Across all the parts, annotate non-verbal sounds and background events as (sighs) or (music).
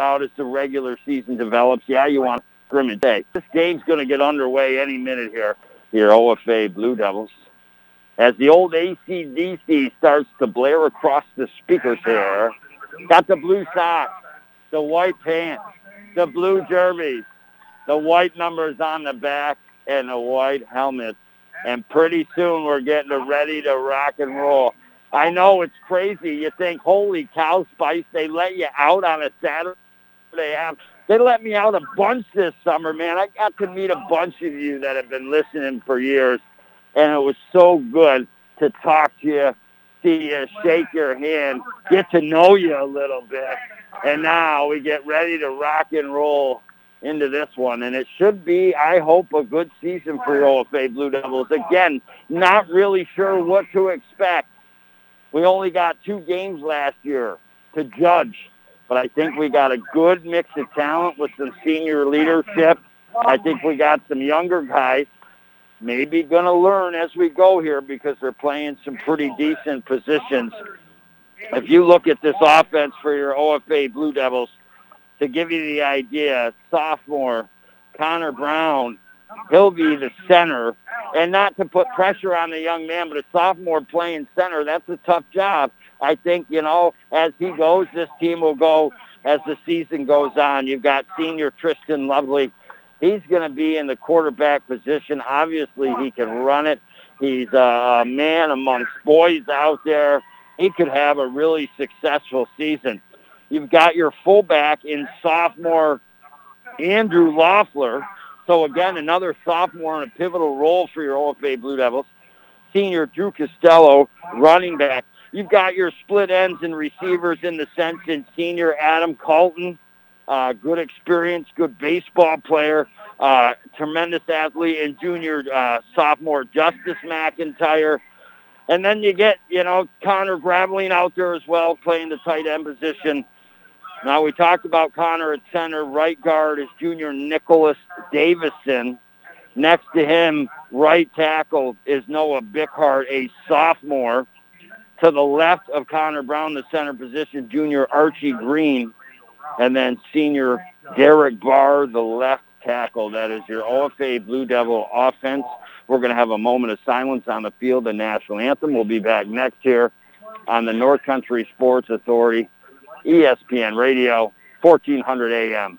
about as the regular season develops. Yeah, you want scrimmage day. This game's going to get underway any minute here. Here, OFA Blue Devils. As the old ACDC starts to blare across the speakers here, got the blue socks, the white pants, the blue jerseys, the white numbers on the back, and the white helmets. And pretty soon we're getting ready to rock and roll. I know it's crazy. You think, holy cow, Spice, they let you out on a Saturday. They have. They let me out a bunch this summer, man. I got to meet a bunch of you that have been listening for years, and it was so good to talk to you, see you, shake your hand, get to know you a little bit. And now we get ready to rock and roll into this one. And it should be, I hope, a good season for your OFA Blue Devils. Again, not really sure what to expect. We only got two games last year to judge, but I think we got a good mix of talent with some senior leadership. I think we got some younger guys maybe going to learn as we go here because they're playing some pretty decent positions. If you look at this offense for your OFA Blue Devils, to give you the idea, sophomore Connor Brown, he'll be the center. And not to put pressure on the young man, but a sophomore playing center, that's a tough job. I think, you know, as he goes, this team will go as the season goes on. You've got senior Tristan Lovely. He's going to be in the quarterback position. Obviously, he can run it. He's a man amongst boys out there. He could have a really successful season. You've got your fullback in sophomore Andrew Loeffler. So again, another sophomore in a pivotal role for your OFA Blue Devils. Senior Drew Costello, running back. You've got your split ends and receivers in the sense in senior Adam Colton, uh, good experience, good baseball player, uh, tremendous athlete, and junior uh, sophomore Justice McIntyre. And then you get, you know, Connor Graveline out there as well, playing the tight end position. Now, we talked about Connor at center. Right guard is junior Nicholas Davison. Next to him, right tackle is Noah Bickhart, a sophomore. To the left of Connor Brown, the center position, junior Archie Green. And then senior Derek Barr, the left tackle. That is your OFA Blue Devil offense. We're going to have a moment of silence on the field, the national anthem. We'll be back next here on the North Country Sports Authority ESPN Radio, 1400 AM.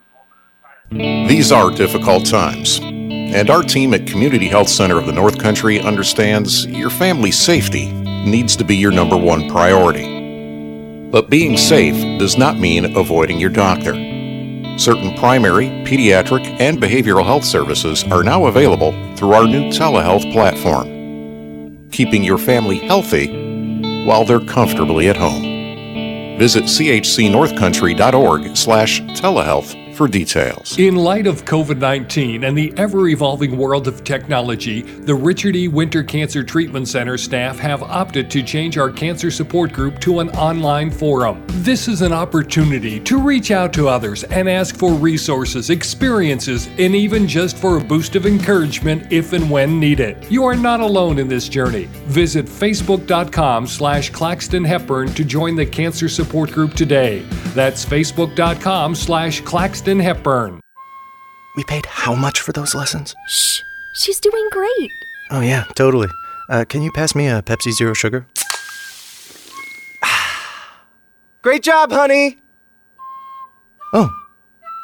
These are difficult times, and our team at Community Health Center of the North Country understands your family's safety needs to be your number one priority. But being safe does not mean avoiding your doctor. Certain primary, pediatric, and behavioral health services are now available through our new telehealth platform, keeping your family healthy while they're comfortably at home. Visit chcnorthcountry.org slash telehealth for details. In light of COVID 19 and the ever evolving world of technology, the Richard E. Winter Cancer Treatment Center staff have opted to change our cancer support group to an online forum. This is an opportunity to reach out to others and ask for resources, experiences, and even just for a boost of encouragement if and when needed. You are not alone in this journey. Visit facebook.com slash Claxton Hepburn to join the cancer support group today. That's facebook.com slash Claxton Hepburn. We paid how much for those lessons? Shh, she's doing great. Oh, yeah, totally. Uh, can you pass me a Pepsi Zero Sugar? (sighs) Great job, honey! Oh.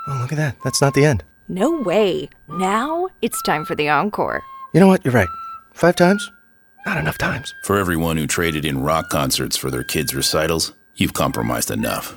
Oh, look at that. That's not the end. No way. Now it's time for the encore. You know what? You're right. Five times? Not enough times. For everyone who traded in rock concerts for their kids' recitals, you've compromised enough.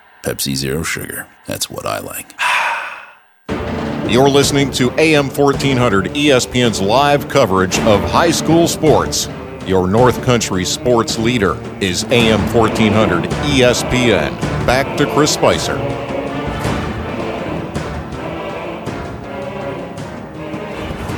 Pepsi Zero Sugar. That's what I like. (sighs) You're listening to AM 1400 ESPN's live coverage of high school sports. Your North Country sports leader is AM 1400 ESPN. Back to Chris Spicer.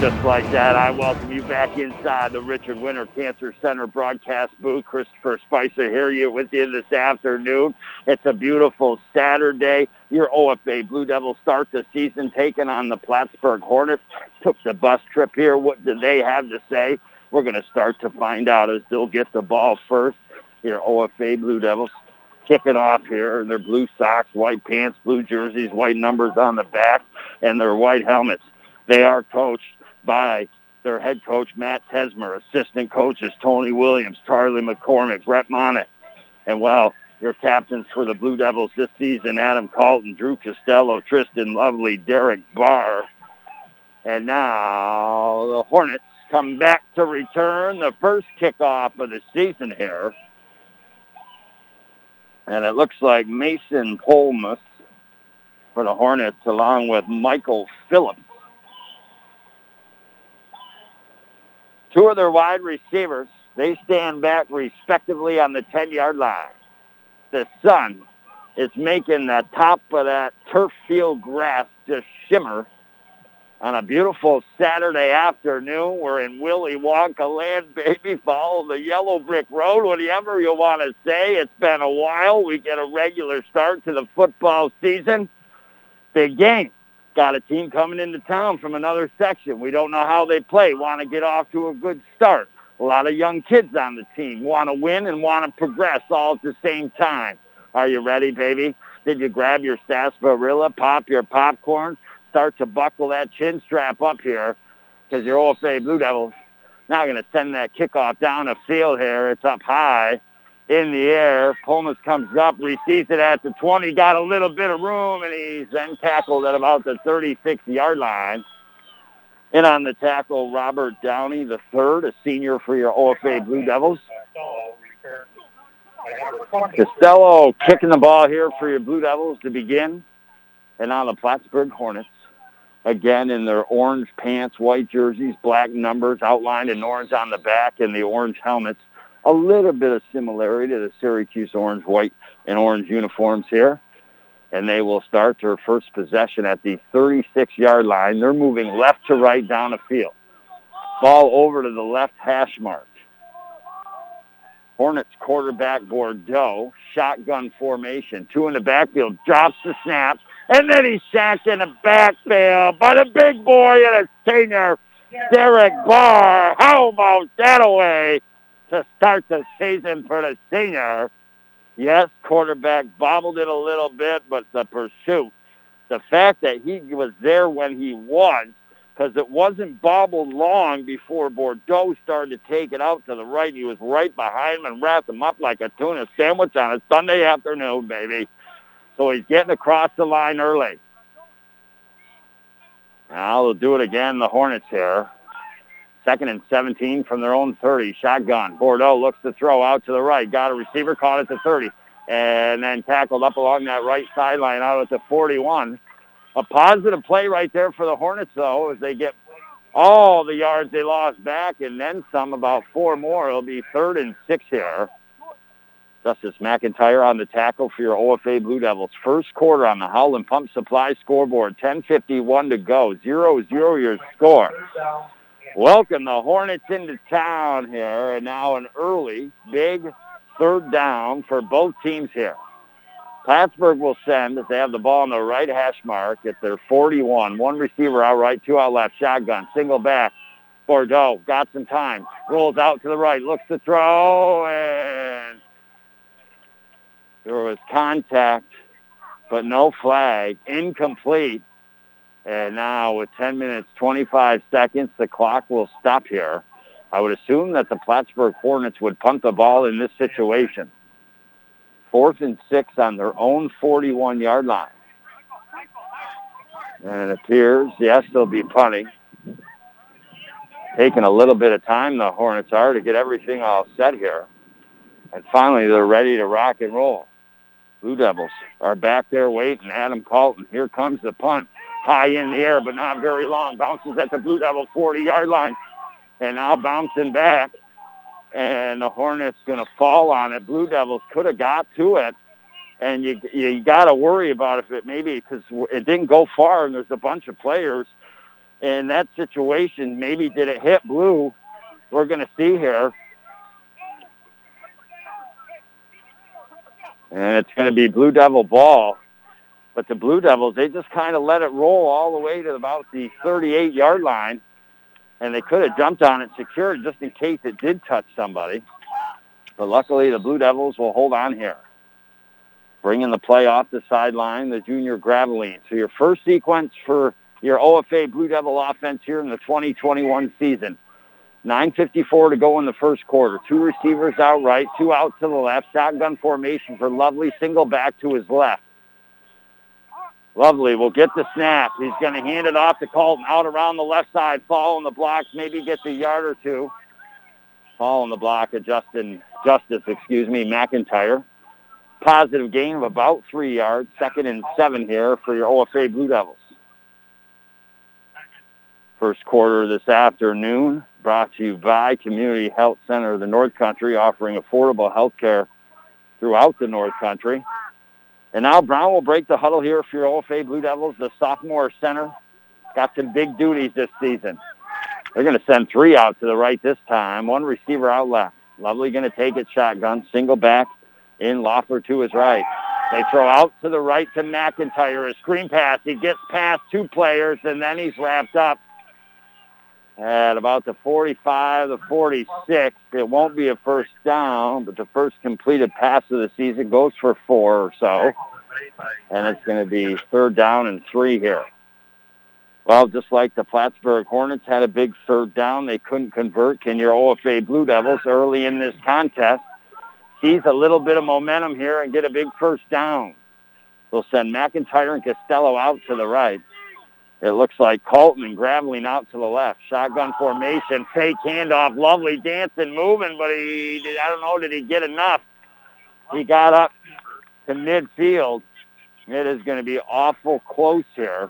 Just like that, I welcome you back inside the Richard Winter Cancer Center broadcast booth. Christopher Spicer here you with you this afternoon. It's a beautiful Saturday. Your OFA Blue Devils start the season taking on the Plattsburgh Hornets. Took the bus trip here. What do they have to say? We're going to start to find out as they'll get the ball first. Your OFA Blue Devils kicking off here in their blue socks, white pants, blue jerseys, white numbers on the back, and their white helmets. They are coached by their head coach, Matt Tesmer, assistant coaches, Tony Williams, Charlie McCormick, Brett Monick. And, well, your captains for the Blue Devils this season, Adam Colton, Drew Costello, Tristan Lovely, Derek Barr. And now the Hornets come back to return the first kickoff of the season here. And it looks like Mason Polmus for the Hornets along with Michael Phillips Two of their wide receivers, they stand back respectively on the 10-yard line. The sun is making the top of that turf field grass just shimmer on a beautiful Saturday afternoon. We're in Willy Wonka land, (laughs) baby. Follow the yellow brick road, whatever you want to say. It's been a while. We get a regular start to the football season. Big game. Got a team coming into town from another section. We don't know how they play. Want to get off to a good start. A lot of young kids on the team want to win and want to progress all at the same time. Are you ready, baby? Did you grab your sarsaparilla, pop your popcorn, start to buckle that chin strap up here because your OFA Blue Devils now going to send that kickoff down the field here. It's up high in the air. Pullman comes up, receives it at the 20, got a little bit of room, and he's then tackled at about the 36-yard line. And on the tackle, Robert Downey, the third, a senior for your OFA Blue Devils. Costello kicking the ball here for your Blue Devils to begin. And on the Plattsburgh Hornets, again in their orange pants, white jerseys, black numbers outlined in orange on the back, and the orange helmets a little bit of similarity to the Syracuse orange, white, and orange uniforms here. And they will start their first possession at the 36-yard line. They're moving left to right down the field. Ball over to the left hash mark. Hornets quarterback Bordeaux, shotgun formation. Two in the backfield, drops the snap, and then he's sacked in the backfield by the big boy and a senior, Derek Barr. How about that away? To start the season for the senior. Yes, quarterback bobbled it a little bit, but the pursuit, the fact that he was there when he was, because it wasn't bobbled long before Bordeaux started to take it out to the right. He was right behind him and wrapped him up like a tuna sandwich on a Sunday afternoon, baby. So he's getting across the line early. Now they'll do it again, the Hornets here. Second and 17 from their own 30. Shotgun. Bordeaux looks to throw out to the right. Got a receiver caught at the 30. And then tackled up along that right sideline out at the 41. A positive play right there for the Hornets, though, as they get all the yards they lost back and then some, about four more. It'll be third and six here. Justice McIntyre on the tackle for your OFA Blue Devils. First quarter on the Howland Pump Supply scoreboard. 10.51 to go. 0-0 your score. Welcome the Hornets into town here, and now an early, big third down for both teams here. Plattsburgh will send as they have the ball on the right hash mark at their 41. One receiver out right, two out left. Shotgun, single back. Bordeaux got some time. Rolls out to the right, looks to throw, and there was contact, but no flag. Incomplete. And now with 10 minutes, 25 seconds, the clock will stop here. I would assume that the Plattsburgh Hornets would punt the ball in this situation. Fourth and six on their own 41-yard line. And it appears, yes, they'll be punting. Taking a little bit of time, the Hornets are, to get everything all set here. And finally, they're ready to rock and roll. Blue Devils are back there waiting. Adam Colton, here comes the punt high in the air, but not very long. Bounces at the Blue Devil 40-yard line. And now bouncing back. And the Hornets to fall on it. Blue Devils could have got to it. And you you got to worry about if it maybe because it didn't go far and there's a bunch of players. in that situation. Maybe did it hit blue? We're to see here. And it's going to be Blue Devil ball. But the Blue Devils, they just kind of let it roll all the way to about the 38-yard line. And they could have jumped on it, secured just in case it did touch somebody. But luckily, the Blue Devils will hold on here. Bringing the play off the sideline, the junior Graveline. So your first sequence for your OFA Blue Devil offense here in the 2021 season. 9.54 to go in the first quarter. Two receivers out right, two out to the left. Shotgun formation for Lovely, single back to his left. Lovely We'll get the snap. He's going to hand it off to Colton out around the left side, following the blocks, maybe gets a yard or two. Following the block of Justin, Justice, excuse me, McIntyre. Positive gain of about three yards, second and seven here for your OFA Blue Devils. First quarter this afternoon brought to you by Community Health Center of the North Country, offering affordable health care throughout the North Country. And now Brown will break the huddle here for your OFA Blue Devils. The sophomore center got some big duties this season. They're going to send three out to the right this time. One receiver out left. Lovely going to take it shotgun. Single back in Loeffler to his right. They throw out to the right to McIntyre. A screen pass. He gets past two players, and then he's wrapped up at about the 45, the 46. It won't be a first down, but the first completed pass of the season goes for four or so. And it's going to be third down and three here. Well, just like the Plattsburgh Hornets had a big third down, they couldn't convert. Can your OFA Blue Devils early in this contest seize a little bit of momentum here and get a big first down? They'll send McIntyre and Costello out to the right. It looks like Colton Graveline out to the left. Shotgun formation, fake handoff, lovely dancing, moving, but he, I don't know, did he get enough? He got up to midfield. It is going to be awful close here,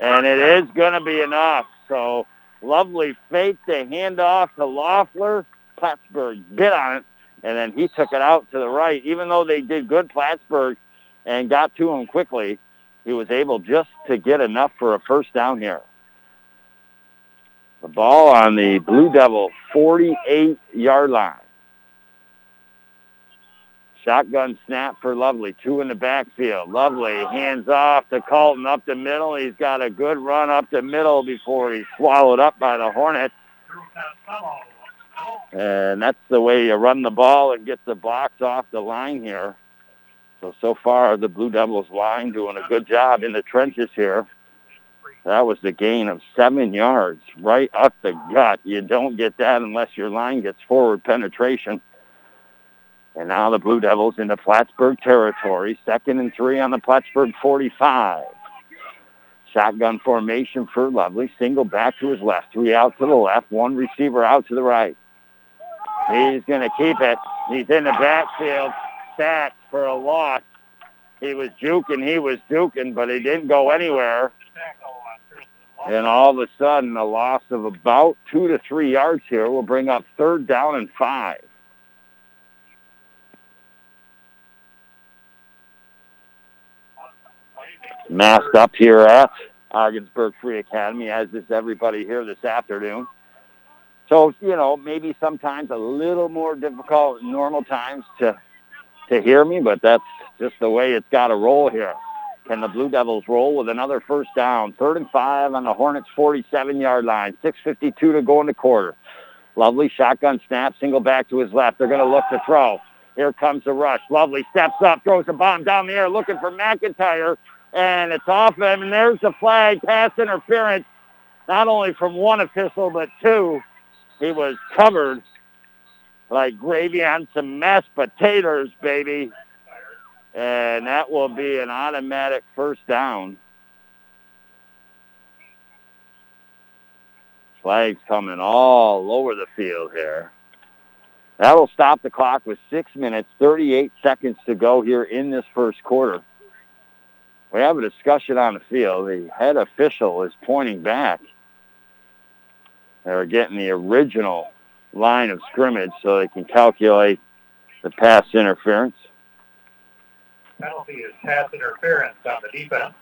and it is going to be enough. So lovely fake the handoff to Loeffler. Plattsburgh bit on it, and then he took it out to the right. Even though they did good, Plattsburgh, and got to him quickly, he was able just to get enough for a first down here. The ball on the Blue Devil 48-yard line. Shotgun snap for Lovely. Two in the backfield. Lovely hands off to Colton up the middle. He's got a good run up the middle before he's swallowed up by the Hornets. And that's the way you run the ball and get the blocks off the line here. So, so far, the Blue Devils line doing a good job in the trenches here. That was the gain of seven yards right up the gut. You don't get that unless your line gets forward penetration. And now the Blue Devils into Plattsburgh territory. Second and three on the Plattsburgh 45. Shotgun formation for Lovely. Single back to his left. Three out to the left. One receiver out to the right. He's going to keep it. He's in the backfield. Sacked for a loss. He was juking, he was duking, but he didn't go anywhere. And all of a sudden, a loss of about two to three yards here will bring up third down and five. Masked up here at Ogdensburg Free Academy, as is everybody here this afternoon. So, you know, maybe sometimes a little more difficult normal times to to hear me, but that's just the way it's got to roll here. Can the Blue Devils roll with another first down? Third and five on the Hornets' 47-yard line. 6.52 to go in the quarter. Lovely shotgun snap, single back to his left. They're going to look to throw. Here comes the rush. Lovely steps up, throws a bomb down the air, looking for McIntyre, and it's off him. And there's the flag, pass interference, not only from one official, but two. He was covered like gravy on some mashed potatoes, baby. And that will be an automatic first down. Flags coming all over the field here. That'll stop the clock with 6 minutes, 38 seconds to go here in this first quarter. We have a discussion on the field. The head official is pointing back. They're getting the original line of scrimmage so they can calculate the pass interference. Penalty is pass interference on the defense.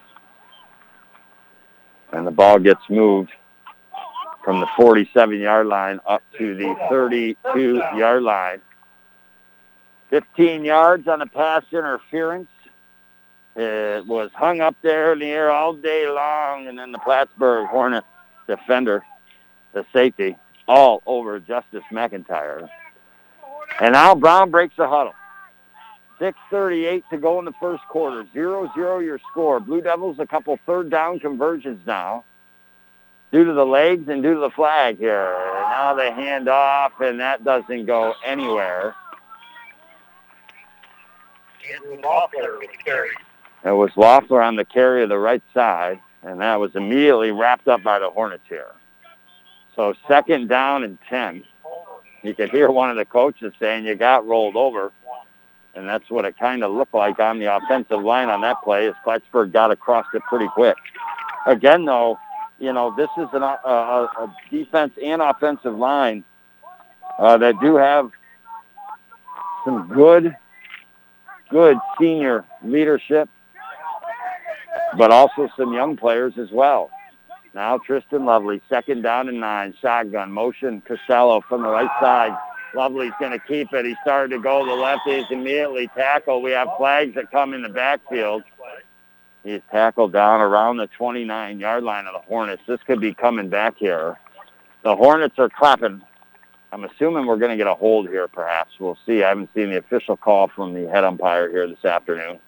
And the ball gets moved from the 47-yard line up to the 32-yard line. 15 yards on the pass interference. It was hung up there in the air all day long, and then the Plattsburgh Hornet defender, the safety, all over Justice McIntyre. And now Brown breaks the huddle. 6.38 to go in the first quarter. 0-0 your score. Blue Devils a couple third down conversions now due to the legs and due to the flag here. Now they hand off, and that doesn't go anywhere. It was Loeffler on the carry of the right side, and that was immediately wrapped up by the Hornets here. So second down and 10. You could hear one of the coaches saying you got rolled over, and that's what it kind of looked like on the offensive line on that play as Plattsburgh got across it pretty quick. Again, though, you know, this is an, a, a defense and offensive line uh, that do have some good, good senior leadership but also some young players as well. Now Tristan Lovely, second down and nine, shotgun, motion Costello from the right side. Lovely's going to keep it. He started to go to the left. He's immediately tackled. We have flags that come in the backfield. He's tackled down around the 29-yard line of the Hornets. This could be coming back here. The Hornets are clapping. I'm assuming we're going to get a hold here, perhaps. We'll see. I haven't seen the official call from the head umpire here this afternoon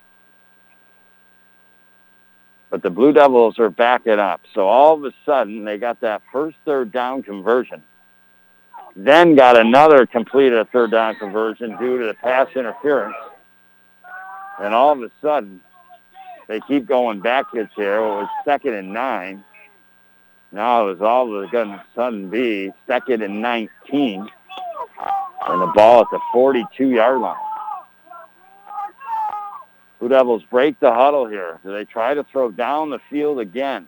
but the Blue Devils are backing up. So all of a sudden, they got that first third down conversion. Then got another completed third down conversion due to the pass interference. And all of a sudden, they keep going backwards here. It was second and nine. Now it was all of a sudden be second and 19. And the ball at the 42-yard line. Blue Devils break the huddle here. Do they try to throw down the field again?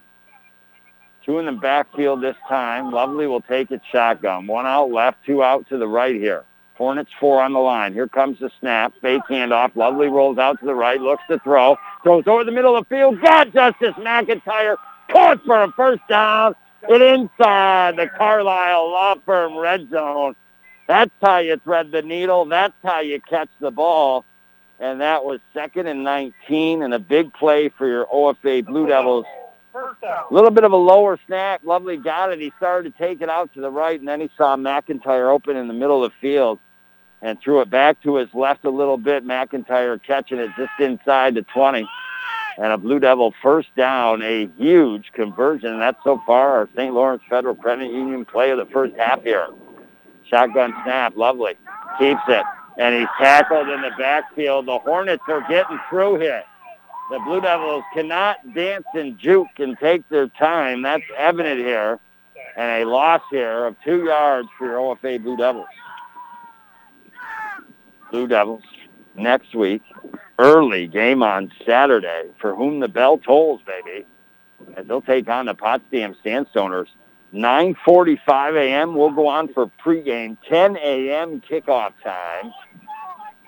Two in the backfield this time. Lovely will take it shotgun. One out left, two out to the right here. Hornets four on the line. Here comes the snap. Fake handoff. Lovely rolls out to the right, looks to throw. Throws over the middle of the field. Got Justice McIntyre. Caught for a first down. It inside the Carlisle Law Firm red zone. That's how you thread the needle. That's how you catch the ball and that was second and 19 and a big play for your OFA Blue Devils. A little bit of a lower snap. Lovely got it. He started to take it out to the right, and then he saw McIntyre open in the middle of the field and threw it back to his left a little bit. McIntyre catching it just inside the 20. And a Blue Devil first down, a huge conversion. And that's so far our St. Lawrence Federal Credit Union play of the first half here. Shotgun snap, lovely. Keeps it and he's tackled in the backfield. The Hornets are getting through here. The Blue Devils cannot dance and juke and take their time. That's evident here. And a loss here of two yards for your OFA Blue Devils. Blue Devils next week. Early game on Saturday. For whom the bell tolls, baby. They'll take on the Potsdam Sandstoners. 9.45 a.m. We'll go on for pregame. 10 a.m. kickoff time.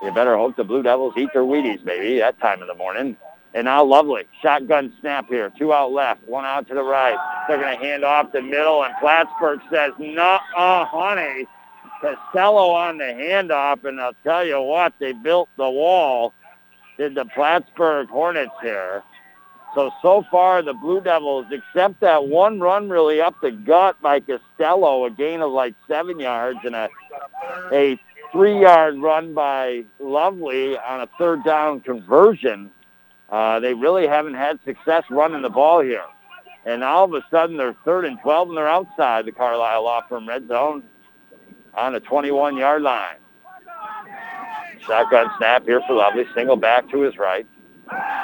You better hope the Blue Devils eat their Wheaties, baby, that time of the morning. And now Lovely. Shotgun snap here. Two out left, one out to the right. They're going to hand off the middle, and Plattsburgh says, no, uh, honey. Costello on the handoff, and I'll tell you what, they built the wall. Did the Plattsburgh Hornets here. So, so far, the Blue Devils, except that one run really up the gut by Costello, a gain of like seven yards and a, a three-yard run by Lovely on a third down conversion. Uh, they really haven't had success running the ball here. And all of a sudden, they're third and 12, and they're outside the Carlisle Law Firm red zone on the 21-yard line. Shotgun snap here for Lovely. Single back to his right.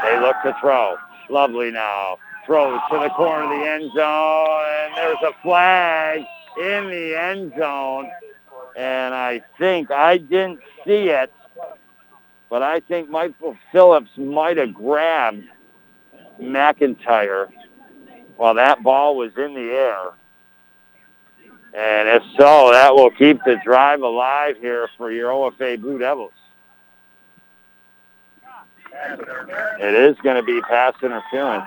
They look to throw. Lovely now. Throws to the corner of the end zone, and there's a flag in the end zone and I think I didn't see it, but I think Michael Phillips might have grabbed McIntyre while that ball was in the air. And if so, that will keep the drive alive here for your OFA Blue Devils. It is going to be pass interference.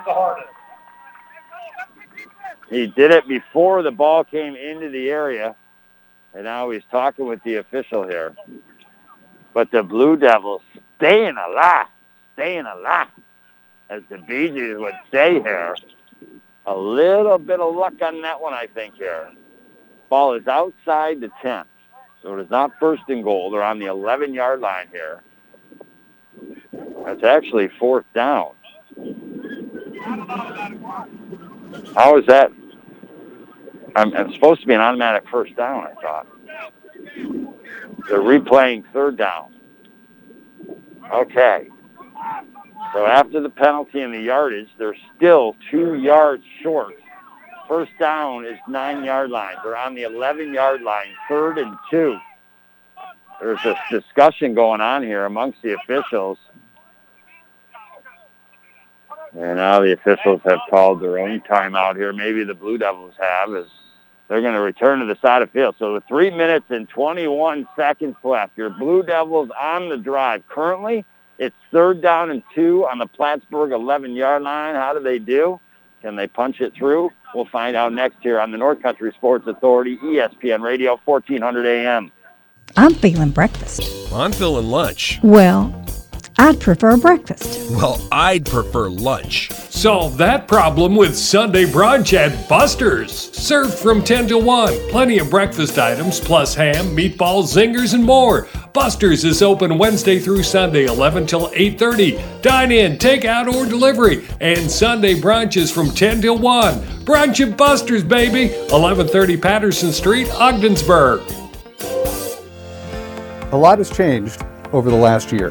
He did it before the ball came into the area, and now he's talking with the official here. But the Blue Devils staying alive, staying alive, as the Bee Gees would say here. A little bit of luck on that one, I think, here. Ball is outside the 10. So it is not first and goal. They're on the 11-yard line here. That's actually fourth down. How is that? I'm, supposed to be an automatic first down, I thought. They're replaying third down. Okay. So after the penalty and the yardage, they're still two yards short. First down is nine-yard line. They're on the 11-yard line, third and two. There's this discussion going on here amongst the officials. And now the officials have called their own timeout here. Maybe the Blue Devils have as they're going to return to the side of field. So with three minutes and 21 seconds left, your Blue Devils on the drive. Currently, it's third down and two on the Plattsburgh 11-yard line. How do they do? Can they punch it through? We'll find out next here on the North Country Sports Authority, ESPN Radio, 1400 AM. I'm feeling breakfast. I'm feeling lunch. Well, I'd prefer breakfast. Well, I'd prefer lunch. Solve that problem with Sunday brunch at Buster's. Served from 10 to 1. Plenty of breakfast items plus ham, meatballs, zingers, and more. Buster's is open Wednesday through Sunday, 11 till 8.30. Dine in, take out, or delivery. And Sunday brunch is from 10 till 1. Brunch at Buster's, baby. 1130 Patterson Street, Ogdensburg. A lot has changed over the last year,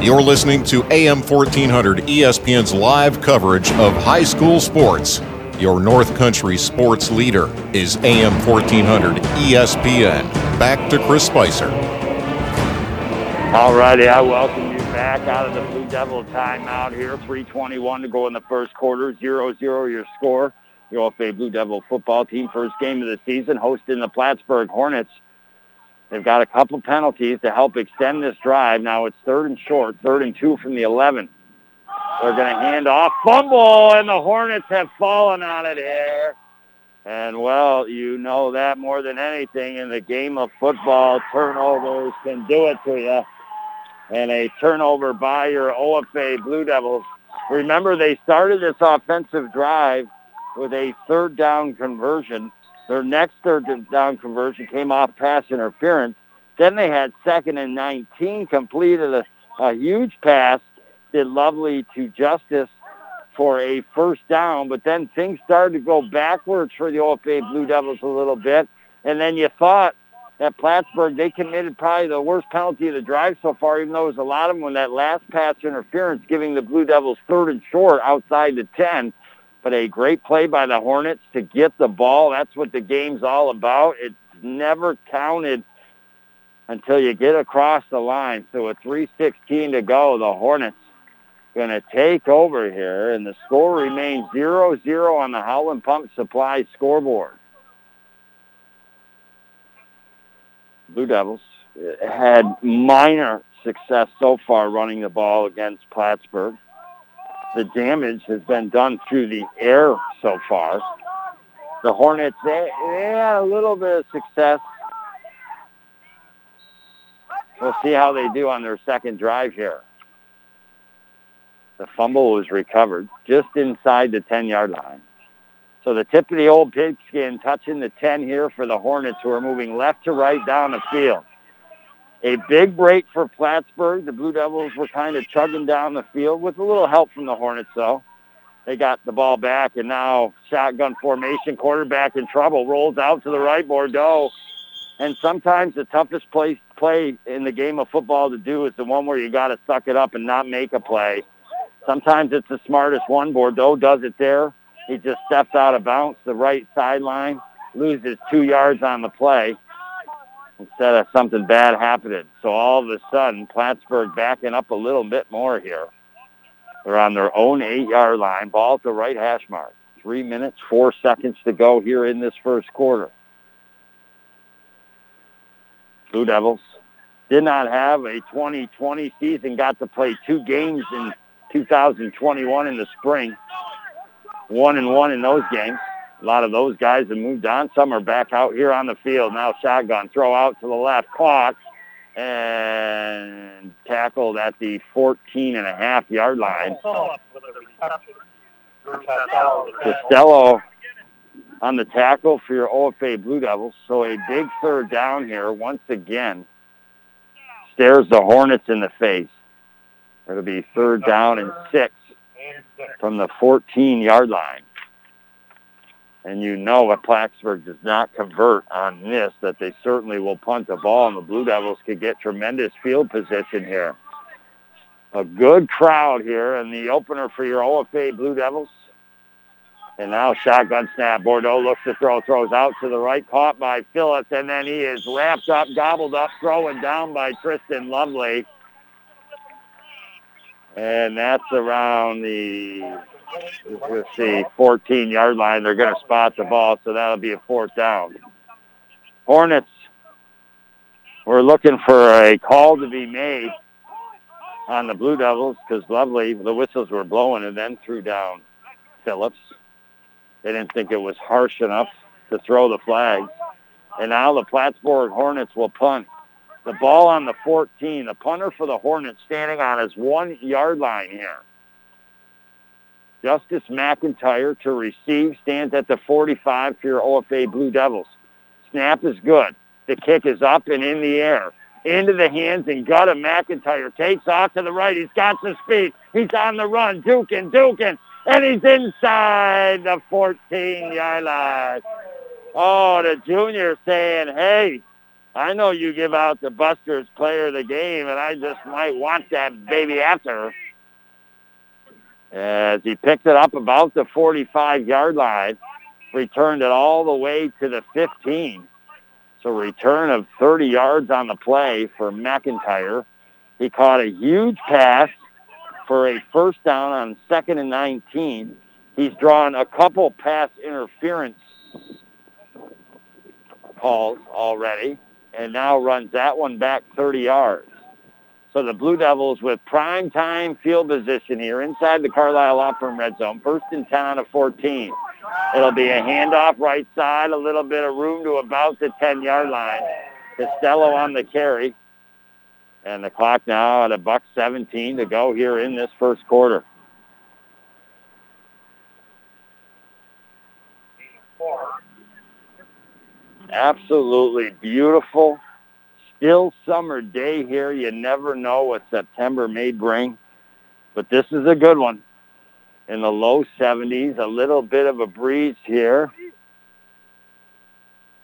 You're listening to AM 1400 ESPN's live coverage of high school sports. Your North Country sports leader is AM 1400 ESPN. Back to Chris Spicer. All righty, I welcome you back out of the Blue Devil timeout here. 321 to go in the first quarter, 0-0 your score. The OFA Blue Devil football team, first game of the season, hosting the Plattsburgh Hornets. They've got a couple penalties to help extend this drive. Now it's third and short, third and two from the 11. They're going to hand off, fumble, and the Hornets have fallen on it here. And, well, you know that more than anything in the game of football, turnovers can do it to you. And a turnover by your OFA Blue Devils. Remember, they started this offensive drive with a third down conversion their next third down conversion came off pass interference. Then they had second and 19, completed a, a huge pass, did lovely to Justice for a first down, but then things started to go backwards for the OFA Blue Devils a little bit. And then you thought at Plattsburgh, they committed probably the worst penalty of the drive so far, even though it was a lot of them when that last pass interference, giving the Blue Devils third and short outside the 10 but a great play by the Hornets to get the ball. That's what the game's all about. It's never counted until you get across the line. So with 3.16 to go, the Hornets going to take over here, and the score remains 0-0 on the Howland Pump Supply scoreboard. Blue Devils had minor success so far running the ball against Plattsburgh the damage has been done through the air so far. The Hornets, they, they had a little bit of success. We'll see how they do on their second drive here. The fumble was recovered just inside the 10-yard line. So the tip of the old pigskin touching the 10 here for the Hornets who are moving left to right down the field. A big break for Plattsburgh. The Blue Devils were kind of chugging down the field with a little help from the Hornets, though. They got the ball back, and now shotgun formation, quarterback in trouble, rolls out to the right, Bordeaux. And sometimes the toughest place play in the game of football to do is the one where you got to suck it up and not make a play. Sometimes it's the smartest one. Bordeaux does it there. He just steps out of bounds, the right sideline, loses two yards on the play. Instead of something bad happening. So all of a sudden, Plattsburgh backing up a little bit more here. They're on their own eight-yard line, ball at the right hash mark. Three minutes, four seconds to go here in this first quarter. Blue Devils did not have a 2020 season, got to play two games in 2021 in the spring. One and one in those games. A lot of those guys have moved on. Some are back out here on the field. Now shotgun, throw out to the left, caught, and tackled at the 14 and a half yard line. Costello on the tackle for your OFA Blue Devils. So a big third down here once again. Stares the Hornets in the face. It'll be third down and six from the 14-yard line. And you know if Plattsburgh does not convert on this, that they certainly will punt the ball, and the Blue Devils could get tremendous field position here. A good crowd here in the opener for your OFA Blue Devils. And now shotgun snap. Bordeaux looks to throw, throws out to the right, caught by Phillips, and then he is wrapped up, gobbled up, throwing down by Tristan Lovely. And that's around the, let's see, 14-yard line. They're going to spot the ball, so that'll be a fourth down. Hornets, we're looking for a call to be made on the Blue Devils because Lovely, the whistles were blowing and then threw down Phillips. They didn't think it was harsh enough to throw the flag. And now the Plattsburgh Hornets will punt. The ball on the 14. The punter for the Hornets standing on his one-yard line here. Justice McIntyre to receive stands at the 45 for your OFA Blue Devils. Snap is good. The kick is up and in the air. Into the hands and gut of McIntyre. Takes off to the right. He's got some speed. He's on the run. Dukin, Dukin. And he's inside the 14-yard line. Oh, the junior saying, hey, I know you give out the Busters player of the game, and I just might want that baby after. As he picked it up about the 45-yard line, returned it all the way to the 15. So return of 30 yards on the play for McIntyre. He caught a huge pass for a first down on second and 19. He's drawn a couple pass interference calls already and now runs that one back 30 yards. So the Blue Devils with prime time field position here inside the Carlisle Law Firm red zone, first and 10 out of 14. It'll be a handoff right side, a little bit of room to about the 10-yard line. Costello on the carry. And the clock now at a buck 17 to go here in this first quarter. Absolutely beautiful. Still summer day here. You never know what September may bring. But this is a good one. In the low 70s, a little bit of a breeze here.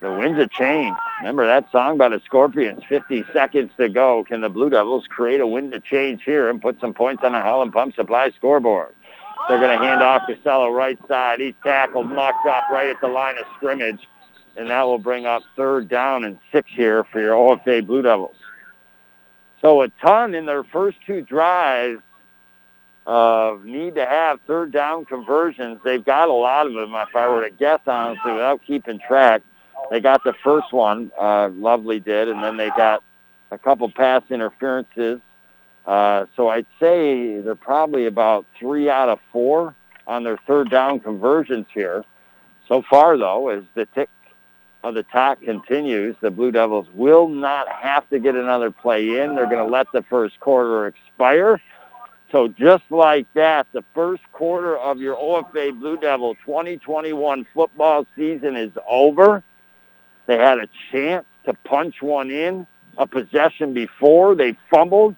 The winds have changed. Remember that song by the Scorpions, 50 seconds to go. Can the Blue Devils create a wind to change here and put some points on the Howland Pump Supply scoreboard? They're going to hand off to Costello right side. He's tackled, knocked up right at the line of scrimmage and that will bring up third down and six here for your OFA Blue Devils. So a ton in their first two drives of need to have third down conversions. They've got a lot of them, if I were to guess honestly, without keeping track. They got the first one, uh, Lovely did, and then they got a couple pass interferences. Uh, so I'd say they're probably about three out of four on their third down conversions here. So far, though, as the tick of the talk continues, the Blue Devils will not have to get another play in. They're going to let the first quarter expire. So just like that, the first quarter of your OFA Blue Devil 2021 football season is over. They had a chance to punch one in, a possession before. They fumbled,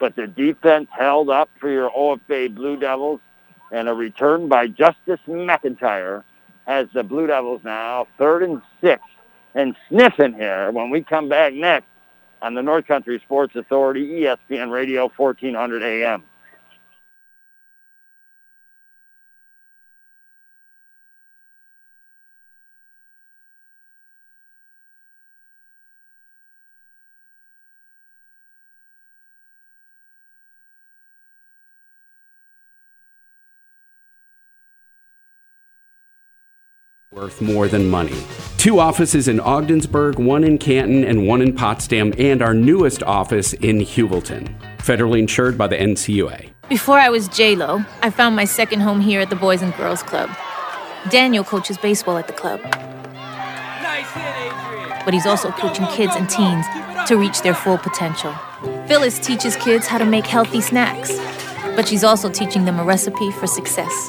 but the defense held up for your OFA Blue Devils and a return by Justice McIntyre has the Blue Devils now third and six and sniffing here when we come back next on the North Country Sports Authority, ESPN Radio, 1400 AM. Worth more than money. Two offices in Ogdensburg, one in Canton, and one in Potsdam, and our newest office in Heuvelton. Federally insured by the NCUA. Before I was J-Lo, I found my second home here at the Boys and Girls Club. Daniel coaches baseball at the club. But he's also coaching kids and teens to reach their full potential. Phyllis teaches kids how to make healthy snacks, but she's also teaching them a recipe for success.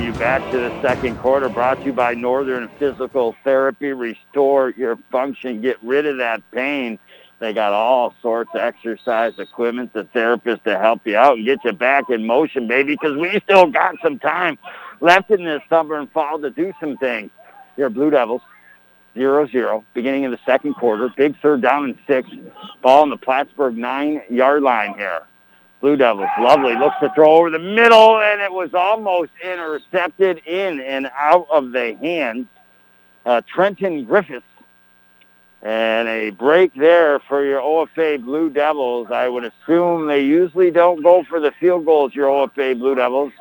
you back to the second quarter brought to you by Northern Physical Therapy. Restore your function, get rid of that pain. They got all sorts of exercise equipment, the therapist to help you out and get you back in motion, baby, because we still got some time left in this summer and fall to do some things. Your Blue Devils, 0-0, beginning of the second quarter. Big third down and six. Ball on the Plattsburgh nine-yard line here. Blue Devils, lovely, looks to throw over the middle, and it was almost intercepted in and out of the hands. Uh, Trenton Griffiths. And a break there for your OFA Blue Devils. I would assume they usually don't go for the field goals, your OFA Blue Devils.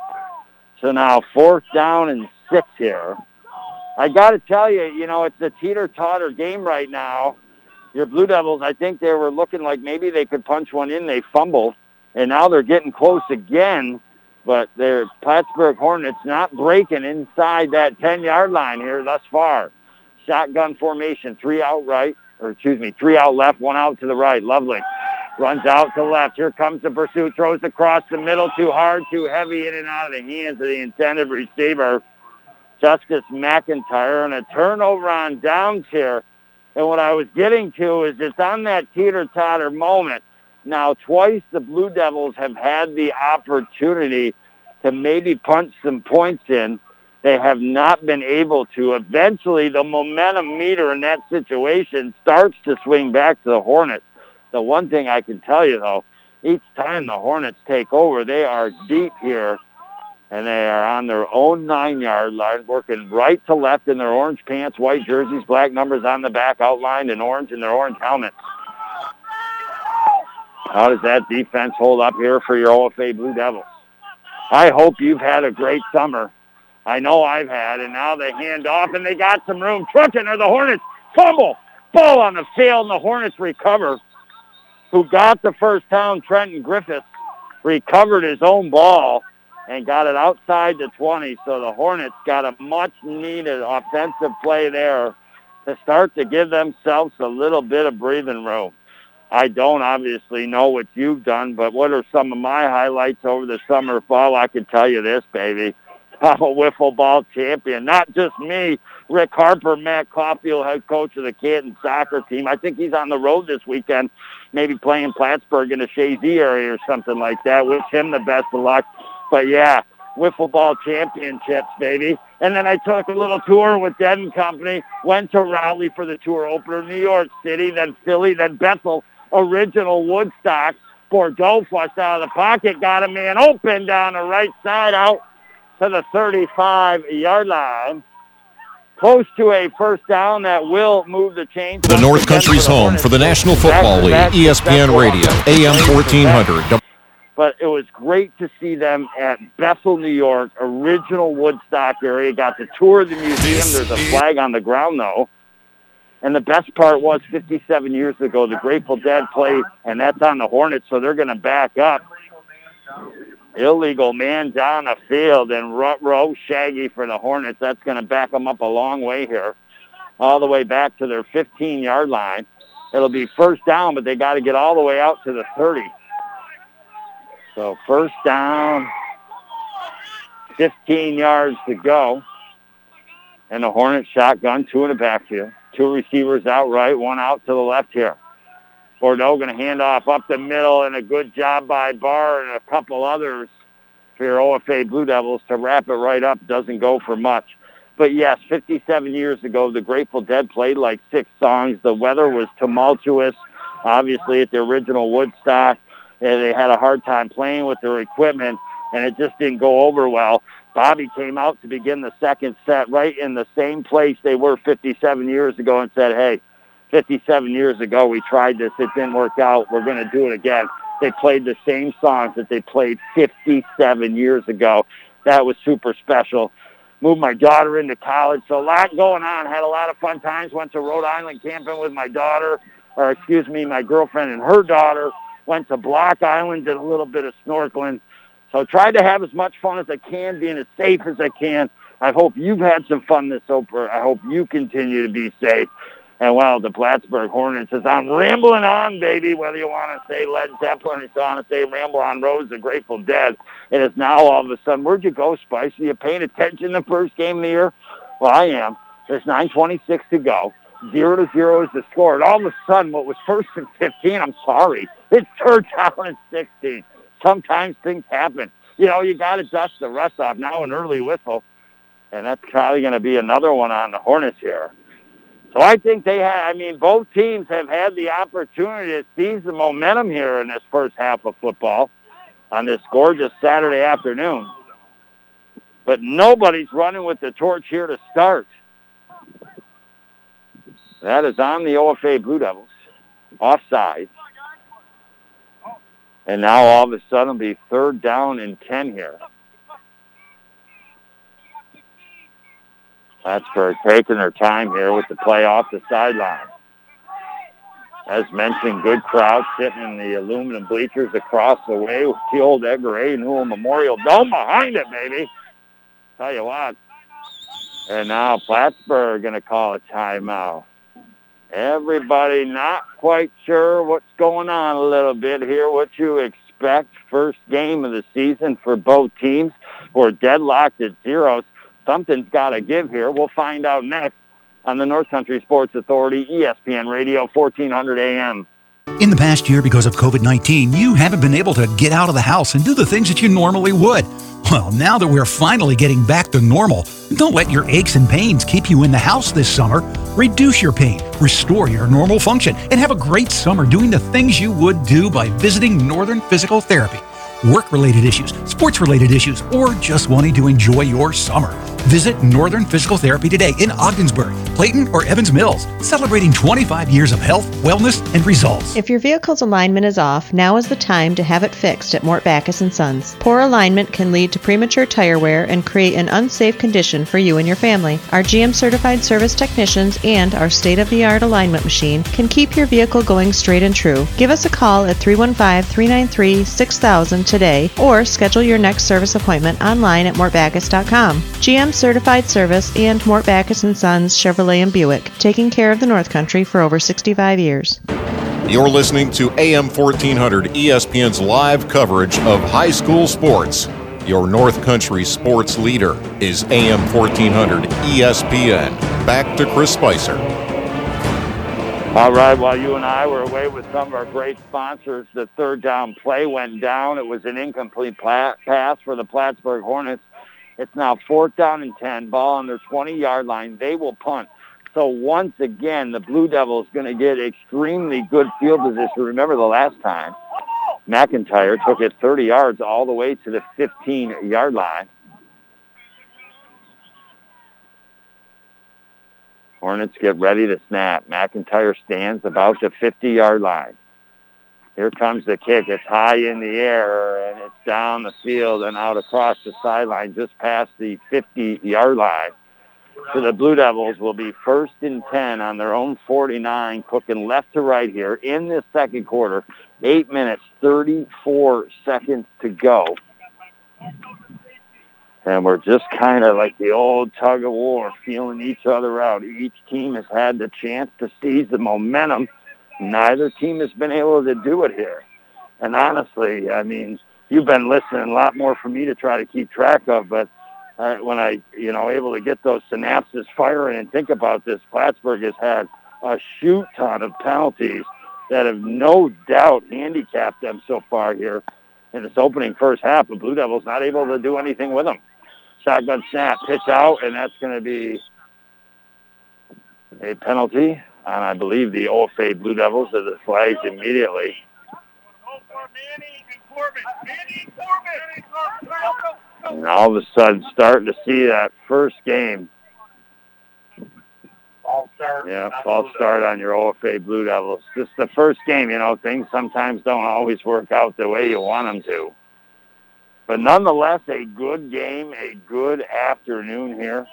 So now fourth down and six here. I got to tell you, you know, it's a teeter-totter game right now. Your Blue Devils, I think they were looking like maybe they could punch one in. They fumbled and now they're getting close again. But their Plattsburgh Hornets not breaking inside that 10-yard line here thus far. Shotgun formation, three out right, or excuse me, three out left, one out to the right. Lovely. Runs out to left. Here comes the pursuit. Throws across the middle. Too hard, too heavy, in and out of the hands of the intended receiver, Justice McIntyre. And a turnover on downs here. And what I was getting to is it's on that teeter-totter moment now, twice the Blue Devils have had the opportunity to maybe punch some points in. They have not been able to. Eventually, the momentum meter in that situation starts to swing back to the Hornets. The one thing I can tell you, though, each time the Hornets take over, they are deep here, and they are on their own nine-yard line, working right to left in their orange pants, white jerseys, black numbers on the back, outlined in orange in their orange helmets. How does that defense hold up here for your OFA Blue Devils? I hope you've had a great summer. I know I've had, and now they hand off, and they got some room. Trucking or the Hornets fumble. Ball on the field, and the Hornets recover. Who got the first down, Trenton Griffith, recovered his own ball and got it outside the 20. So the Hornets got a much-needed offensive play there to start to give themselves a little bit of breathing room. I don't obviously know what you've done, but what are some of my highlights over the summer fall? I can tell you this, baby. (laughs) I'm a wiffle ball champion. Not just me. Rick Harper, Matt Caulfield, head coach of the Canton soccer team. I think he's on the road this weekend, maybe playing Plattsburgh in the Chazy area or something like that. Wish him the best of luck. But yeah, wiffle ball championships, baby. And then I took a little tour with Dead and Company, went to Raleigh for the tour opener, New York City, then Philly, then Bethel, original Woodstock. Bordeaux flushed out of the pocket, got a man open down the right side out to the 35-yard line. Close to a first down that will move the chains. The North Country's home for the National Football League, ESPN Radio, AM 1400. But it was great to see them at Bethel, New York, original Woodstock area. Got to tour of the museum. There's a flag on the ground, though. And the best part was 57 years ago, the Grateful Dead played, and that's on the Hornets, so they're going to back up. Illegal man down the field and row Shaggy for the Hornets. That's going to back them up a long way here, all the way back to their 15-yard line. It'll be first down, but they got to get all the way out to the 30. So first down, 15 yards to go. And the Hornets shotgun, two in the backfield. Two receivers out right, one out to the left here. Bordeaux going to hand off up the middle, and a good job by Barr and a couple others for your OFA Blue Devils to wrap it right up. Doesn't go for much. But yes, 57 years ago, the Grateful Dead played like six songs. The weather was tumultuous, obviously, at the original Woodstock. And they had a hard time playing with their equipment, and it just didn't go over well. Bobby came out to begin the second set right in the same place they were 57 years ago and said, hey, 57 years ago we tried this. It didn't work out. We're going to do it again. They played the same songs that they played 57 years ago. That was super special. Moved my daughter into college, so a lot going on. Had a lot of fun times. Went to Rhode Island camping with my daughter, or excuse me, my girlfriend and her daughter. Went to Block Island, did a little bit of snorkeling. So tried to have as much fun as I can, being as safe as I can. I hope you've had some fun this opener. I hope you continue to be safe. And well, the Plattsburgh Hornets says, I'm rambling on, baby, whether you want to say Led Zeppelin or you want to say Ramble on Rose, the Grateful Dead. And it's now all of a sudden, where'd you go, Spice? Are you paying attention the first game of the year? Well, I am. There's 9.26 to go. Zero to zero is the score. And all of a sudden, what was first and 15, I'm sorry, it's third down and 16 sometimes things happen. You know, you got to dust the rust off. Now an early whistle, and that's probably going to be another one on the Hornets here. So I think they have, I mean, both teams have had the opportunity to seize the momentum here in this first half of football on this gorgeous Saturday afternoon. But nobody's running with the torch here to start. That is on the OFA Blue Devils. Offside. And now all of a sudden it'll be third down and 10 here. That's Plattsburgh taking their time here with the play off the sideline. As mentioned, good crowd sitting in the aluminum bleachers across the way with the old Edgar A. Newell Memorial Dome behind it, baby. Tell you what. And now Plattsburgh going to call a timeout. Everybody not quite sure what's going on a little bit here, what you expect. First game of the season for both teams. We're deadlocked at zeros. Something's got to give here. We'll find out next on the North Country Sports Authority, ESPN Radio, 1400 AM. In the past year, because of COVID 19, you haven't been able to get out of the house and do the things that you normally would. Well, now that we're finally getting back to normal, don't let your aches and pains keep you in the house this summer. Reduce your pain, restore your normal function, and have a great summer doing the things you would do by visiting Northern Physical Therapy. Work related issues, sports related issues, or just wanting to enjoy your summer. Visit Northern Physical Therapy today in Ogdensburg, Clayton, or Evans Mills, celebrating 25 years of health, wellness, and results. If your vehicle's alignment is off, now is the time to have it fixed at Mort Backus & Sons. Poor alignment can lead to premature tire wear and create an unsafe condition for you and your family. Our GM certified service technicians and our state-of-the-art alignment machine can keep your vehicle going straight and true. Give us a call at 315-393-6000 today or schedule your next service appointment online at mortbackus.com. GM certified service and Mort Backus & Sons Chevrolet and Buick, taking care of the North Country for over 65 years. You're listening to AM 1400 ESPN's live coverage of high school sports. Your North Country sports leader is AM 1400 ESPN. Back to Chris Spicer. All right, while you and I were away with some of our great sponsors, the third down play went down. It was an incomplete pass for the Plattsburgh Hornets. It's now fourth down and 10, ball on their 20-yard line. They will punt. So once again, the Blue Devils going to get extremely good field position. Remember the last time, McIntyre took it 30 yards all the way to the 15-yard line. Hornets get ready to snap. McIntyre stands about the 50-yard line. Here comes the kick. It's high in the air, and it's down the field and out across the sideline just past the 50-yard line. So the Blue Devils will be first and 10 on their own 49, cooking left to right here in this second quarter. Eight minutes, 34 seconds to go. And we're just kind of like the old tug of war, feeling each other out. Each team has had the chance to seize the momentum neither team has been able to do it here. And honestly, I mean, you've been listening a lot more for me to try to keep track of, but uh, when I, you know, able to get those synapses firing and think about this, Plattsburgh has had a shoot ton of penalties that have no doubt handicapped them so far here in this opening first half. The Blue Devils not able to do anything with them. Shotgun snap, pitch out, and that's going to be a penalty on, I believe, the OFA Blue Devils of the flags immediately. And all of a sudden, starting to see that first game. Yeah, false start on your OFA Blue Devils. Just the first game, you know, things sometimes don't always work out the way you want them to. But nonetheless, a good game, a good afternoon here.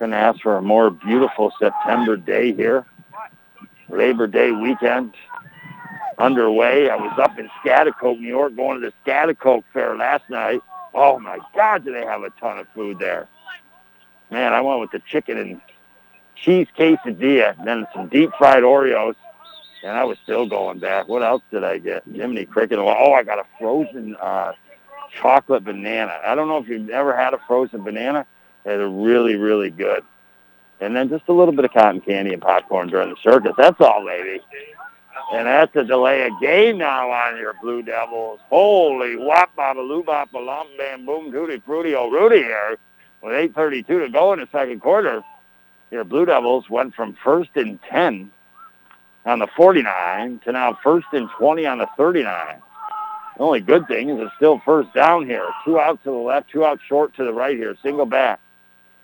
To ask for a more beautiful September day here. Labor Day weekend underway. I was up in Schaghticoke, New York, going to the Schaghticoke Fair last night. Oh my God, do they have a ton of food there? Man, I went with the chicken and cheese quesadilla, and then some deep fried Oreos, and I was still going back. What else did I get? Jiminy Cricket. Oh, I got a frozen uh, chocolate banana. I don't know if you've ever had a frozen banana. They're really, really good. And then just a little bit of cotton candy and popcorn during the circus. That's all, baby. And that's a delay of game now on your Blue Devils. Holy wop, baba, loo, bop, lum, bam, boom, tooty, fruity, oh, Rudy here. With 8.32 to go in the second quarter, your Blue Devils went from first and 10 on the 49 to now first and 20 on the 39. The only good thing is it's still first down here. Two out to the left, two out short to the right here. Single back.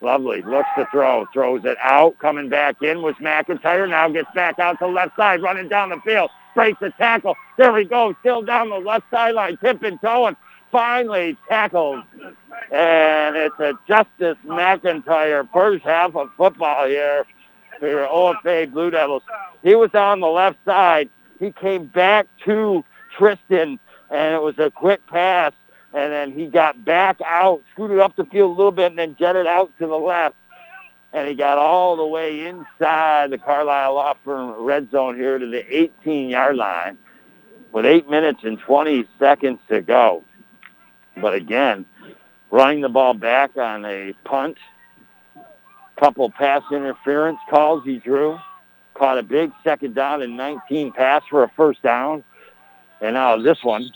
Lovely. Looks to throw. Throws it out. Coming back in was McIntyre. Now gets back out to left side. Running down the field. Breaks the tackle. There we go. Still down the left sideline. Tipping, towing. Finally tackled. And it's a Justice McIntyre first half of football here for your OFA Blue Devils. He was on the left side. He came back to Tristan, and it was a quick pass and then he got back out, scooted up the field a little bit, and then jetted out to the left. And he got all the way inside the Carlisle Law Firm red zone here to the 18-yard line with 8 minutes and 20 seconds to go. But again, running the ball back on a punt, couple pass interference calls he drew, caught a big second down and 19 pass for a first down. And now this one,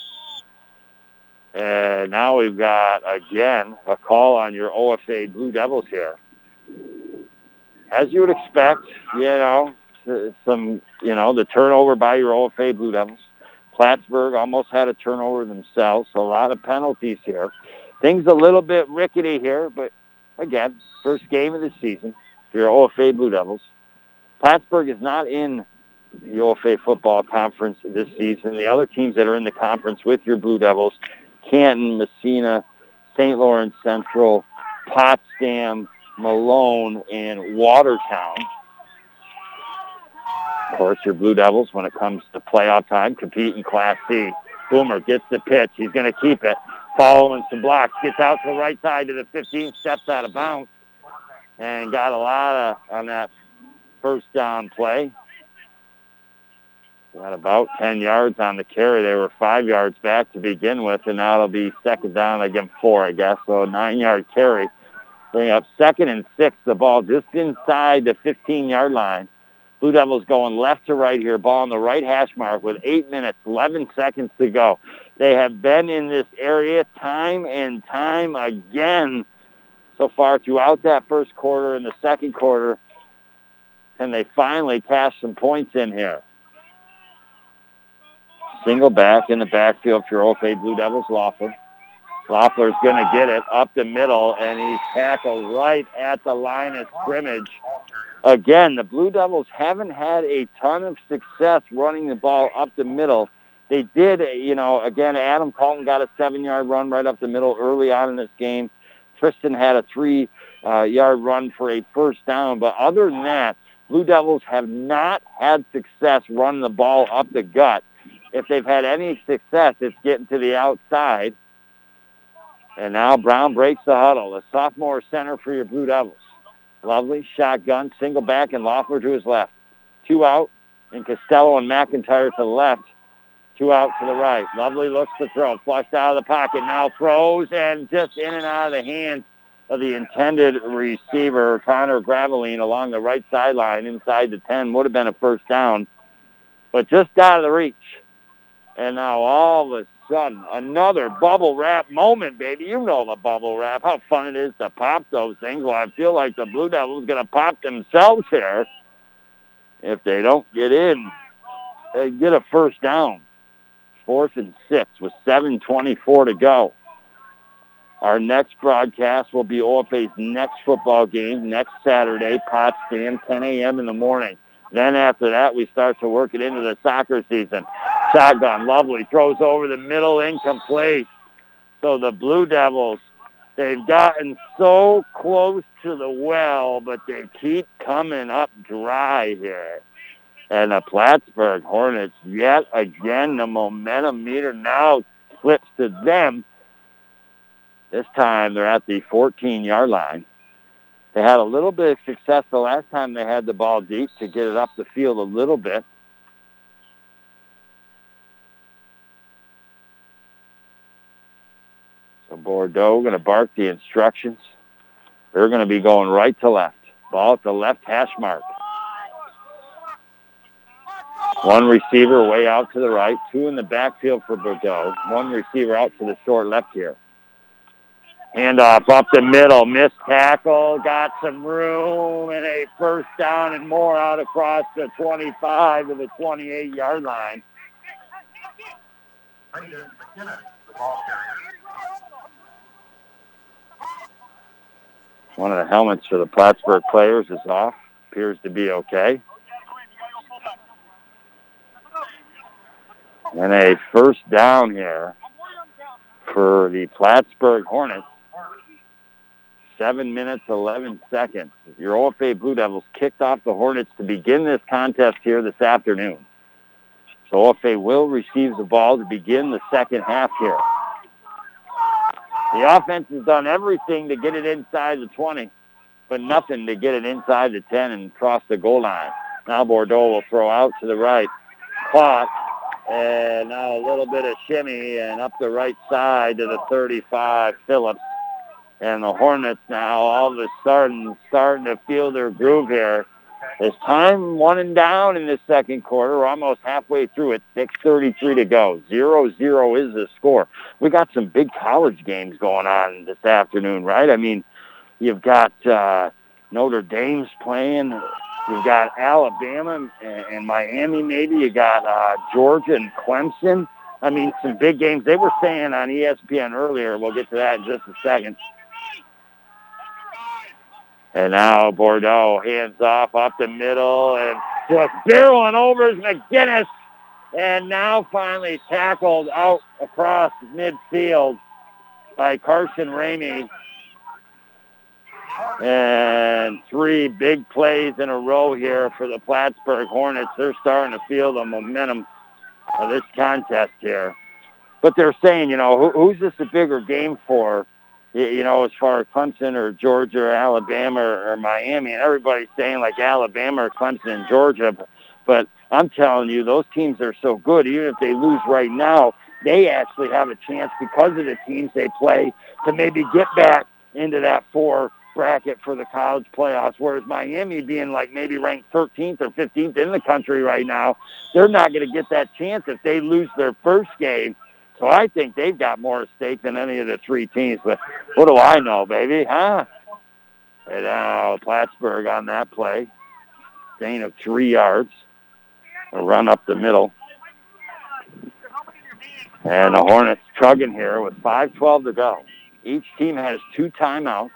and now we've got, again, a call on your OFA Blue Devils here. As you would expect, you know, some, you know, the turnover by your OFA Blue Devils. Plattsburgh almost had a turnover themselves, so a lot of penalties here. Things a little bit rickety here, but again, first game of the season for your OFA Blue Devils. Plattsburgh is not in the OFA football conference this season. The other teams that are in the conference with your Blue Devils Canton, Massena, St. Lawrence Central, Potsdam, Malone, and Watertown. Of course, your Blue Devils, when it comes to playoff time, compete in Class C. Boomer gets the pitch. He's going to keep it. Following some blocks. Gets out to the right side to the 15, steps out of bounds, and got a lot of on that first down play. Got about 10 yards on the carry. They were five yards back to begin with, and now it'll be second down again four, I guess. So a nine-yard carry. Bring up second and six. The ball just inside the 15-yard line. Blue Devils going left to right here. Ball on the right hash mark with eight minutes, 11 seconds to go. They have been in this area time and time again so far throughout that first quarter and the second quarter. And they finally cash some points in here. Single back in the backfield for OFA Blue Devils, Loeffler. Loeffler's going to get it up the middle, and he's tackled right at the line of scrimmage. Again, the Blue Devils haven't had a ton of success running the ball up the middle. They did, you know, again, Adam Colton got a seven-yard run right up the middle early on in this game. Tristan had a three-yard uh, run for a first down. But other than that, Blue Devils have not had success running the ball up the gut if they've had any success, it's getting to the outside. And now Brown breaks the huddle. A sophomore center for your Blue Devils. Lovely shotgun, single back, and Loeffler to his left. Two out, and Costello and McIntyre to the left. Two out to the right. Lovely looks to throw. Flushed out of the pocket. Now throws and just in and out of the hands of the intended receiver, Connor Graveline, along the right sideline inside the 10. Would have been a first down, but just out of the reach. And now all of a sudden, another bubble wrap moment, baby. You know the bubble wrap, how fun it is to pop those things. Well, I feel like the Blue Devils going to pop themselves here if they don't get in. They get a first down. Fourth and six with 7.24 to go. Our next broadcast will be OFA's next football game next Saturday, Potsdam, 10 a.m. in the morning. Then after that, we start to work it into the soccer season. Shotgun, lovely, throws over the middle, incomplete. So the Blue Devils, they've gotten so close to the well, but they keep coming up dry here. And the Plattsburgh Hornets, yet again, the momentum meter now flips to them. This time they're at the 14-yard line. They had a little bit of success the last time they had the ball deep to get it up the field a little bit. Bordeaux going to bark the instructions. They're going to be going right to left. Ball at the left hash mark. One receiver way out to the right, two in the backfield for Bordeaux. One receiver out to the short left here. Handoff up the middle, missed tackle, got some room, and a first down and more out across the 25 to the 28-yard line. One of the helmets for the Plattsburgh players is off. Appears to be okay. And a first down here for the Plattsburgh Hornets. Seven minutes, 11 seconds. Your OFA Blue Devils kicked off the Hornets to begin this contest here this afternoon. So OFA will receive the ball to begin the second half here. The offense has done everything to get it inside the 20, but nothing to get it inside the 10 and cross the goal line. Now Bordeaux will throw out to the right. Caught. And now a little bit of shimmy and up the right side to the 35, Phillips. And the Hornets now all of a sudden starting to feel their groove here. It's time one and down in the second quarter. Almost halfway through it. 6.33 to go. 0-0 is the score. We got some big college games going on this afternoon, right? I mean, you've got uh, Notre Dame's playing. You've got Alabama and, and Miami maybe. You got uh, Georgia and Clemson. I mean, some big games. They were saying on ESPN earlier, we'll get to that in just a second, and now Bordeaux hands off up the middle and just barreling over is McGinnis. And now finally tackled out across midfield by Carson Ramey. And three big plays in a row here for the Plattsburgh Hornets. They're starting to feel the momentum of this contest here. But they're saying, you know, who, who's this a bigger game for? You know, as far as Clemson or Georgia or Alabama or, or Miami, and everybody's saying like Alabama or Clemson and Georgia, but, but I'm telling you, those teams are so good. Even if they lose right now, they actually have a chance because of the teams they play to maybe get back into that four bracket for the college playoffs. Whereas Miami being like maybe ranked 13th or 15th in the country right now, they're not going to get that chance if they lose their first game so I think they've got more at stake than any of the three teams. But what do I know, baby? Huh? And now Plattsburgh on that play. Gain of three yards. A run up the middle. And the Hornets chugging here with 5.12 to go. Each team has two timeouts.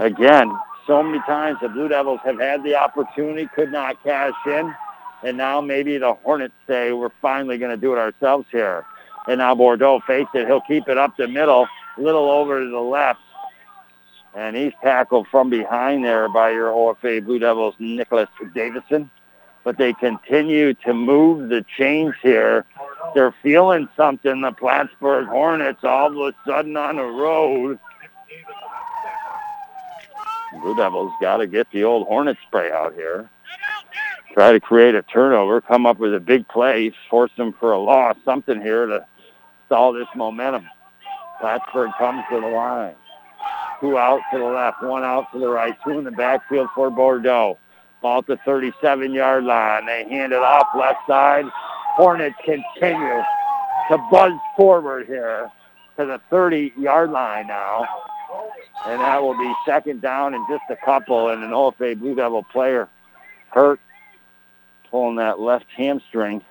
Again, so many times the Blue Devils have had the opportunity, could not cash in. And now maybe the Hornets say, we're finally going to do it ourselves here. And now Bordeaux fakes it. He'll keep it up the middle, a little over to the left. And he's tackled from behind there by your OFA Blue Devils, Nicholas Davison. But they continue to move the chains here. They're feeling something, the Plattsburgh Hornets, all of a sudden on the road. Blue Devils got to get the old Hornet spray out here. Try to create a turnover, come up with a big play, force them for a loss, something here to stall this momentum. Plattsburgh comes to the line. Two out to the left, one out to the right, two in the backfield for Bordeaux. Ball at the 37-yard line. They hand it off left side. Hornets continue to buzz forward here to the 30-yard line now. And that will be second down and just a couple. And an OFA Blue Devil player hurt, pulling that left hamstring,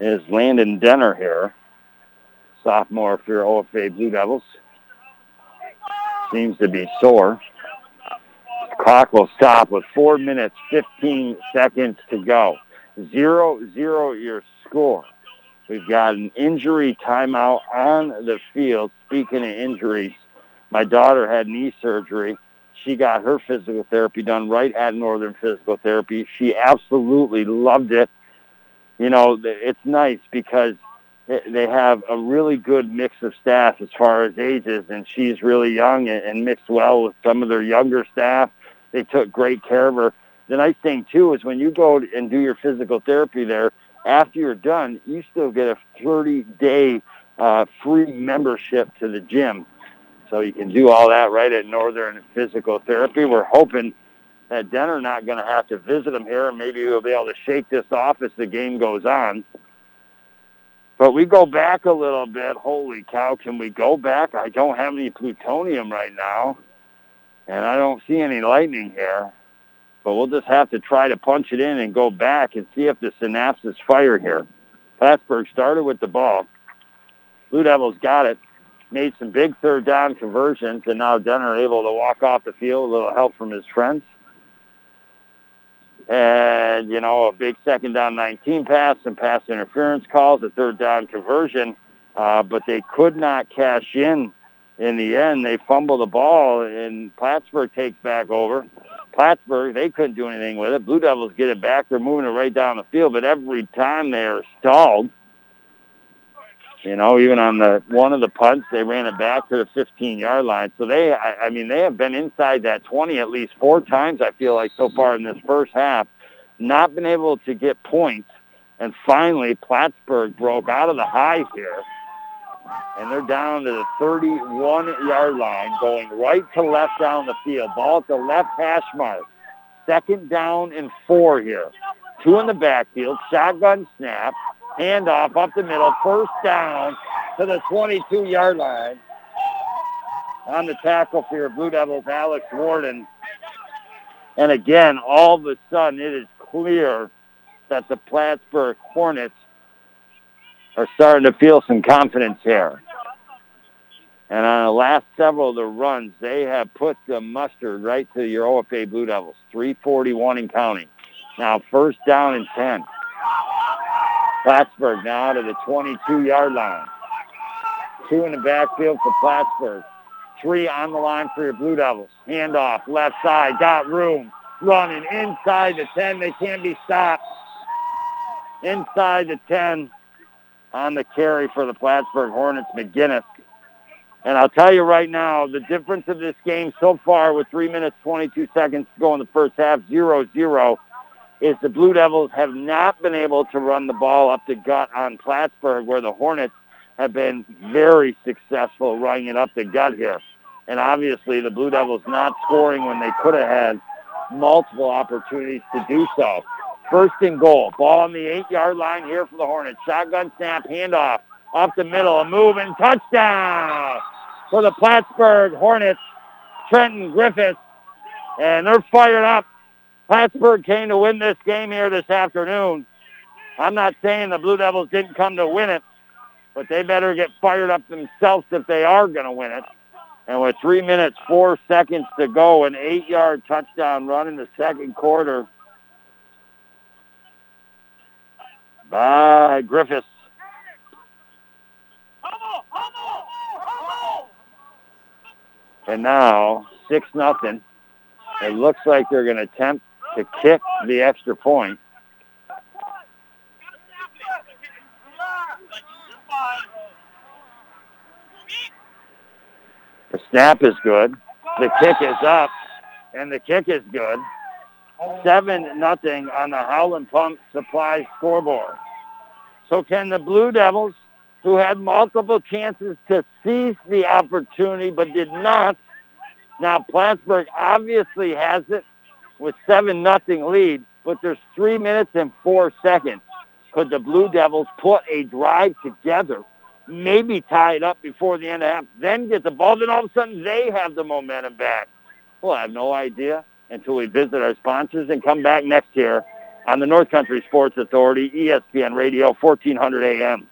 is Landon Denner here, sophomore for your OFA Blue Devils. Seems to be sore. Clock will stop with 4 minutes, 15 seconds to go. 0-0 your score. We've got an injury timeout on the field. Speaking of injuries, my daughter had knee surgery. She got her physical therapy done right at Northern Physical Therapy. She absolutely loved it. You know, it's nice because they have a really good mix of staff as far as ages, and she's really young and mixed well with some of their younger staff. They took great care of her. The nice thing too is when you go and do your physical therapy there, after you're done, you still get a 30-day uh, free membership to the gym. So you can do all that right at Northern Physical Therapy. We're hoping that Denner not going to have to visit them here, and maybe we'll be able to shake this off as the game goes on. But we go back a little bit. Holy cow, can we go back? I don't have any plutonium right now, and I don't see any lightning here. But we'll just have to try to punch it in and go back and see if the synapses fire here. Plattsburgh started with the ball. Blue Devils got it, made some big third down conversions, and now Denner able to walk off the field, with a little help from his friends. And, you know, a big second down 19 pass, some pass interference calls, a third down conversion, uh, but they could not cash in in the end. They fumble the ball, and Plattsburgh takes back over. Plattsburgh, they couldn't do anything with it. Blue Devils get it back. They're moving it right down the field, but every time they're stalled, you know, even on the one of the punts, they ran it back to the 15-yard line. So they, I, I mean, they have been inside that 20 at least four times. I feel like so far in this first half, not been able to get points. And finally, Plattsburgh broke out of the hive here, and they're down to the 31-yard line, going right to left down the field. Ball at the left hash mark. Second down and four here. Two in the backfield. Shotgun snap handoff up the middle, first down to the 22-yard line. On the tackle for your Blue Devils, Alex Warden. And again, all of a sudden, it is clear that the Plattsburgh Hornets are starting to feel some confidence here. And on the last several of the runs, they have put the mustard right to your OFA Blue Devils, 341 and counting. Now first down and 10. Plattsburgh now to the 22-yard line. Two in the backfield for Plattsburgh. Three on the line for your Blue Devils. Handoff, left side, got room. Running inside the 10. They can't be stopped. Inside the 10 on the carry for the Plattsburgh Hornets, McGinnis. And I'll tell you right now, the difference of this game so far with 3 minutes, 22 seconds to go in the first half, 0-0, is the Blue Devils have not been able to run the ball up the gut on Plattsburgh, where the Hornets have been very successful running it up the gut here. And obviously, the Blue Devils not scoring when they could have had multiple opportunities to do so. First and goal. Ball on the eight-yard line here for the Hornets. Shotgun snap, handoff, up the middle, a move, and touchdown for the Plattsburgh Hornets. Trenton Griffiths, and they're fired up. Plattsburgh came to win this game here this afternoon. I'm not saying the Blue Devils didn't come to win it, but they better get fired up themselves if they are going to win it. And with three minutes, four seconds to go, an eight-yard touchdown run in the second quarter by Griffiths. And now, 6 nothing. It looks like they're going to attempt to kick the extra point. The snap is good. The kick is up, and the kick is good. 7 nothing on the Howland Pump Supply scoreboard. So can the Blue Devils, who had multiple chances to seize the opportunity but did not, now Plattsburgh obviously has it with 7 nothing lead, but there's 3 minutes and 4 seconds. Could the Blue Devils put a drive together, maybe tie it up before the end of half, then get the ball, then all of a sudden they have the momentum back? Well, I have no idea until we visit our sponsors and come back next year on the North Country Sports Authority, ESPN Radio, 1400 AM.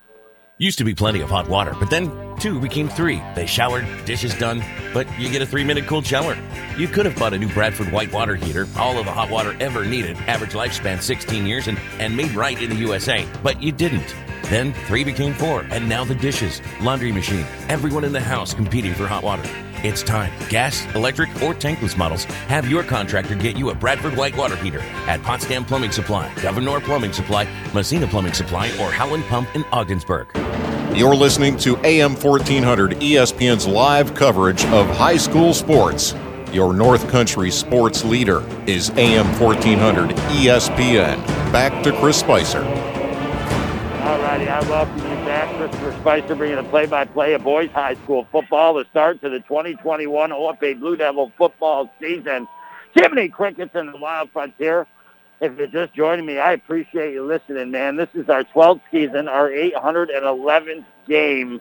Used to be plenty of hot water, but then two became three. They showered, dishes done, but you get a three minute cold shower. You could have bought a new Bradford white water heater, all of the hot water ever needed, average lifespan 16 years, and, and made right in the USA, but you didn't. Then three became four, and now the dishes, laundry machine, everyone in the house competing for hot water. It's time. Gas, electric, or tankless models. Have your contractor get you a Bradford White water heater at Potsdam Plumbing Supply, Gouverneur Plumbing Supply, Massena Plumbing Supply, or Howland Pump in Ogdensburg. You're listening to AM 1400 ESPN's live coverage of high school sports. Your North Country sports leader is AM 1400 ESPN. Back to Chris Spicer. All righty, I welcome you back. Christopher Spicer bringing the play-by-play of boys high school football, the start to the 2021 OFA Blue Devil football season. Jiminy Crickets and the Wild Frontier. If you're just joining me, I appreciate you listening, man. This is our 12th season, our 811th game.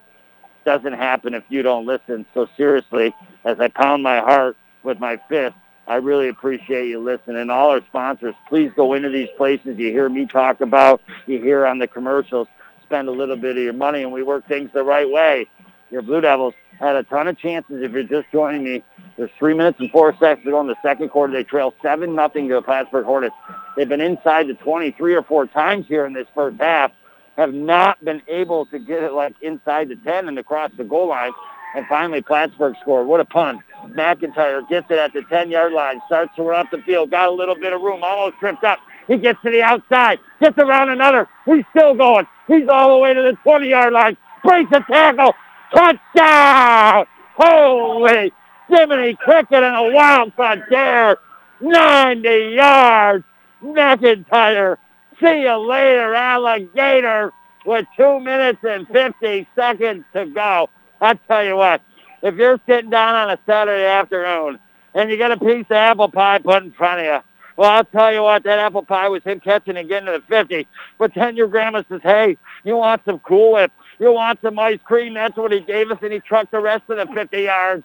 Doesn't happen if you don't listen. So seriously, as I pound my heart with my fist, I really appreciate you listening. All our sponsors, please go into these places you hear me talk about, you hear on the commercials. Spend a little bit of your money, and we work things the right way. Your Blue Devils had a ton of chances. If you're just joining me, there's three minutes and four seconds to go in the second quarter. They trail seven nothing to the Plattsburgh Hornets. They've been inside the 23 or four times here in this first half. Have not been able to get it like inside the 10 and across the goal line. And finally, Plattsburgh scored. What a punt. McIntyre gets it at the 10-yard line, starts to run up the field, got a little bit of room, almost tripped up. He gets to the outside, gets around another. He's still going. He's all the way to the 20-yard line, breaks a tackle, touchdown! Holy Jiminy Cricket and a wild frontier, 90 yards. McIntyre, see you later, alligator, with two minutes and 50 seconds to go. I tell you what, if you're sitting down on a Saturday afternoon and you got a piece of apple pie put in front of you, well, I'll tell you what, that apple pie was him catching and getting to the 50. But then your grandma says, hey, you want some Cool Whip? You want some ice cream? That's what he gave us, and he trucked the rest of the 50 yards.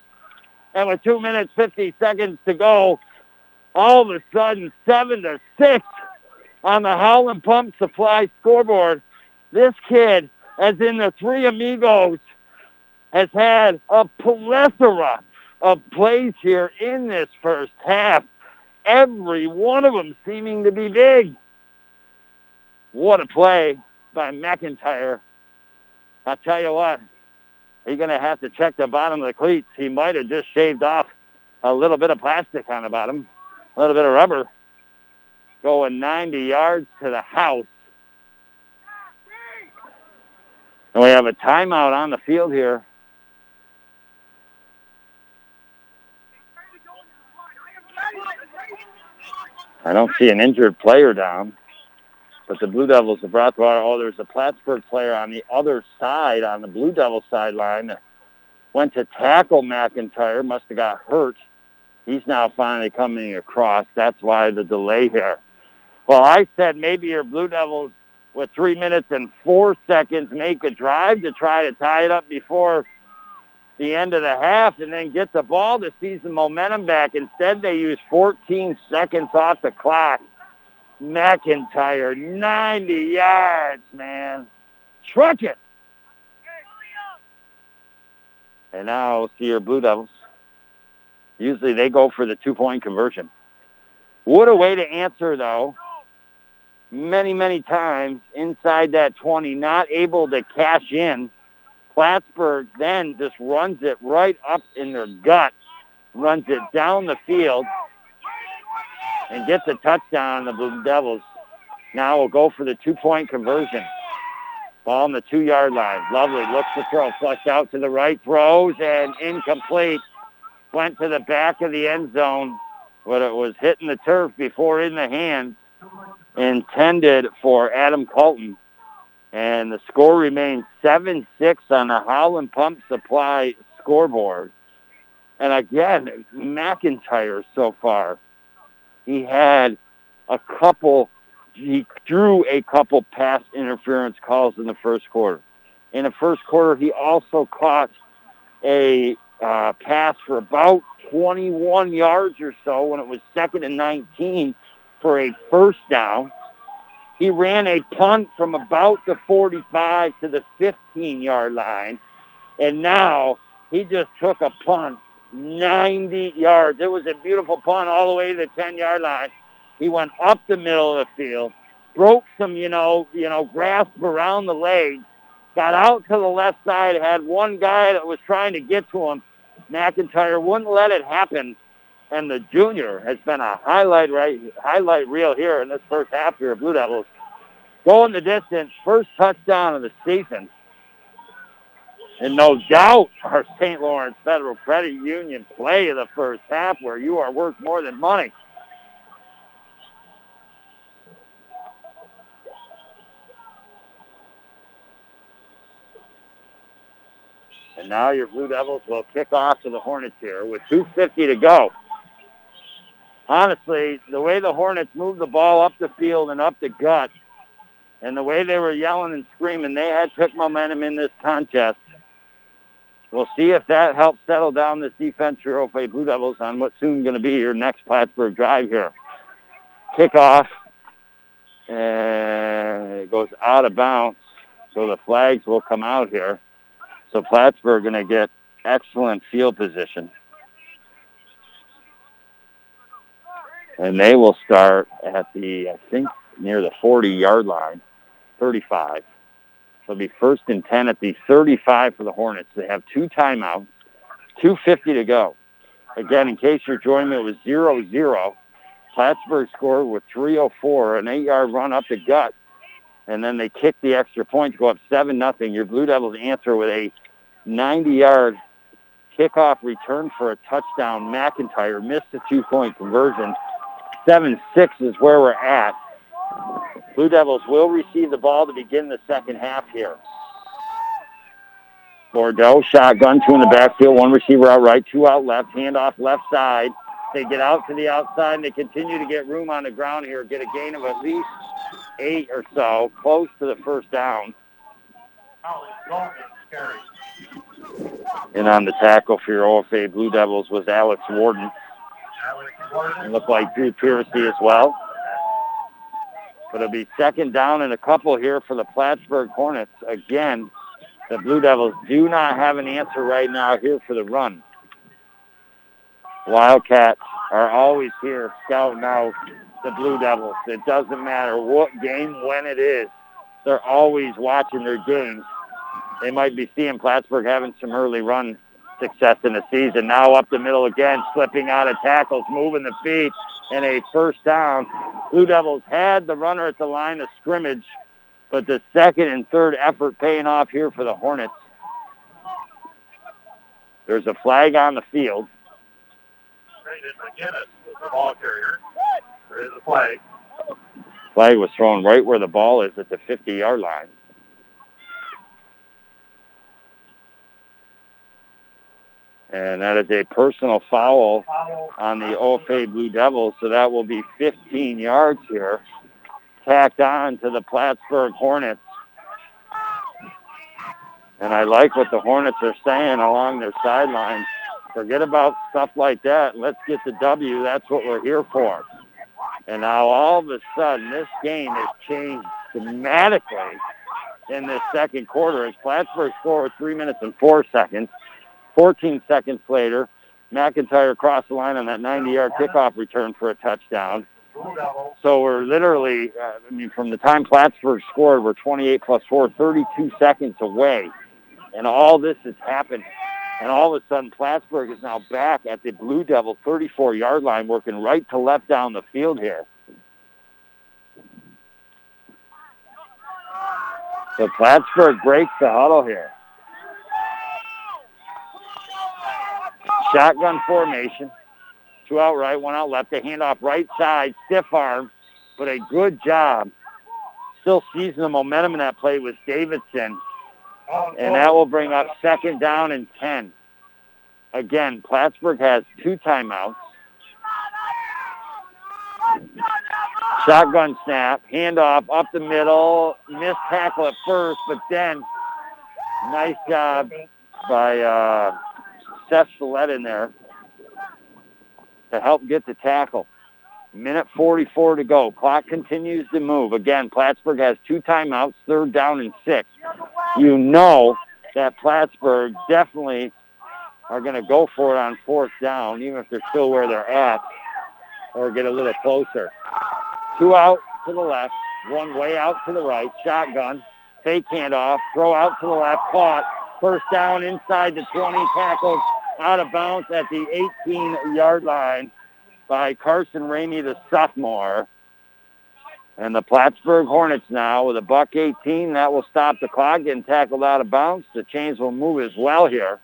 And with two minutes, 50 seconds to go, all of a sudden, 7 to 6 on the Howland Pump Supply scoreboard. This kid, as in the three amigos, has had a plethora of plays here in this first half. Every one of them seeming to be big. What a play by McIntyre. I'll tell you what, he's going to have to check the bottom of the cleats. He might have just shaved off a little bit of plastic on the bottom, a little bit of rubber. Going 90 yards to the house. And we have a timeout on the field here. I don't see an injured player down, but the Blue Devils have brought. Oh, there's a Plattsburgh player on the other side, on the Blue Devil sideline. That went to tackle McIntyre, must have got hurt. He's now finally coming across. That's why the delay here. Well, I said maybe your Blue Devils with three minutes and four seconds make a drive to try to tie it up before the end of the half and then get the ball to see some momentum back. Instead, they use 14 seconds off the clock. McIntyre, 90 yards, man. Truck it. And now see your Blue Devils. Usually they go for the two-point conversion. What a way to answer, though. Many, many times inside that 20, not able to cash in. Plattsburgh then just runs it right up in their gut, runs it down the field, and gets a touchdown on the Blue Devils. Now we'll go for the two-point conversion. Ball on the two-yard line. Lovely. Looks to throw. Flush out to the right. Throws and incomplete. Went to the back of the end zone. but it was hitting the turf before in the hands intended for Adam Colton. And the score remains 7-6 on the Howland Pump Supply scoreboard. And again, McIntyre so far, he had a couple, he drew a couple pass interference calls in the first quarter. In the first quarter, he also caught a uh, pass for about 21 yards or so when it was second and 19 for a first down. He ran a punt from about the 45 to the 15-yard line, and now he just took a punt 90 yards. It was a beautiful punt all the way to the 10-yard line. He went up the middle of the field, broke some, you know, you know, grasp around the legs, got out to the left side, had one guy that was trying to get to him. McIntyre wouldn't let it happen, and the junior has been a highlight right highlight reel here in this first half here of Blue Devils. Going the distance, first touchdown of the season. And no doubt our St. Lawrence Federal Credit Union play of the first half where you are worth more than money. And now your Blue Devils will kick off to the Hornets here with 2.50 to go. Honestly, the way the Hornets moved the ball up the field and up the gut, and the way they were yelling and screaming, they had took momentum in this contest. We'll see if that helps settle down this defense for OFA Blue Devils on what's soon going to be your next Plattsburgh drive here. Kickoff, and it goes out of bounds, so the flags will come out here. So Plattsburgh going to get excellent field position. And they will start at the, I think, near the 40-yard line, 35. So it'll be first and 10 at the 35 for the Hornets. They have two timeouts, 2.50 to go. Again, in case you're joining me, it was 0-0. Plattsburgh scored with 3.04, an eight-yard run up the gut. And then they kicked the extra point to go up 7 nothing. Your Blue Devils answer with a 90-yard kickoff return for a touchdown. McIntyre missed a two-point conversion. 7-6 is where we're at. Blue Devils will receive the ball to begin the second half here. Bordeaux, shotgun, two in the backfield, one receiver out right, two out left, handoff left side. They get out to the outside and they continue to get room on the ground here, get a gain of at least eight or so, close to the first down. And on the tackle for your OFA Blue Devils was Alex Warden. It looked like Drew Piercy as well. But it'll be second down and a couple here for the Plattsburgh Hornets. Again, the Blue Devils do not have an answer right now here for the run. Wildcats are always here scouting out the Blue Devils. It doesn't matter what game, when it is. They're always watching their games. They might be seeing Plattsburgh having some early run success in the season. Now up the middle again, slipping out of tackles, moving the feet, and a first down. Blue Devils had the runner at the line of scrimmage, but the second and third effort paying off here for the Hornets. There's a flag on the field. Brandon McGinnis was the ball carrier. There is a flag. Flag was thrown right where the ball is at the 50-yard line. And that is a personal foul on the OFA Blue Devils, so that will be 15 yards here, tacked on to the Plattsburgh Hornets. And I like what the Hornets are saying along their sidelines. Forget about stuff like that. Let's get the W. That's what we're here for. And now all of a sudden, this game has changed dramatically in this second quarter as Plattsburgh scored three minutes and four seconds. 14 seconds later, McIntyre crossed the line on that 90-yard kickoff return for a touchdown. So we're literally, uh, I mean, from the time Plattsburgh scored, we're 28 plus 4, 32 seconds away. And all this has happened. And all of a sudden, Plattsburgh is now back at the Blue Devil 34-yard line, working right to left down the field here. So Plattsburgh breaks the huddle here. Shotgun formation. Two out right, one out left. They hand off right side, stiff arm, but a good job. Still seizing the momentum in that play was Davidson. And that will bring up second down and 10. Again, Plattsburgh has two timeouts. Shotgun snap, handoff up the middle, missed tackle at first, but then nice job by uh, Seth Salette in there to help get the tackle. Minute 44 to go. Clock continues to move. Again, Plattsburgh has two timeouts, third down and six. You know that Plattsburgh definitely are going to go for it on fourth down, even if they're still where they're at, or get a little closer. Two out to the left, one way out to the right, shotgun, fake handoff, throw out to the left, caught, first down inside the 20, tackled out of bounds at the 18-yard line by Carson Ramey, the sophomore. And the Plattsburgh Hornets now with a buck 18. That will stop the clock getting tackled out of bounds. The chains will move as well here.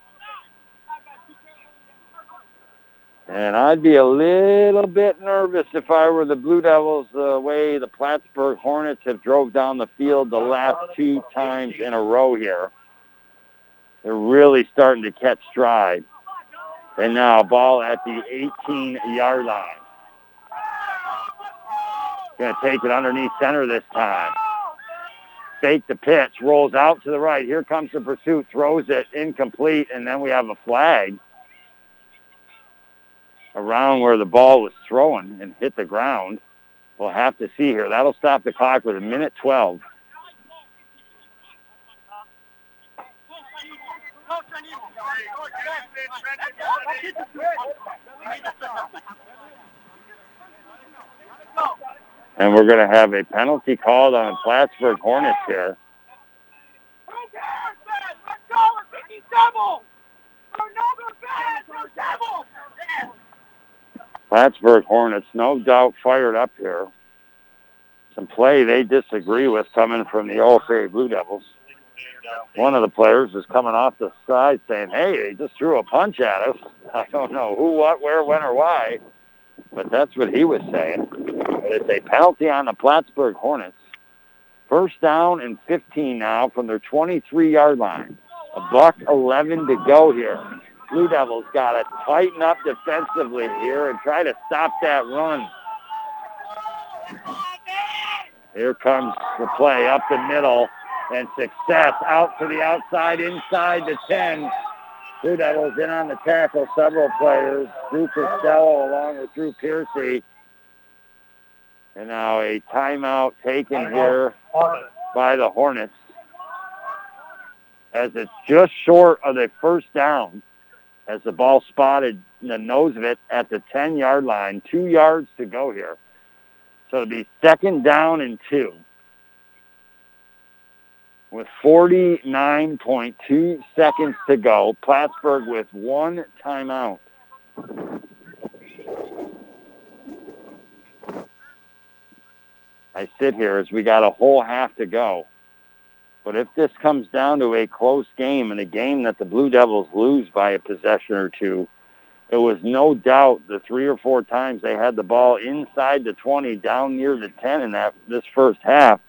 And I'd be a little bit nervous if I were the Blue Devils the way the Plattsburgh Hornets have drove down the field the last two times in a row here. They're really starting to catch stride. And now ball at the 18-yard line. Going to take it underneath center this time. Fake the pitch, rolls out to the right. Here comes the pursuit, throws it incomplete, and then we have a flag around where the ball was thrown and hit the ground. We'll have to see here. That'll stop the clock with a minute 12. And we're going to have a penalty called on Plattsburgh Hornets here. Plattsburgh Hornets, no doubt fired up here. Some play they disagree with coming from the OFA Blue Devils. One of the players is coming off the side saying, hey, they just threw a punch at us. (laughs) I don't know who, what, where, when, or why, but that's what he was saying. But it's a penalty on the Plattsburgh Hornets. First down and 15 now from their 23-yard line. A buck 11 to go here. Blue Devils got to tighten up defensively here and try to stop that run. Here comes the play up the middle and success out to the outside, inside the 10. Blue Devils in on the tackle, several players. Drew Costello along with Drew Piercy. And now a timeout taken here by the Hornets as it's just short of the first down as the ball spotted the nose of it at the 10-yard line. Two yards to go here. So it'll be second down and two with 49.2 seconds to go. Plattsburgh with one timeout. I sit here as we got a whole half to go. But if this comes down to a close game and a game that the Blue Devils lose by a possession or two, it was no doubt the three or four times they had the ball inside the 20, down near the 10 in that this first half,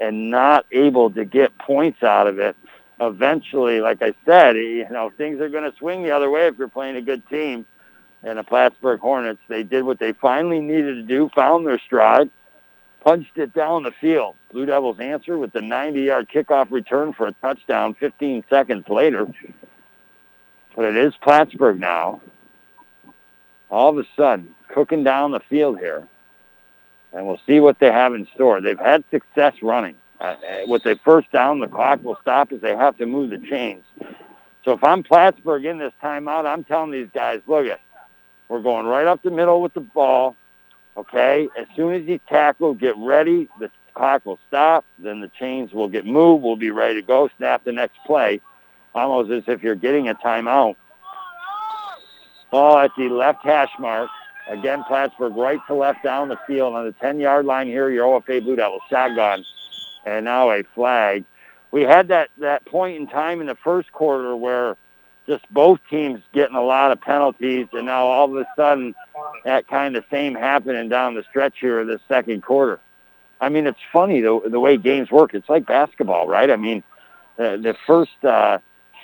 and not able to get points out of it. Eventually, like I said, you know things are going to swing the other way if you're playing a good team. And the Plattsburgh Hornets, they did what they finally needed to do, found their stride, punched it down the field. Blue Devils answer with the 90-yard kickoff return for a touchdown 15 seconds later. But it is Plattsburgh now. All of a sudden, cooking down the field here. And we'll see what they have in store. They've had success running. Uh, with their first down, the clock will stop as they have to move the chains. So if I'm Plattsburgh in this timeout, I'm telling these guys, look it, we're going right up the middle with the ball. Okay, as soon as he's tackled, get ready. The clock will stop. Then the chains will get moved. We'll be ready to go. Snap the next play, almost as if you're getting a timeout. Ball at the left hash mark. Again, Plattsburgh right to left down the field on the 10-yard line here. Your OFA Blue Devils shotgun, and now a flag. We had that that point in time in the first quarter where just both teams getting a lot of penalties, and now all of a sudden that kind of same happening down the stretch here of the second quarter. I mean, it's funny the the way games work. It's like basketball, right? I mean, uh, the first uh,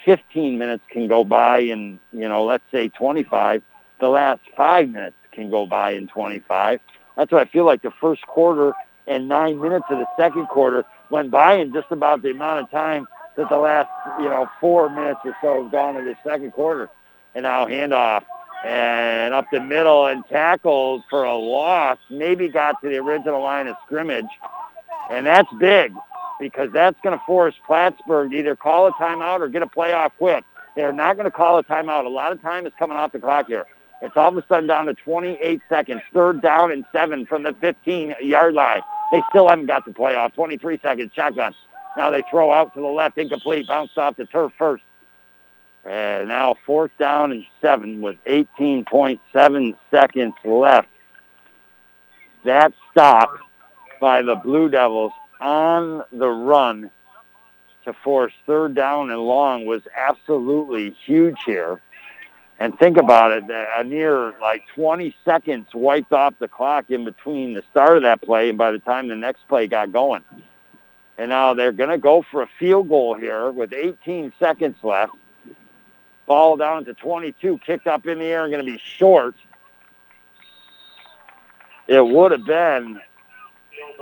15 minutes can go by in you know, let's say 25. The last five minutes can go by in 25. That's what I feel like. The first quarter and nine minutes of the second quarter went by in just about the amount of time that the last, you know, four minutes or so have gone in the second quarter. And now handoff and up the middle and tackled for a loss. Maybe got to the original line of scrimmage. And that's big because that's going to force Plattsburgh to either call a timeout or get a playoff quick. They're not going to call a timeout. A lot of time is coming off the clock here. It's all of a sudden down to 28 seconds. Third down and seven from the 15-yard line. They still haven't got the playoff. 23 seconds, shotgun. Now they throw out to the left, incomplete, bounced off the turf first. And now fourth down and seven with 18.7 seconds left. That stop by the Blue Devils on the run to force third down and long was absolutely huge here. And think about it, a near like 20 seconds wiped off the clock in between the start of that play and by the time the next play got going. And now they're going to go for a field goal here with 18 seconds left. Ball down to 22, kicked up in the air going to be short. It would have been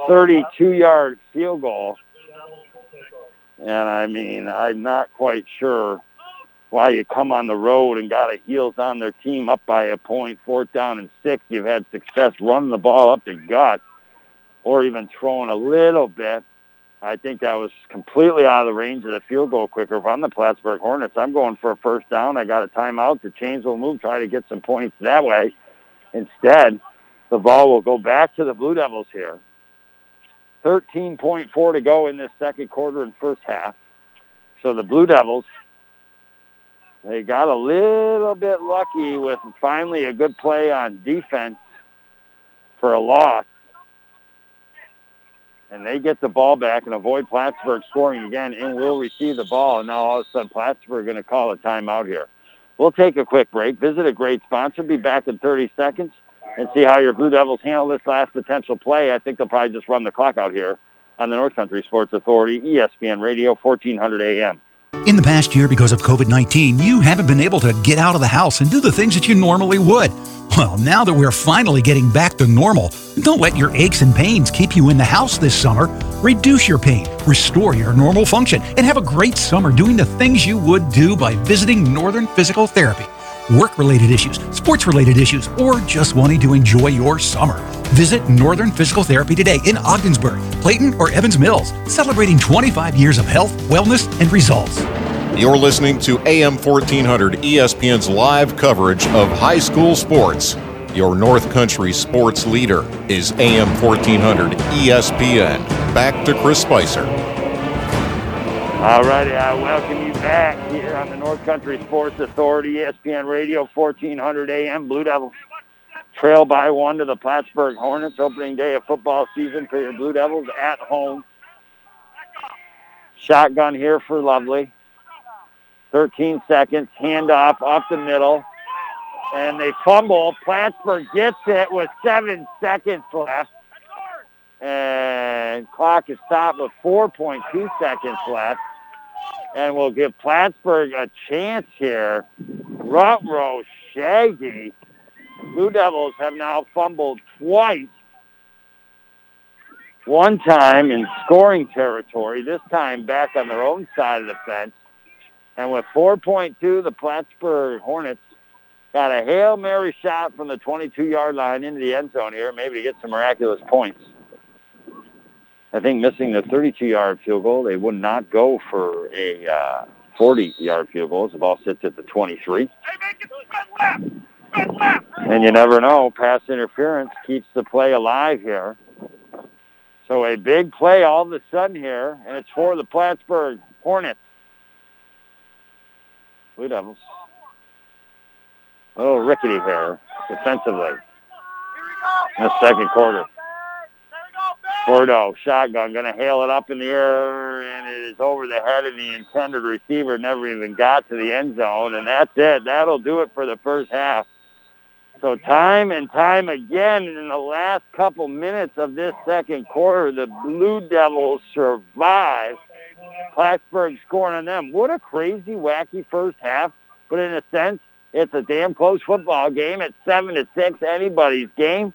32-yard field goal. And I mean, I'm not quite sure why you come on the road and got a heels on their team up by a point, fourth down and six. You've had success running the ball up the gut or even throwing a little bit. I think that was completely out of the range of the field goal quicker. If I'm the Plattsburgh Hornets, I'm going for a first down. I got a timeout. The chains will move, try to get some points that way. Instead, the ball will go back to the Blue Devils here. 13.4 to go in this second quarter and first half. So the Blue Devils, they got a little bit lucky with finally a good play on defense for a loss and they get the ball back and avoid Plattsburgh scoring again and will receive the ball. And now all of a sudden Plattsburgh going to call a timeout here. We'll take a quick break, visit a great sponsor, be back in 30 seconds, and see how your Blue Devils handle this last potential play. I think they'll probably just run the clock out here on the North Country Sports Authority, ESPN Radio, 1400 AM. In the past year, because of COVID 19, you haven't been able to get out of the house and do the things that you normally would. Well, now that we're finally getting back to normal, don't let your aches and pains keep you in the house this summer. Reduce your pain, restore your normal function, and have a great summer doing the things you would do by visiting Northern Physical Therapy. Work related issues, sports related issues, or just wanting to enjoy your summer. Visit Northern Physical Therapy today in Ogdensburg, Clayton, or Evans Mills, celebrating 25 years of health, wellness, and results. You're listening to AM 1400 ESPN's live coverage of high school sports. Your North Country sports leader is AM 1400 ESPN. Back to Chris Spicer. All righty, I welcome you back here on the North Country Sports Authority, ESPN Radio, 1400 AM. Blue Devils trail by one to the Plattsburgh Hornets, opening day of football season for your Blue Devils at home. Shotgun here for Lovely. 13 seconds, handoff off the middle, and they fumble. Plattsburgh gets it with seven seconds left. And clock is stopped with 4.2 seconds left. And we'll give Plattsburgh a chance here. Rutrow Shaggy. Blue Devils have now fumbled twice. One time in scoring territory, this time back on their own side of the fence. And with 4.2, the Plattsburgh Hornets got a Hail Mary shot from the 22-yard line into the end zone here, maybe to get some miraculous points. I think missing the 32-yard field goal, they would not go for a uh, 40-yard field goal. The ball sits at the 23. And you never know. Pass interference keeps the play alive here. So a big play all of a sudden here, and it's for the Plattsburgh Hornets. Blue Devils. A little rickety here defensively in the second quarter. Bordeaux, shotgun, going to hail it up in the air, and it is over the head of the intended receiver. Never even got to the end zone, and that's it. That'll do it for the first half. So time and time again in the last couple minutes of this second quarter, the Blue Devils survive. Plattsburgh scoring on them. What a crazy, wacky first half. But in a sense, it's a damn close football game. It's 7 to six, anybody's game.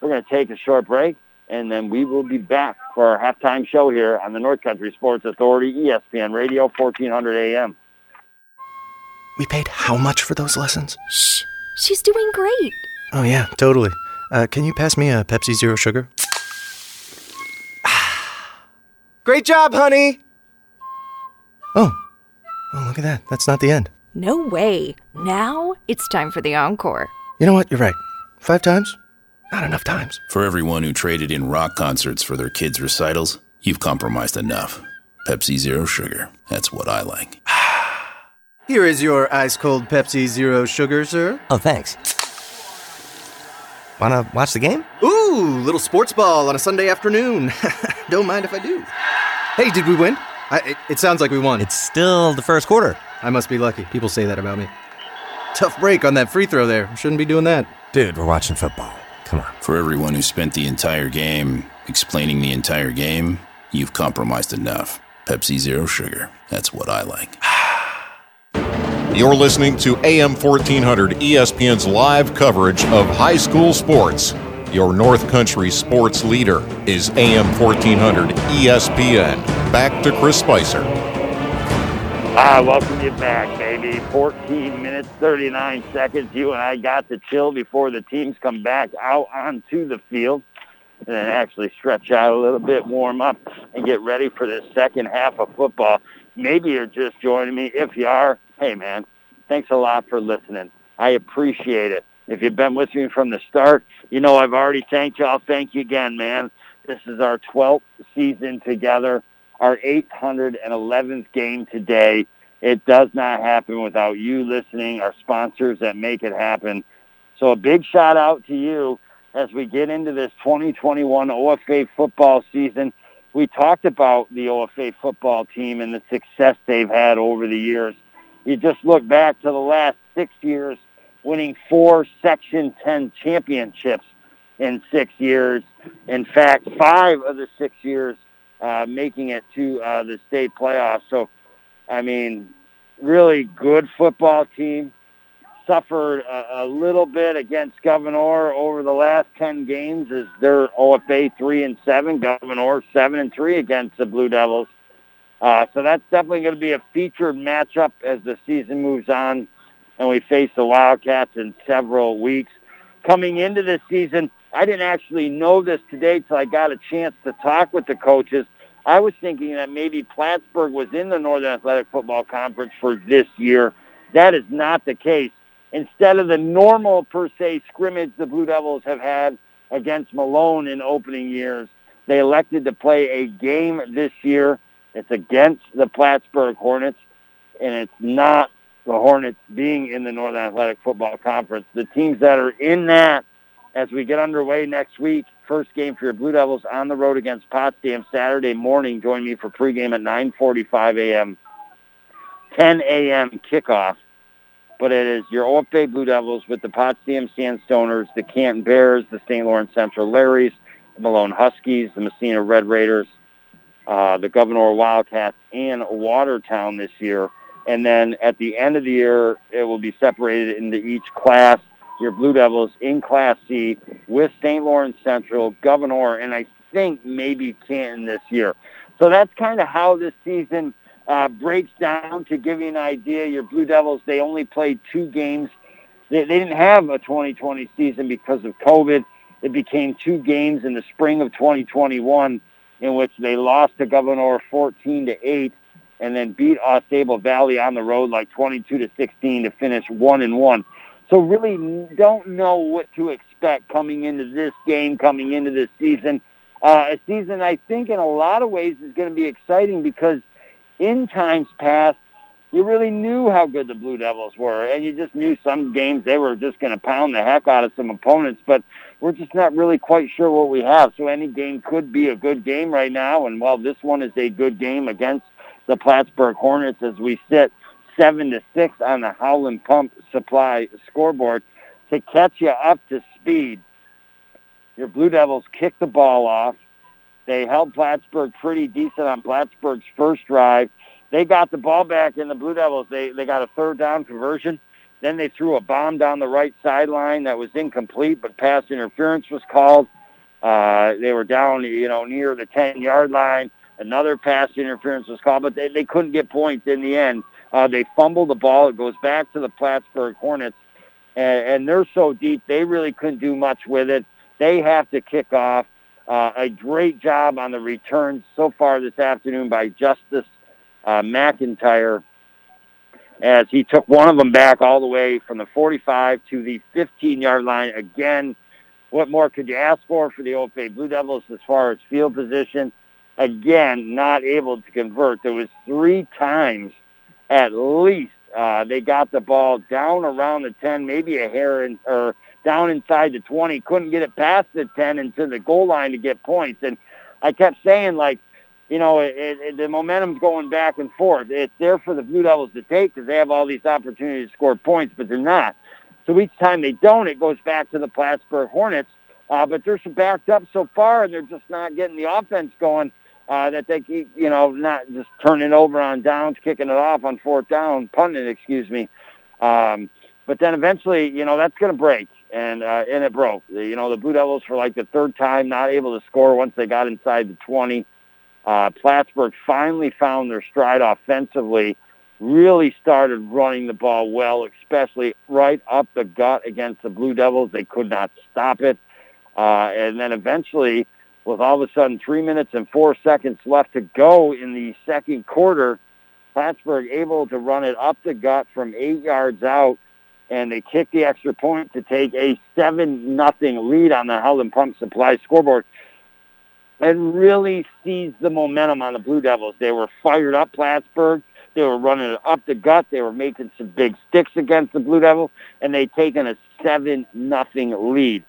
We're going to take a short break and then we will be back for our halftime show here on the North Country Sports Authority, ESPN Radio, 1400 AM. We paid how much for those lessons? Shh, she's doing great. Oh, yeah, totally. Uh, can you pass me a Pepsi Zero Sugar? (sighs) Great job, honey! Oh, oh, look at that. That's not the end. No way. Now it's time for the encore. You know what? You're right. Five times? Not enough times. For everyone who traded in rock concerts for their kids' recitals, you've compromised enough. Pepsi Zero Sugar. That's what I like. (sighs) Here is your ice cold Pepsi Zero Sugar, sir. Oh, thanks. Wanna watch the game? Ooh, little sports ball on a Sunday afternoon. (laughs) Don't mind if I do. Hey, did we win? I, it, it sounds like we won. It's still the first quarter. I must be lucky. People say that about me. Tough break on that free throw there. Shouldn't be doing that. Dude, we're watching football. Come on. For everyone who spent the entire game explaining the entire game, you've compromised enough. Pepsi Zero Sugar. That's what I like. (sighs) You're listening to AM 1400 ESPN's live coverage of high school sports. Your North Country sports leader is AM 1400 ESPN. Back to Chris Spicer. Ah, welcome you back, baby. 14 minutes, 39 seconds. You and I got to chill before the teams come back out onto the field and then actually stretch out a little bit, warm up, and get ready for the second half of football. Maybe you're just joining me. If you are, hey, man, thanks a lot for listening. I appreciate it. If you've been with me from the start, you know I've already thanked you. I'll thank you again, man. This is our 12th season together, our 811th game today. It does not happen without you listening, our sponsors that make it happen. So a big shout out to you as we get into this 2021 OFA football season. We talked about the OFA football team and the success they've had over the years. You just look back to the last six years, winning four Section 10 championships in six years. In fact, five of the six years uh, making it to uh, the state playoffs. So, I mean, really good football team. Suffered a, a little bit against Gouverneur over the last 10 games as they're OFA 3 and 7, Gouverneur 7 and 3 against the Blue Devils. Uh, so that's definitely going to be a featured matchup as the season moves on and we face the Wildcats in several weeks. Coming into this season, I didn't actually know this today till I got a chance to talk with the coaches. I was thinking that maybe Plattsburgh was in the Northern Athletic Football Conference for this year. That is not the case. Instead of the normal, per se, scrimmage the Blue Devils have had against Malone in opening years, they elected to play a game this year. It's against the Plattsburgh Hornets, and it's not the Hornets being in the Northern Athletic Football Conference. The teams that are in that as we get underway next week, first game for your Blue Devils on the road against Potsdam Saturday morning. Join me for pregame at 9.45 a.m., 10 a.m. kickoff. But it is your OFA Blue Devils with the Potsdam Sandstoners, the Canton Bears, the St. Lawrence Central Larrys, the Malone Huskies, the Massena Red Raiders, uh, the Gouverneur Wildcats, and Watertown this year. And then at the end of the year, it will be separated into each class. Your Blue Devils in Class C with St. Lawrence Central, Gouverneur, and I think maybe Canton this year. So that's kind of how this season uh, breaks down to give you an idea. Your Blue Devils, they only played two games. They, they didn't have a 2020 season because of COVID. It became two games in the spring of 2021 in which they lost to Gouverneur 14 to 8 and then beat Au Valley on the road like 22 to 16 to finish one and one. So really don't know what to expect coming into this game, coming into this season. Uh, a season I think in a lot of ways is going to be exciting because in times past, you really knew how good the Blue Devils were, and you just knew some games they were just going to pound the heck out of some opponents. But we're just not really quite sure what we have. So any game could be a good game right now, and while this one is a good game against the Plattsburgh Hornets, as we sit seven to six on the Howland Pump Supply scoreboard, to catch you up to speed. Your Blue Devils kicked the ball off. They held Plattsburgh pretty decent on Plattsburgh's first drive. They got the ball back in the Blue Devils. They they got a third down conversion. Then they threw a bomb down the right sideline that was incomplete, but pass interference was called. Uh, they were down, you know, near the 10-yard line. Another pass interference was called, but they, they couldn't get points in the end. Uh, they fumble the ball. It goes back to the Plattsburgh Hornets, and, and they're so deep they really couldn't do much with it. They have to kick off. Uh, a great job on the returns so far this afternoon by Justice uh, McIntyre as he took one of them back all the way from the 45 to the 15-yard line. Again, what more could you ask for for the Old OFA Blue Devils as far as field position? Again, not able to convert. There was three times at least uh, they got the ball down around the 10, maybe a hair in, or down inside the 20. Couldn't get it past the 10 into the goal line to get points. And I kept saying, like, you know, it, it, the momentum's going back and forth. It's there for the Blue Devils to take because they have all these opportunities to score points, but they're not. So each time they don't, it goes back to the Plattsburgh Hornets. Uh, but they're backed up so far, and they're just not getting the offense going uh, that they keep, you know, not just turning over on downs, kicking it off on fourth down, punting, excuse me. Um, but then eventually, you know, that's going to break, and uh, and it broke. You know, the Blue Devils for like the third time not able to score once they got inside the 20. Uh, Plattsburgh finally found their stride offensively, really started running the ball well, especially right up the gut against the Blue Devils. They could not stop it. Uh, and then eventually, with all of a sudden three minutes and four seconds left to go in the second quarter, Plattsburgh able to run it up the gut from eight yards out, and they kick the extra point to take a seven nothing lead on the Howland Pump Supply scoreboard and really seized the momentum on the Blue Devils. They were fired up, Plattsburgh. They were running it up the gut. They were making some big sticks against the Blue Devils, and they taken a seven nothing lead.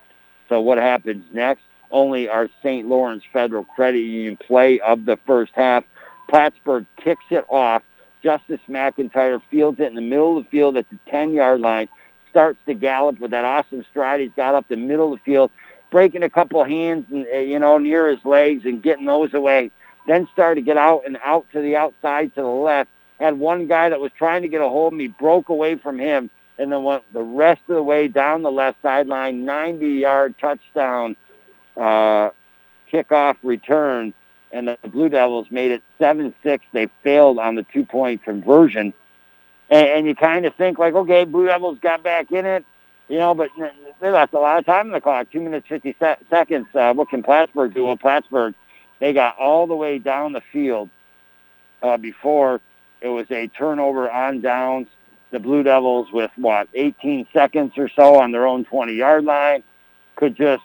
So what happens next? Only our St. Lawrence Federal Credit Union play of the first half. Plattsburgh kicks it off. Justice McIntyre fields it in the middle of the field at the 10-yard line, starts to gallop with that awesome stride he's got up the middle of the field, breaking a couple hands, and, uh, you know, near his legs and getting those away. Then started to get out and out to the outside to the left. Had one guy that was trying to get a hold of me, broke away from him, and then went the rest of the way down the left sideline, 90-yard touchdown uh, kickoff return, and the Blue Devils made it 7-6. They failed on the two-point conversion. And, and you kind of think, like, okay, Blue Devils got back in it, you know, but they lost a lot of time in the clock, 2 minutes, 50 se- seconds. Uh, what can Plattsburgh do? Well, Plattsburgh, they got all the way down the field uh, before it was a turnover on downs. The Blue Devils, with what, 18 seconds or so on their own 20-yard line, could just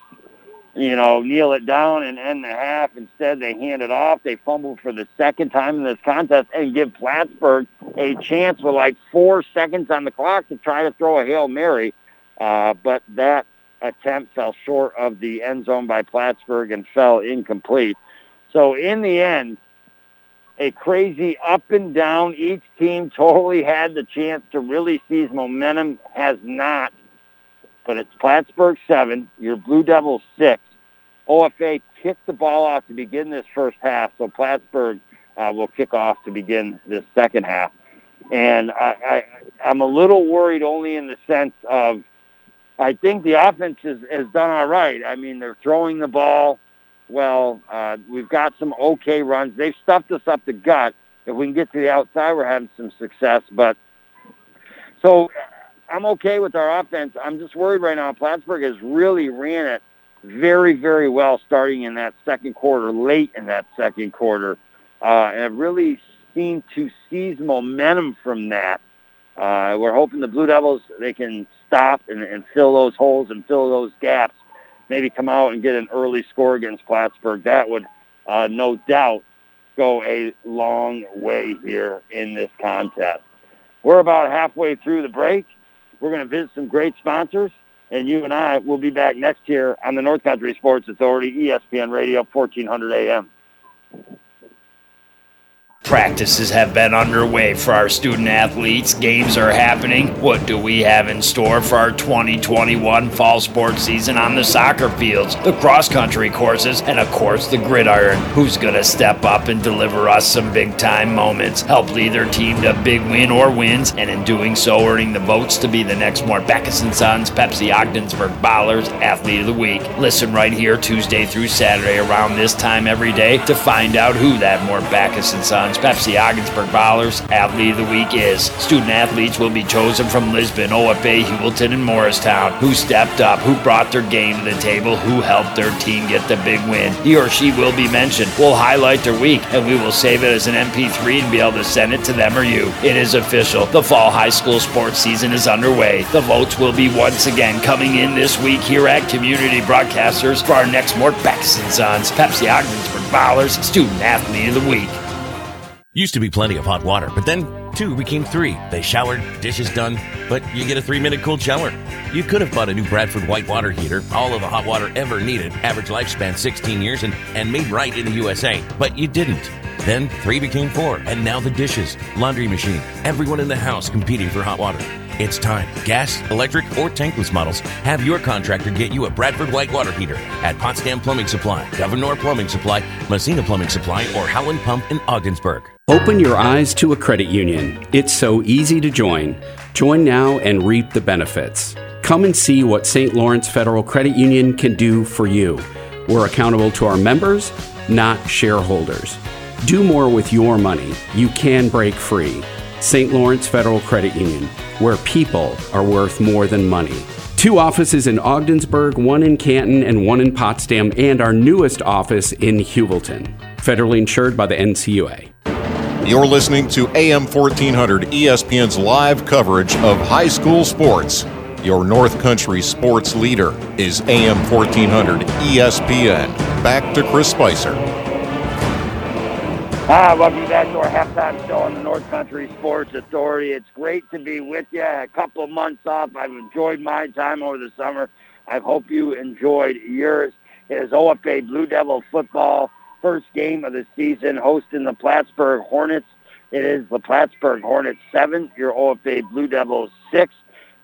you know, kneel it down and end the half. Instead, they hand it off. They fumble for the second time in this contest and give Plattsburgh a chance with like four seconds on the clock to try to throw a Hail Mary. Uh, but that attempt fell short of the end zone by Plattsburgh and fell incomplete. So in the end, a crazy up and down. Each team totally had the chance to really seize momentum, has not but it's Plattsburgh 7, your Blue Devils 6. OFA kicked the ball off to begin this first half, so Plattsburgh uh, will kick off to begin this second half. And I, I, I'm a little worried only in the sense of I think the offense has, has done all right. I mean, they're throwing the ball well. Uh, we've got some okay runs. They've stuffed us up the gut. If we can get to the outside, we're having some success. But so I'm okay with our offense. I'm just worried right now. Plattsburgh has really ran it very, very well starting in that second quarter, late in that second quarter, uh, and really seemed to seize momentum from that. Uh, we're hoping the Blue Devils they can stop and, and fill those holes and fill those gaps. Maybe come out and get an early score against Plattsburgh. That would, uh, no doubt, go a long way here in this contest. we're about halfway through the break. We're going to visit some great sponsors, and you and I will be back next year on the North Country Sports Authority, ESPN Radio, 1400 AM. Practices have been underway for our student athletes. Games are happening. What do we have in store for our 2021 fall sports season on the soccer fields, the cross country courses, and of course the gridiron? Who's going to step up and deliver us some big time moments? Help lead their team to big win or wins, and in doing so, earning the votes to be the next Mort Backus and Sons Pepsi Ogdensburg Ballers Athlete of the Week. Listen right here Tuesday through Saturday around this time every day to find out who that Mort Backus and Sons Pepsi Ogdensburg Ballers Athlete of the Week is. Student athletes will be chosen from Lisbon, OFA, Heuvelton, and Morristown. Who stepped up, who brought their game to the table, who helped their team get the big win. He or she will be mentioned. We'll highlight their week, and we will save it as an MP3 and be able to send it to them or you. It is official. The fall high school sports season is underway. The votes will be once again coming in this week here at Community Broadcasters for our next Mort and Sons Pepsi Ogdensburg Ballers Student Athlete of the Week. Used to be plenty of hot water, but then two became three. They showered, dishes done, but you get a three minute cold shower. You could have bought a new Bradford white water heater, all of the hot water ever needed, average lifespan 16 years, and, and made right in the USA, but you didn't. Then three became four, and now the dishes, laundry machine, everyone in the house competing for hot water. It's time. Gas, electric, or tankless models. Have your contractor get you a Bradford white water heater at Potsdam Plumbing Supply, Gouverneur Plumbing Supply, Massena Plumbing Supply, or Howland Pump in Ogdensburg. Open your eyes to a credit union. It's so easy to join. Join now and reap the benefits. Come and see what St. Lawrence Federal Credit Union can do for you. We're accountable to our members, not shareholders. Do more with your money. You can break free. St. Lawrence Federal Credit Union, where people are worth more than money. Two offices in Ogdensburg, one in Canton, and one in Potsdam, and our newest office in Heuvelton. Federally insured by the NCUA. You're listening to AM 1400 ESPN's live coverage of high school sports. Your North Country sports leader is AM 1400 ESPN. Back to Chris Spicer. Ah, welcome back to our halftime show on the North Country Sports Authority. It's great to be with you. A couple months off. I've enjoyed my time over the summer. I hope you enjoyed yours. It is OFA Blue Devil football, first game of the season, hosting the Plattsburgh Hornets. It is the Plattsburgh Hornets 7, your OFA Blue Devils 6.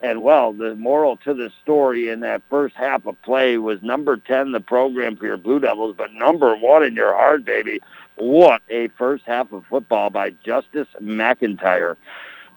And, well, the moral to the story in that first half of play was number 10, the program for your Blue Devils, but number one in your heart, baby. What a first half of football by Justice McIntyre.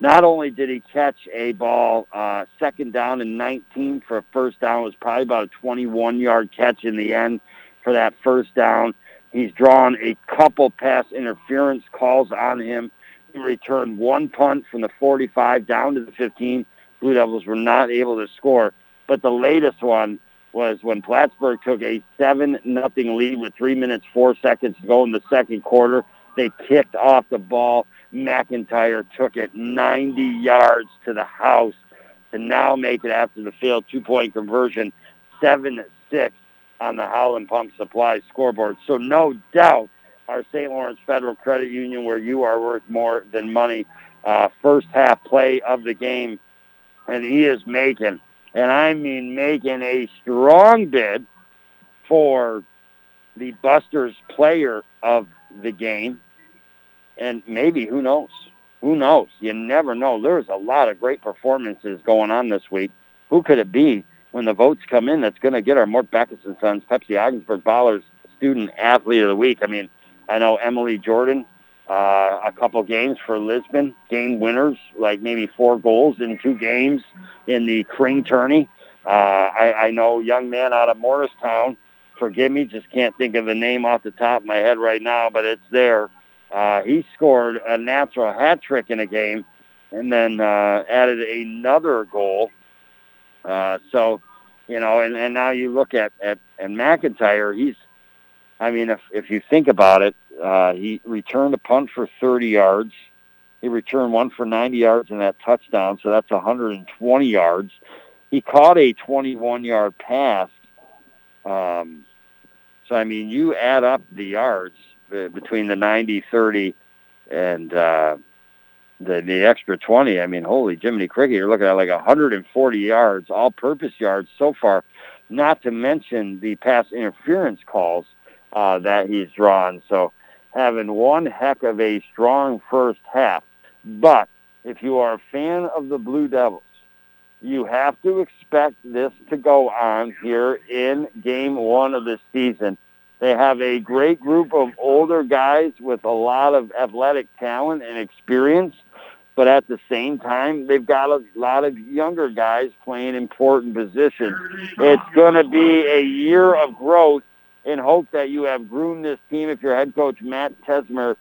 Not only did he catch a ball uh, second down and 19 for a first down, it was probably about a 21-yard catch in the end for that first down. He's drawn a couple pass interference calls on him. He returned one punt from the 45 down to the 15. Blue Devils were not able to score. But the latest one was when Plattsburgh took a 7 nothing lead with 3 minutes 4 seconds to go in the second quarter. They kicked off the ball. McIntyre took it 90 yards to the house to now make it after the failed two-point conversion 7-6 on the Howland Pump Supply scoreboard. So no doubt our St. Lawrence Federal Credit Union, where you are worth more than money, uh, first half play of the game, and he is making and I mean making a strong bid for the Busters player of the game. And maybe, who knows? Who knows? You never know. There's a lot of great performances going on this week. Who could it be when the votes come in that's going to get our Mort Backus and Sons Pepsi Ogdensburg Ballers Student Athlete of the Week? I mean, I know Emily Jordan uh, a couple games for Lisbon, game winners, like maybe four goals in two games in the Kring tourney. Uh, I, I know young man out of Morristown. Forgive me, just can't think of the name off the top of my head right now, but it's there. Uh, he scored a natural hat trick in a game and then uh, added another goal. Uh, so, you know, and, and now you look at, at and McIntyre, he's, I mean, if, if you think about it, uh, he returned a punt for 30 yards. He returned one for 90 yards in that touchdown, so that's 120 yards. He caught a 21-yard pass. Um, so, I mean, you add up the yards uh, between the 90, 30, and uh, the the extra 20. I mean, holy Jiminy Cricket, you're looking at like 140 yards, all-purpose yards so far. Not to mention the pass interference calls uh, that he's drawn. So having one heck of a strong first half. But if you are a fan of the Blue Devils, you have to expect this to go on here in game one of the season. They have a great group of older guys with a lot of athletic talent and experience, but at the same time, they've got a lot of younger guys playing important positions. It's going to be a year of growth in hope that you have groomed this team, if you're head coach Matt Tesmer,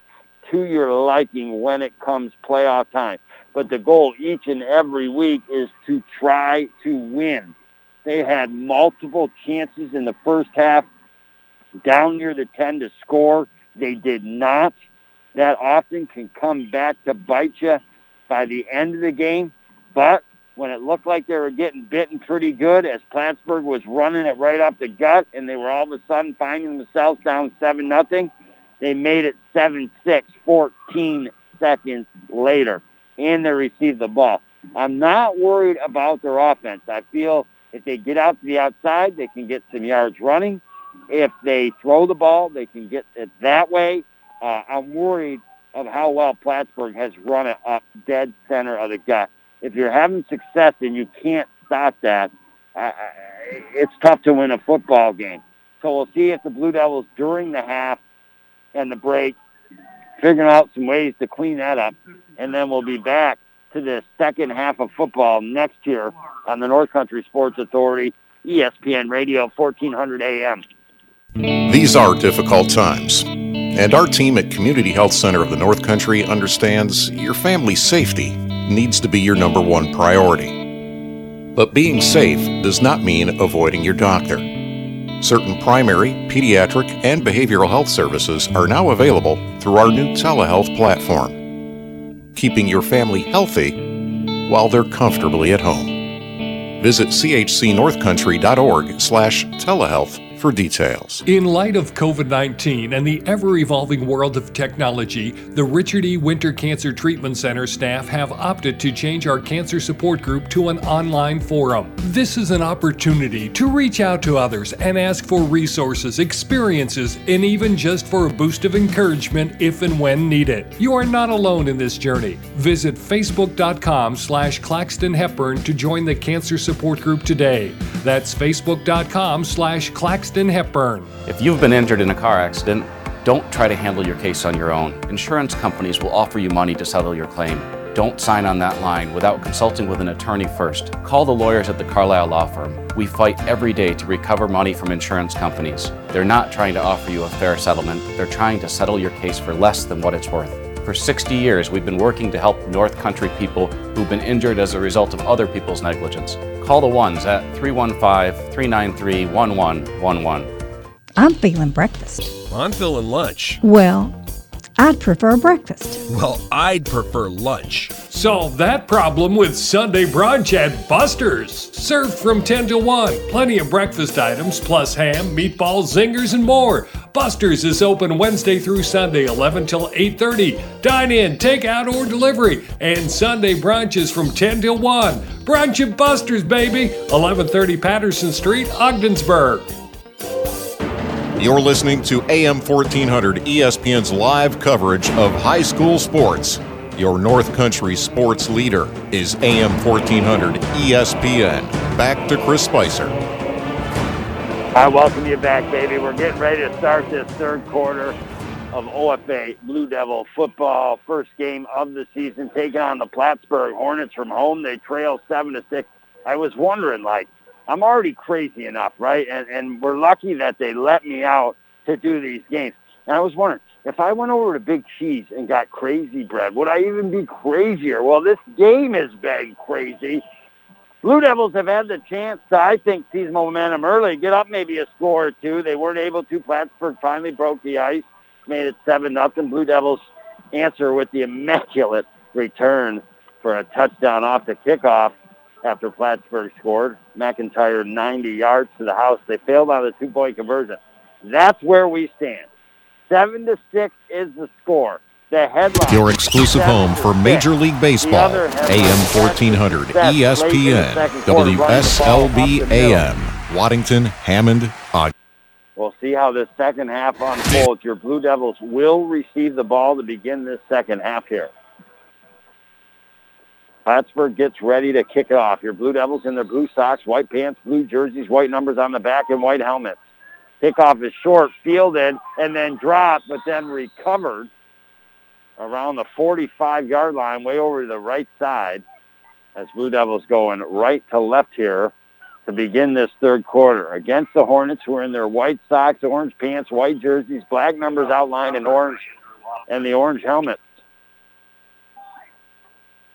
to your liking when it comes playoff time. But the goal each and every week is to try to win. They had multiple chances in the first half down near the 10 to score. They did not. That often can come back to bite you by the end of the game. But when it looked like they were getting bitten pretty good as Plattsburgh was running it right up the gut and they were all of a sudden finding themselves down 7 nothing, they made it 7-6 14 seconds later and they received the ball. I'm not worried about their offense. I feel if they get out to the outside, they can get some yards running. If they throw the ball, they can get it that way. Uh, I'm worried of how well Plattsburgh has run it up dead center of the gut. If you're having success and you can't stop that, uh, it's tough to win a football game. So we'll see if the Blue Devils during the half and the break figuring out some ways to clean that up, and then we'll be back to the second half of football next year on the North Country Sports Authority, ESPN Radio, 1400 AM. These are difficult times, and our team at Community Health Center of the North Country understands your family's safety needs to be your number one priority. But being safe does not mean avoiding your doctor. Certain primary, pediatric, and behavioral health services are now available through our new telehealth platform, keeping your family healthy while they're comfortably at home. Visit chcnorthcountry.org slash telehealth for details. In light of COVID 19 and the ever evolving world of technology, the Richard E. Winter Cancer Treatment Center staff have opted to change our cancer support group to an online forum. This is an opportunity to reach out to others and ask for resources, experiences, and even just for a boost of encouragement if and when needed. You are not alone in this journey. Visit facebook.com slash Claxton Hepburn to join the cancer support group today. That's facebook.com slash Claxton Hepburn. If you've been injured in a car accident, don't try to handle your case on your own. Insurance companies will offer you money to settle your claim. Don't sign on that line without consulting with an attorney first. Call the lawyers at the Carlisle Law Firm. We fight every day to recover money from insurance companies. They're not trying to offer you a fair settlement, they're trying to settle your case for less than what it's worth. For 60 years, we've been working to help North Country people who've been injured as a result of other people's negligence. Call the ones at 315 393 1111. I'm feeling breakfast. I'm feeling lunch. Well, I'd prefer breakfast. Well, I'd prefer lunch. Solve that problem with Sunday brunch at Buster's. Served from 10 to 1. Plenty of breakfast items plus ham, meatballs, zingers, and more. Buster's is open Wednesday through Sunday, 11 till 8:30. Dine in, take out, or delivery. And Sunday brunch is from 10 till 1. Brunch at Buster's, baby. 1130 Patterson Street, Ogdensburg. You're listening to AM 1400 ESPN's live coverage of high school sports. Your North Country sports leader is AM 1400 ESPN. Back to Chris Spicer. I welcome you back, baby. We're getting ready to start this third quarter of OFA Blue Devil football. First game of the season, taking on the Plattsburgh Hornets from home. They trail seven to six. I was wondering, like, I'm already crazy enough, right? And and we're lucky that they let me out to do these games. And I was wondering if I went over to Big Cheese and got crazy bread, would I even be crazier? Well, this game has been crazy. Blue Devils have had the chance to, I think, seize momentum early, get up maybe a score or two. They weren't able to. Plattsburgh finally broke the ice, made it seven nothing. Blue Devils answer with the immaculate return for a touchdown off the kickoff after Plattsburgh scored. McIntyre 90 yards to the house. They failed on the two-point conversion. That's where we stand. Seven to six is the score. the headline. Your exclusive home for. Major League Baseball. AM seven 1400, to six. Late in the ESPN, second quarter, running the ball up WSLB. AM, Waddington, Hammond, Ogden. We'll see how this second half unfolds. Your Blue Devils will receive the ball to begin this second half here. Plattsburgh gets ready to kick it off. Your Blue Devils in their blue socks, white pants, blue jerseys, white numbers on the back, and white helmets. Kickoff is short, fielded, and then dropped, but then recovered around the 45-yard line, way over to the right side, as Blue Devils going right to left here to begin this third quarter against the Hornets, who are in their white socks, orange pants, white jerseys, black numbers outlined in orange, and the orange helmets.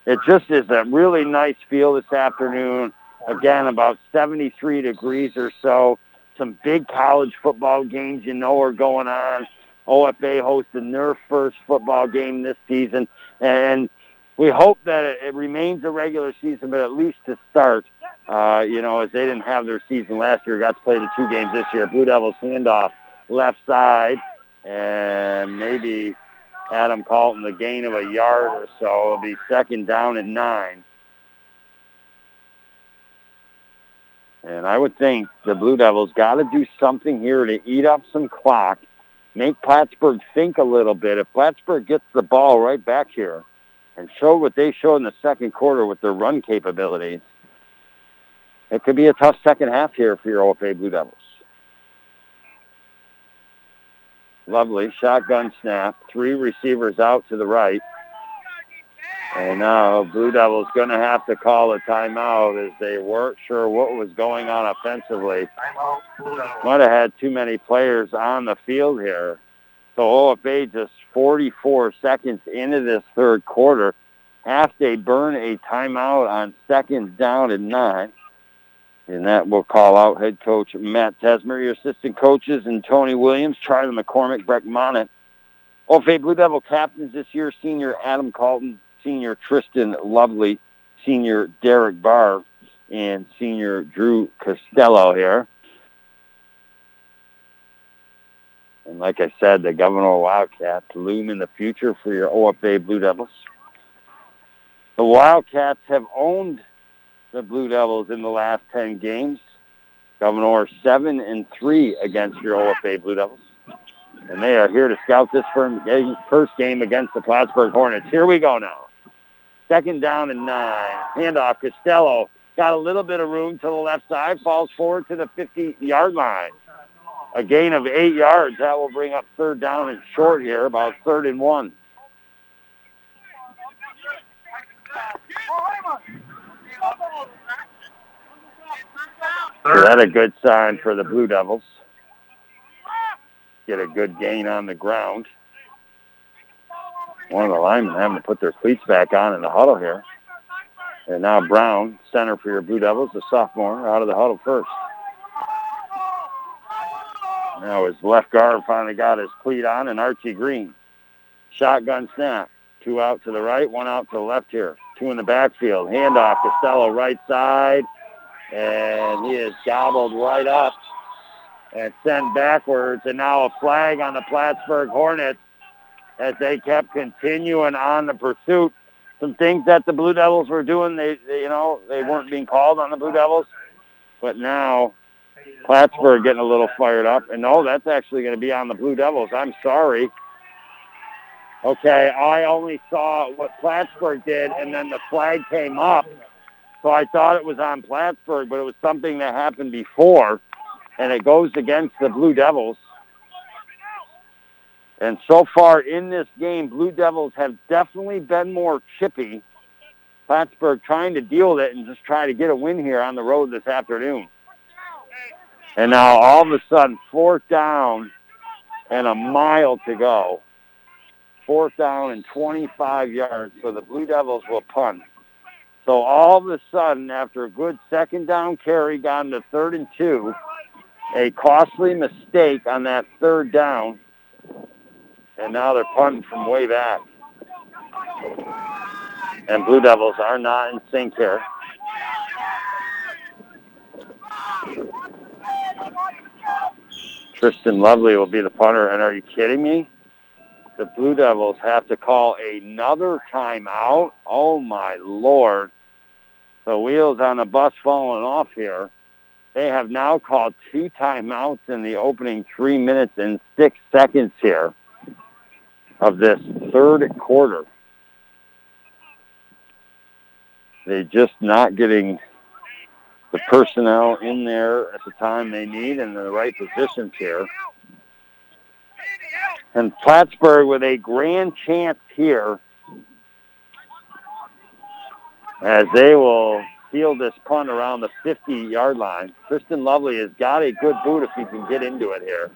It just is a really nice feel this afternoon. Again, about 73 degrees or so. Some big college football games you know are going on. OFA hosting their first football game this season. And we hope that it, remains a regular season, but at least to start, uh, you know, as they didn't have their season last year, got to play the two games this year. Blue Devils handoff left side, and maybe Adam Colton the gain of a yard or so. It'll be second down and nine. And I would think the Blue Devils got to do something here to eat up some clock, make Plattsburgh think a little bit. If Plattsburgh gets the ball right back here and show what they showed in the second quarter with their run capabilities, it could be a tough second half here for your OFA Blue Devils. Lovely shotgun snap. Three receivers out to the right. And now Blue Devils going to have to call a timeout as they weren't sure what was going on offensively. Might have had too many players on the field here. So OFA just 44 seconds into this third quarter. Have they burn a timeout on second down and nine. And that will call out head coach Matt Tesmer, your assistant coaches, and Tony Williams, Charlie McCormick, Breck Monnet. OFA Blue Devil captains this year, senior Adam Colton, senior Tristan Lovely, senior Derek Barr, and senior Drew Costello here. And like I said, the Gouverneur Wildcats loom in the future for your OFA Blue Devils. The Wildcats have owned the Blue Devils in the last 10 games. Gouverneur 7 and 3 against your OFA Blue Devils. And they are here to scout this first game against the Plattsburgh Hornets. Here we go now. Second down and nine. Handoff. Costello got a little bit of room to the left side. Falls forward to the 50-yard line. A gain of eight yards. That will bring up third down and short here, about third and one. So that a good sign for the Blue Devils. Get a good gain on the ground. One of the linemen having to put their cleats back on in the huddle here. And now Brown, center for your Blue Devils, the sophomore, out of the huddle first. Now his left guard finally got his cleat on, and Archie Green. Shotgun snap. Two out to the right, one out to the left here. Two in the backfield. Handoff, Costello right side. And he is gobbled right up and sent backwards. And now a flag on the Plattsburgh Hornets as they kept continuing on the pursuit. Some things that the Blue Devils were doing, they, they you know, they weren't being called on the Blue Devils. But now Plattsburgh getting a little fired up. And no, that's actually going to be on the Blue Devils. I'm sorry. Okay, I only saw what Plattsburgh did, and then the flag came up. So I thought it was on Plattsburgh, but it was something that happened before, and it goes against the Blue Devils. And so far in this game, Blue Devils have definitely been more chippy. Plattsburgh trying to deal with it and just try to get a win here on the road this afternoon. And now all of a sudden, fourth down and a mile to go. Fourth down and 25 yards. So the Blue Devils will punt. So all of a sudden, after a good second down carry, got into third and two, a costly mistake on that third down, and now they're punting from way back. And Blue Devils are not in sync here. Tristan Lovely will be the punter, and are you kidding me? the Blue Devils have to call another timeout. Oh, my Lord. The wheels on the bus falling off here. They have now called two timeouts in the opening three minutes and six seconds here of this third quarter. They're just not getting the personnel in there at the time they need and in the right positions here. And Plattsburgh with a grand chance here as they will field this punt around the 50-yard line. Tristan Lovely has got a good boot if he can get into it here.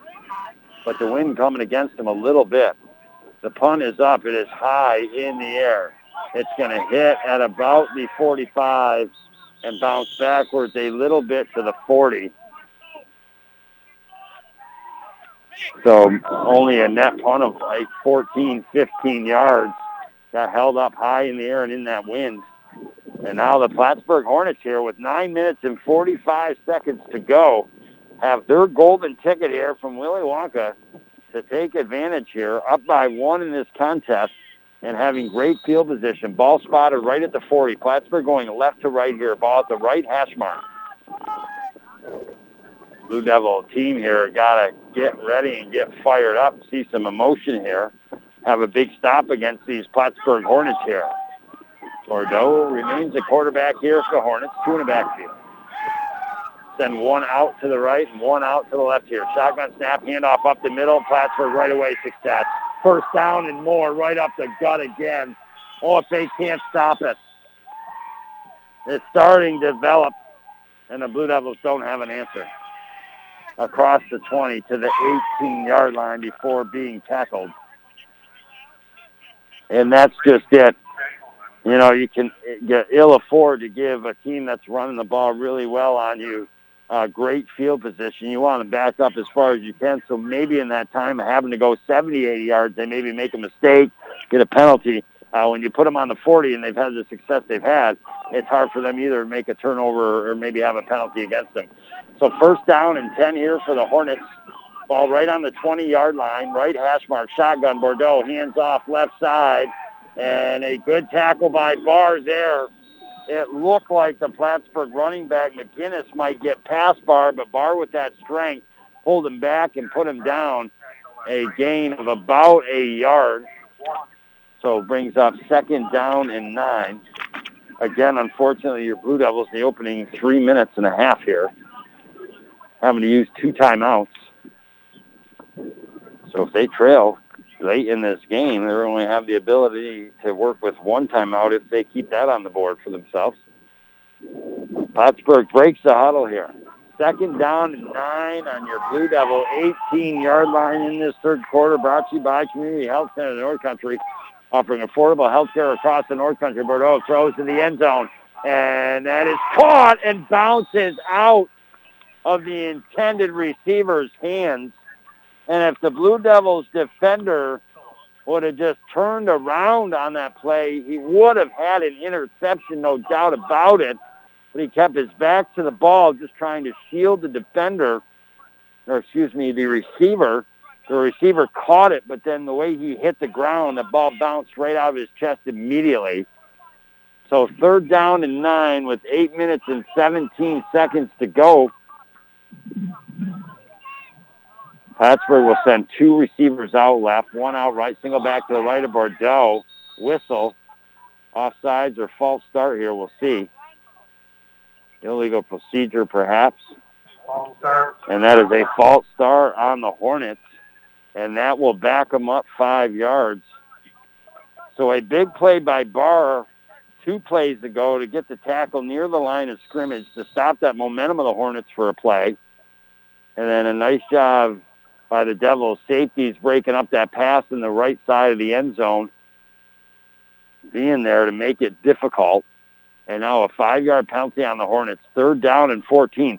But the wind coming against him a little bit. The punt is up. It is high in the air. It's going to hit at about the 45 and bounce backwards a little bit to the 40. So only a net punt of like 14, 15 yards got held up high in the air and in that wind. And now the Plattsburgh Hornets here with 9 minutes and 45 seconds to go have their golden ticket here from Willy Wonka to take advantage here, up by one in this contest and having great field position. Ball spotted right at the 40. Plattsburgh going left to right here. Ball at the right hash mark. Blue Devil team here got to get ready and get fired up, see some emotion here, have a big stop against these Plattsburgh Hornets here. Bordeaux remains the quarterback here for the Hornets, two in the backfield. Send one out to the right and one out to the left here. Shotgun snap, handoff up the middle. Plattsburgh right away, success. First down and more, right up the gut again. Oh, if they can't stop it. It's starting to develop, and the Blue Devils don't have an answer. Across the 20 to the 18-yard line before being tackled. And that's just it. You know, you can ill afford to give a team that's running the ball really well on you uh, great field position. You want to back up as far as you can. So maybe in that time, having to go 70, 80 yards, they maybe make a mistake, get a penalty. Uh, when you put them on the 40 and they've had the success they've had, it's hard for them either to make a turnover or maybe have a penalty against them. So first down and 10 here for the Hornets. Ball right on the 20-yard line, right hash mark, shotgun, Bordeaux, hands off left side, and a good tackle by Bars there it looked like the Plattsburgh running back McGinnis might get past Barr, but Barr with that strength pulled him back and put him down a gain of about a yard. So brings up second down and nine. Again, unfortunately, your Blue Devils, the opening three minutes and a half here, having to use two timeouts. So if they trail, late in this game, they only have the ability to work with one timeout if they keep that on the board for themselves. Plattsburgh breaks the huddle here. Second down and nine on your Blue Devil 18-yard line in this third quarter, brought to you by Community Health Center of the North Country, offering affordable health care across the North Country. Bordeaux throws to the end zone, and that is caught and bounces out of the intended receiver's hands. And if the Blue Devils defender would have just turned around on that play, he would have had an interception, no doubt about it. But he kept his back to the ball, just trying to shield the defender, or excuse me, the receiver. The receiver caught it, but then the way he hit the ground, the ball bounced right out of his chest immediately. So third down and nine with eight minutes and 17 seconds to go. Plattsburgh will send two receivers out left, one out right, single back to the right of Bordeaux. Whistle. Offsides or false start here, we'll see. Illegal procedure perhaps. And that is a false start on the Hornets. And that will back them up five yards. So a big play by Barr two plays ago to get the tackle near the line of scrimmage to stop that momentum of the Hornets for a play. And then a nice job by the Devils. Safeties breaking up that pass in the right side of the end zone, being there to make it difficult. And now a five-yard penalty on the Hornets. Third down and 14.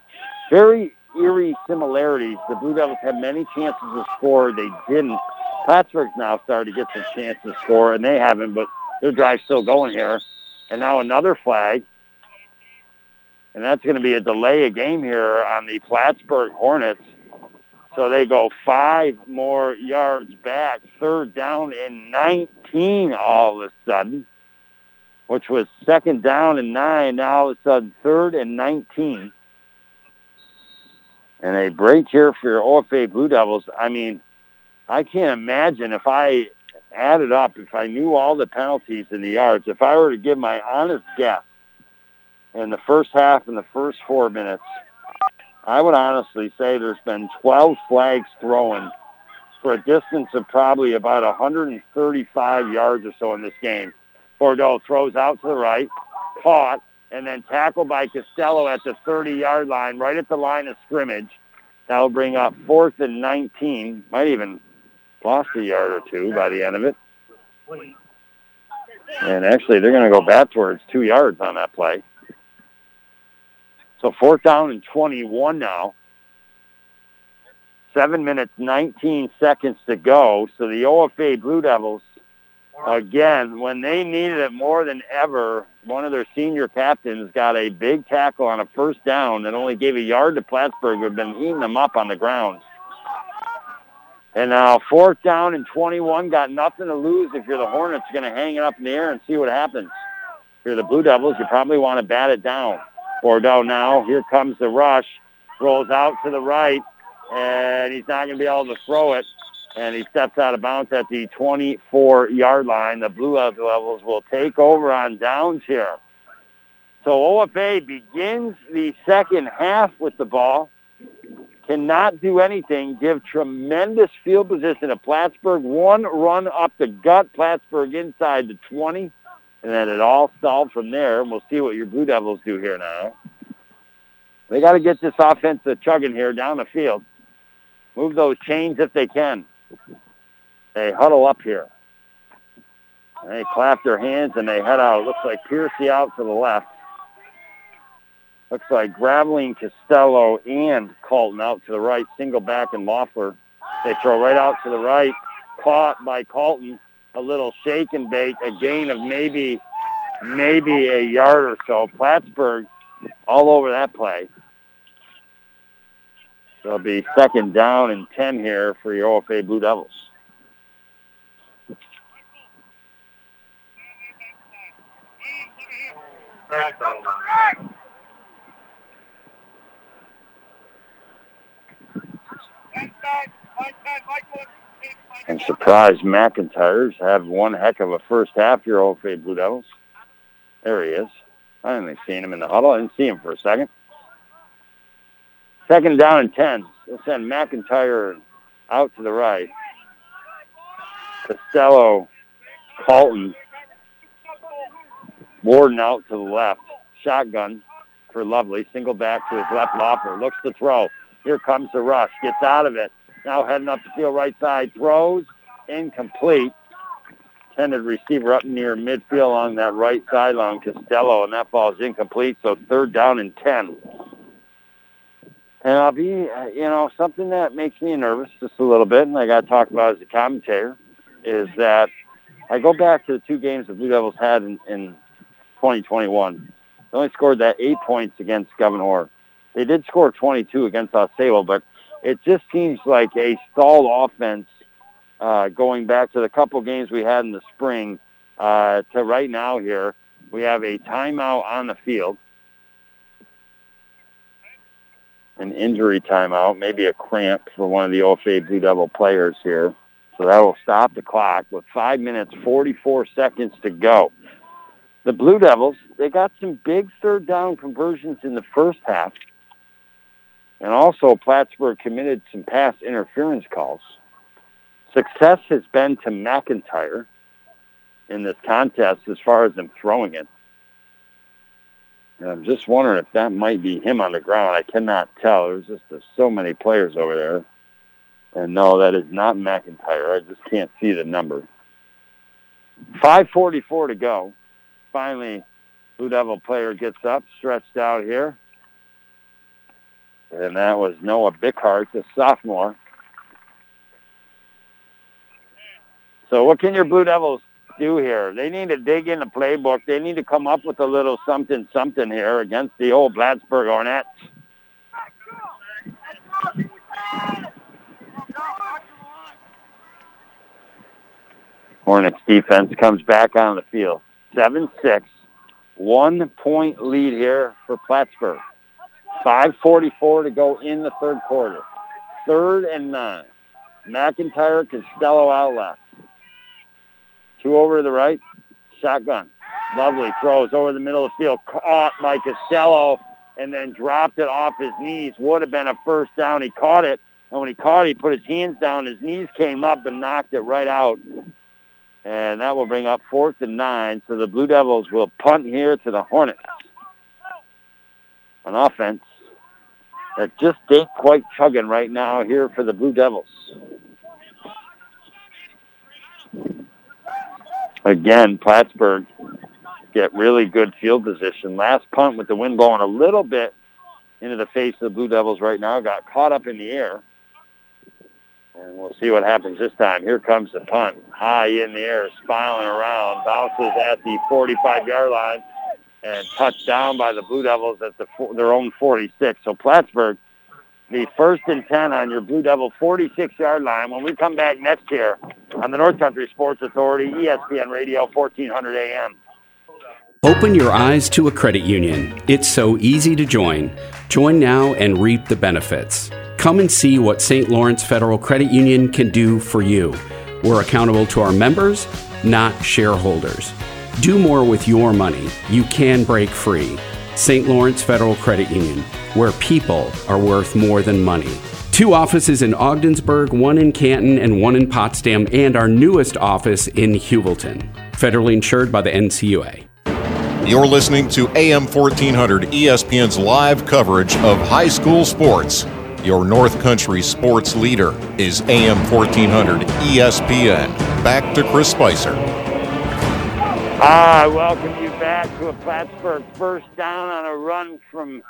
Very eerie similarities. The Blue Devils had many chances to score. They didn't. Plattsburgh's now started to get some chances to score, and they haven't, but their drive's still going here. And now another flag. And that's going to be a delay of game here on the Plattsburgh Hornets. So they go five more yards back, third down and 19 all of a sudden, which was second down and nine. Now all of a sudden, third and 19. And a break here for your OFA Blue Devils. I mean, I can't imagine if I added up, if I knew all the penalties and the yards, if I were to give my honest guess in the first half and the first four minutes, I would honestly say there's been 12 flags thrown for a distance of probably about 135 yards or so in this game. Bordeaux throws out to the right, caught, and then tackled by Costello at the 30-yard line, right at the line of scrimmage. That'll bring up fourth and 19. Might even lost a yard or two by the end of it. And actually, they're going to go back towards two yards on that play. So fourth down and 21 now. Seven minutes, 19 seconds to go. So the OFA Blue Devils, again, when they needed it more than ever, one of their senior captains got a big tackle on a first down that only gave a yard to Plattsburgh, who had been eating them up on the ground. And now fourth down and 21, got nothing to lose if you're the Hornets. You're going to hang it up in the air and see what happens. If you're the Blue Devils, you probably want to bat it down. Bordeaux now, here comes the rush, rolls out to the right, and he's not going to be able to throw it. And he steps out of bounds at the 24-yard line. The Blue Devils will take over on downs here. So OFA begins the second half with the ball cannot do anything, give tremendous field position to Plattsburgh. One run up the gut, Plattsburgh inside the 20, and then it all stalled from there. And we'll see what your Blue Devils do here now. They got to get this offense chugging here down the field. Move those chains if they can. They huddle up here. They clap their hands and they head out. Looks like Piercy out to the left. Looks like Graveline, Costello, and Colton out to the right. Single back and Loeffler. They throw right out to the right. Caught by Colton. A little shake and bake. A gain of maybe, maybe a yard or so. Plattsburgh all over that play. So it'll be second down and 10 here for your OFA Blue Devils. I'm surprised McIntyre's have one heck of a first half here, OFA Blue Devils. There he is. I didn't see him in the huddle. I didn't see him for a second. Second down and 10. They'll send McIntyre out to the right. Costello, Colton, Warden out to the left. Shotgun for Lovely. Single back to his left Loeffler. Looks to throw. Here comes the rush. Gets out of it. Now heading up the field right side. Throws. Incomplete. Tended receiver up near midfield along that right sideline, Costello, and that ball is incomplete. So third down and 10. And I'll be, uh, you know, something that makes me nervous just a little bit, and I got to talk about as a commentator, is that I go back to the two games the Blue Devils had in, in 2021. They only scored that eight points against Gouverneur. They did score 22 against Osceola, but it just seems like a stalled offense uh, going back to the couple games we had in the spring uh, to right now here. We have a timeout on the field, an injury timeout, maybe a cramp for one of the OFA Blue Devil players here. So that will stop the clock with 5 minutes, 44 seconds to go. The Blue Devils, they got some big third down conversions in the first half. And also Plattsburgh committed some pass interference calls. Success has been to McIntyre in this contest as far as them throwing it. And I'm just wondering if that might be him on the ground. I cannot tell. There's just there's so many players over there. And no, that is not McIntyre. I just can't see the number. 5.44 to go. Finally, Blue Devil player gets up, stretched out here. And that was Noah Bickhart, the sophomore. So what can your Blue Devils do here? They need to dig in the playbook. They need to come up with a little something something here against the old Plattsburgh Hornets. Hornets defense comes back on the field. 7-6, one-point lead here for Plattsburgh. 5.44 to go in the third quarter. Third and nine. McIntyre, Costello out left. Two over to the right. Shotgun. Lovely throws over the middle of the field. Caught by Costello and then dropped it off his knees. Would have been a first down. He caught it. And when he caught it, he put his hands down. His knees came up and knocked it right out. And that will bring up fourth and nine. So the Blue Devils will punt here to the Hornets. An offense that just ain't quite chugging right now here for the Blue Devils. Again, Plattsburgh get really good field position. Last punt with the wind blowing a little bit into the face of the Blue Devils right now. Got caught up in the air. And we'll see what happens this time. Here comes the punt. High in the air, spiraling around. Bounces at the 45-yard line and touched down by the Blue Devils at the, their own 46. So Plattsburgh, the first and 10 on your Blue Devil 46-yard line. When we come back next year on the North Country Sports Authority, ESPN Radio, 1400 AM. Open your eyes to a credit union. It's so easy to join. Join now and reap the benefits. Come and see what St. Lawrence Federal Credit Union can do for you. We're accountable to our members, not shareholders. Do more with your money. You can break free. St. Lawrence Federal Credit Union, where people are worth more than money. Two offices in Ogdensburg, one in Canton, and one in Potsdam, and our newest office in Heuvelton. Federally insured by the NCUA. You're listening to AM 1400 ESPN's live coverage of high school sports. Your North Country sports leader is AM 1400 ESPN. Back to Chris Spicer. Ah, I welcome you back to a Plattsburgh first down on a run from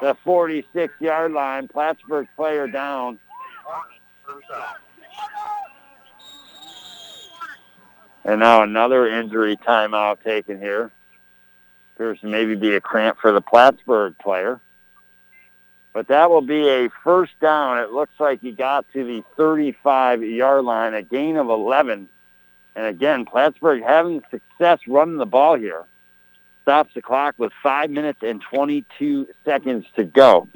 the 46-yard line. Plattsburgh player down. And now another injury timeout taken here. Appears to maybe be a cramp for the Plattsburgh player. But that will be a first down. It looks like he got to the 35-yard line, a gain of 11. And again, Plattsburgh having success running the ball here. Stops the clock with 5 minutes and 22 seconds to go.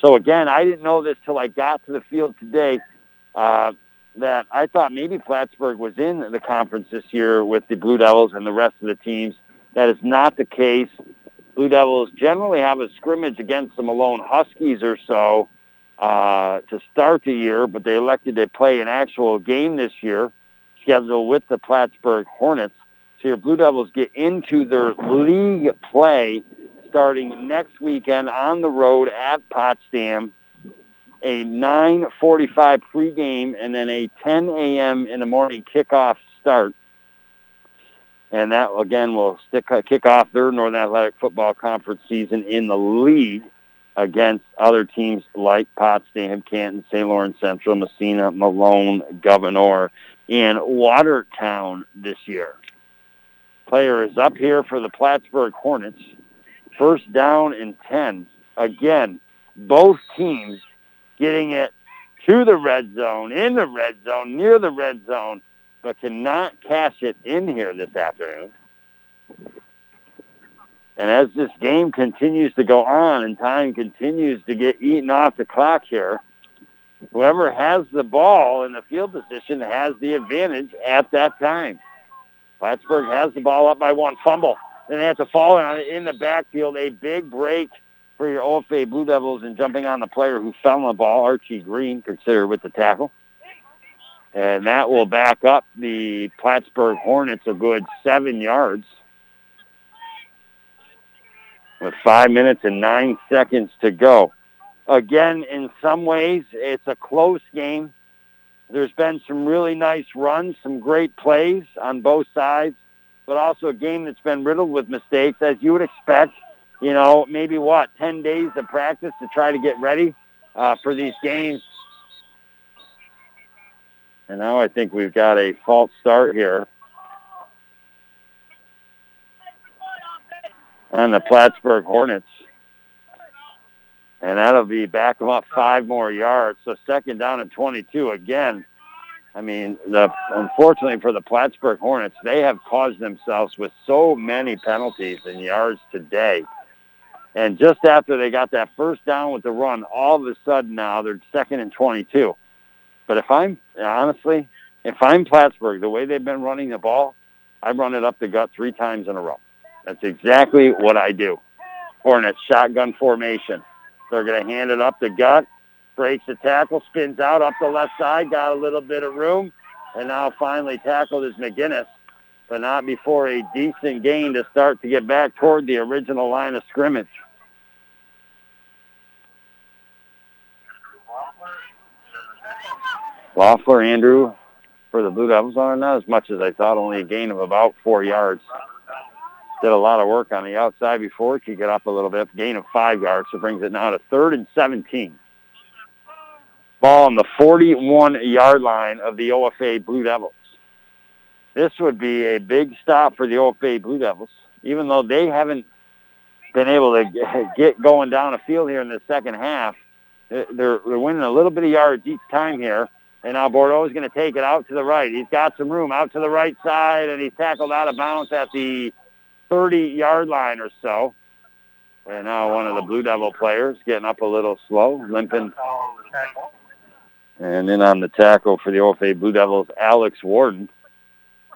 So again, I didn't know this till I got to the field today uh, that I thought maybe Plattsburgh was in the conference this year with the Blue Devils and the rest of the teams. That is not the case. Blue Devils generally have a scrimmage against the Malone Huskies or so uh, to start the year, but they elected to play an actual game this year scheduled with the Plattsburgh Hornets. So your Blue Devils get into their league play starting next weekend on the road at Potsdam. A 9:45 pregame and then a 10 a.m. in the morning kickoff start and that again will stick, uh, kick off their Northern Athletic Football Conference season in the league against other teams like Potsdam, Canton, St. Lawrence Central, Massena, Malone, Gouverneur, and Watertown this year. Player is up here for the Plattsburgh Hornets. First down and 10. Again, both teams getting it to the red zone, in the red zone, near the red zone but cannot cash it in here this afternoon. And as this game continues to go on and time continues to get eaten off the clock here, whoever has the ball in the field position has the advantage at that time. Plattsburgh has the ball up by one fumble. Then they have to fall on it in the backfield. A big break for your OFA Blue Devils and jumping on the player who fell on the ball, Archie Green, considered with the tackle. And that will back up the Plattsburgh Hornets a good seven yards with five minutes and nine seconds to go. Again, in some ways, it's a close game. There's been some really nice runs, some great plays on both sides, but also a game that's been riddled with mistakes, as you would expect. You know, maybe what, 10 days of practice to try to get ready uh, for these games. And now I think we've got a false start here. On the Plattsburgh Hornets. And that'll be back them up five more yards. So second down and 22 again. I mean, the unfortunately for the Plattsburgh Hornets, they have caused themselves with so many penalties and yards today. And just after they got that first down with the run, all of a sudden now they're second and 22. But if I'm honestly, if I'm Plattsburgh, the way they've been running the ball, I run it up the gut three times in a row. That's exactly what I do. Hornets shotgun formation. They're going to hand it up the gut, breaks the tackle, spins out up the left side, got a little bit of room, and now finally tackled is McGinnis, but not before a decent gain to start to get back toward the original line of scrimmage. Loeffler, Andrew, for the Blue Devils are not as much as I thought, only a gain of about four yards. Did a lot of work on the outside before. He get up a little bit. Gain of five yards, so brings it now to third and 17. Ball on the 41-yard line of the OFA Blue Devils. This would be a big stop for the OFA Blue Devils, even though they haven't been able to (laughs) get going down the field here in the second half. They're, they're winning a little bit of yards each time here. And now Bordeaux is going to take it out to the right. He's got some room out to the right side, and he's tackled out of bounds at the 30-yard line or so. And now one of the Blue Devil players getting up a little slow, limping. And then on the tackle for the OFA Blue Devils, Alex Warden.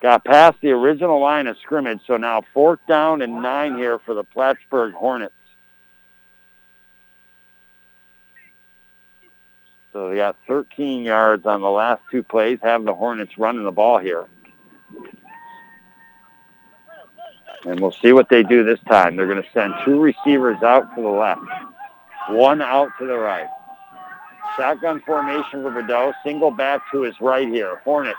Got past the original line of scrimmage, so now fourth down and nine here for the Plattsburgh Hornets. So they got 13 yards on the last two plays, have the Hornets running the ball here. And we'll see what they do this time. They're going to send two receivers out to the left, one out to the right. Shotgun formation for Bordeaux, single back to his right here. Hornets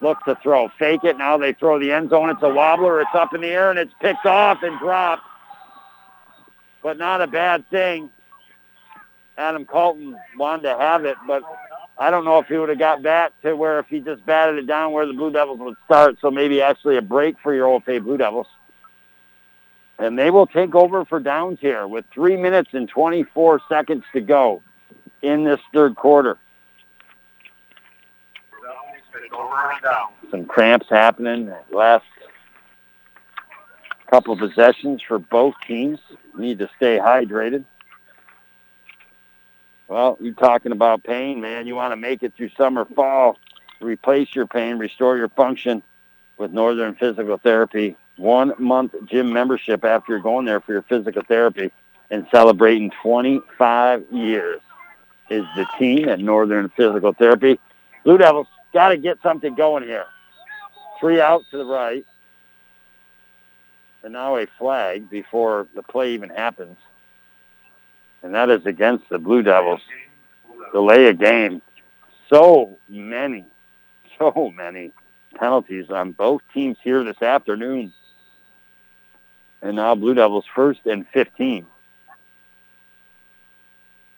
look to throw. Fake it. Now they throw the end zone. It's a wobbler. It's up in the air, and it's picked off and dropped. But not a bad thing. Adam Colton wanted to have it, but I don't know if he would have got back to where if he just batted it down where the Blue Devils would start. So maybe actually a break for your Old OFA Blue Devils. And they will take over for downs here with 3 minutes and 24 seconds to go in this third quarter. Some cramps happening last couple possessions for both teams. Need to stay hydrated. Well, you're talking about pain, man. You want to make it through summer, fall, replace your pain, restore your function with Northern Physical Therapy. One month gym membership after you're going there for your physical therapy and celebrating 25 years is the team at Northern Physical Therapy. Blue Devils got to get something going here. Three out to the right. And now a flag before the play even happens and that is against the Blue Devils. Delay a game. So many, so many penalties on both teams here this afternoon. And now Blue Devils first and 15.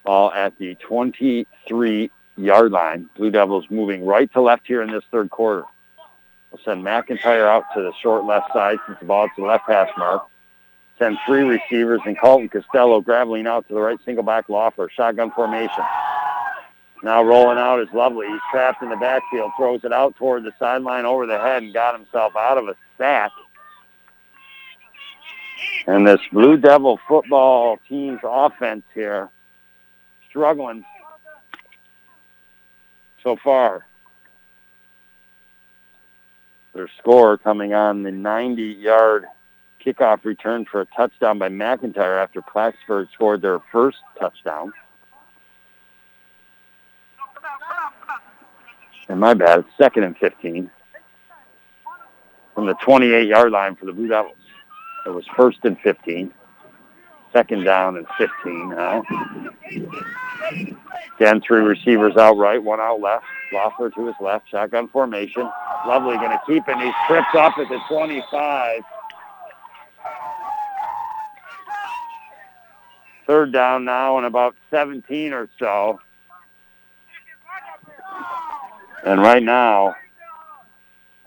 Ball at the 23-yard line. Blue Devils moving right to left here in this third quarter. We'll send McIntyre out to the short left side since the ball is the left hash mark send three receivers and Colton Costello Graveline out to the right single back Loeffler. Shotgun formation. Now rolling out is Lovely. He's trapped in the backfield, throws it out toward the sideline over the head and got himself out of a sack. And this Blue Devil football team's offense here struggling so far. Their score coming on the 90-yard kickoff return for a touchdown by McIntyre after Plattsburgh scored their first touchdown. And my bad, it's second and 15 from the 28-yard line for the Blue Devils. It was first and 15. Second down and 15 now. Again, three receivers out right, one out left. Loeffler to his left, shotgun formation. Lovely going to keep it. He trips up at the 25. Third down now and about 17 or so. And right now,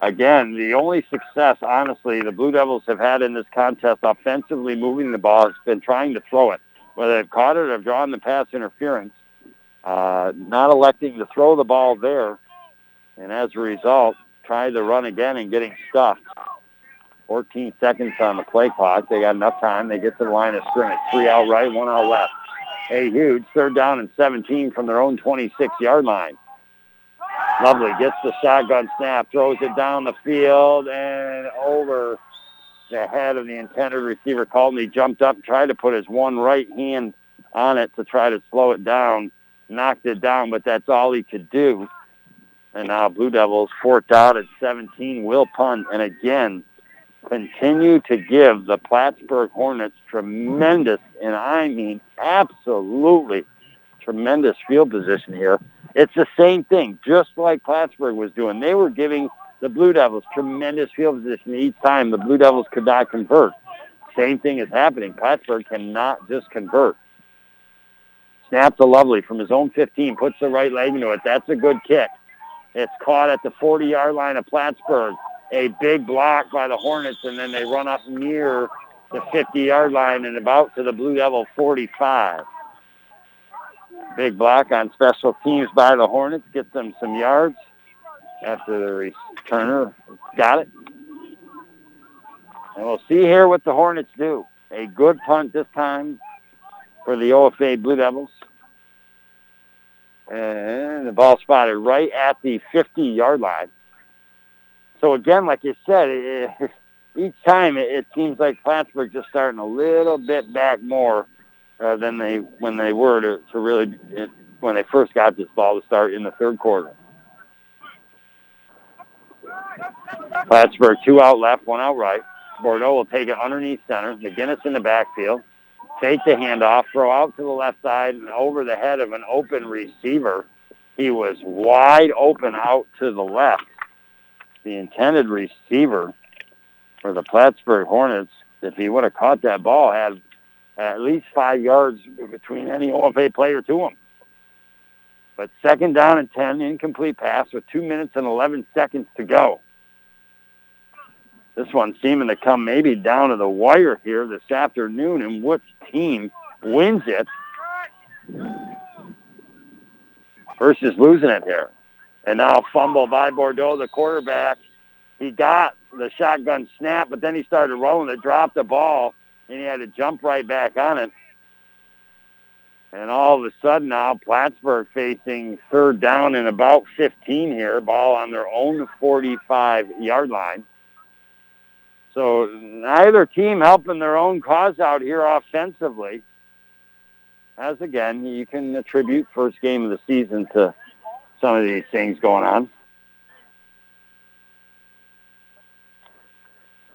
again, the only success, honestly, the Blue Devils have had in this contest offensively moving the ball has been trying to throw it. Whether they've caught it or drawn the pass interference, uh, not electing to throw the ball there And as a result, tried to run again and getting stuffed. 14 seconds on the play clock. They got enough time. They get to the line of scrimmage. Three out right, one out left. A huge third down and 17 from their own 26-yard line. Lovely gets the shotgun snap, throws it down the field and over the head of the intended receiver. Colton, he jumped up and tried to put his one right hand on it to try to slow it down. Knocked it down, but that's all he could do. And now Blue Devils fourth out at 17 will punt. And again, continue to give the Plattsburgh Hornets tremendous, and I mean absolutely tremendous field position here. It's the same thing, just like Plattsburgh was doing. They were giving the Blue Devils tremendous field position each time. The Blue Devils could not convert. Same thing is happening. Plattsburgh cannot just convert. Snap to Lovely from his own 15, puts the right leg into it. That's a good kick. It's caught at the 40-yard line of Plattsburgh. A big block by the Hornets, and then they run up near the 50-yard line and about to the Blue Devil 45. Big block on special teams by the Hornets. Get them some yards after the returner got it. And we'll see here what the Hornets do. A good punt this time for the OFA Blue Devils. And the ball spotted right at the 50-yard line. So again, like you said, it, (laughs) each time it, it, seems like Plattsburgh just starting a little bit back more uh, than they when they were to, to really when they first got this ball to start in the third quarter. Plattsburgh two out left, one out right. Bordeaux will take it underneath center. McGinnis in the backfield. Take the handoff, throw out to the left side and over the head of an open receiver. He was wide open out to the left. The intended receiver for the Plattsburgh Hornets, if he would have caught that ball, had Uh, at least five yards between any OFA player to him. But second down and 10, incomplete pass with two minutes and 11 seconds to go. This one seeming to come maybe down to the wire here this afternoon, and which team wins it versus losing it here. And now fumble by Bordeaux, the quarterback. He got the shotgun snap, but then he started rolling it, dropped the ball, and he had to jump right back on it. And all of a sudden now, Plattsburgh facing third down and about 15 here, ball on their own 45-yard line. So neither team helping their own cause out here offensively. As again, you can attribute first game of the season to some of these things going on.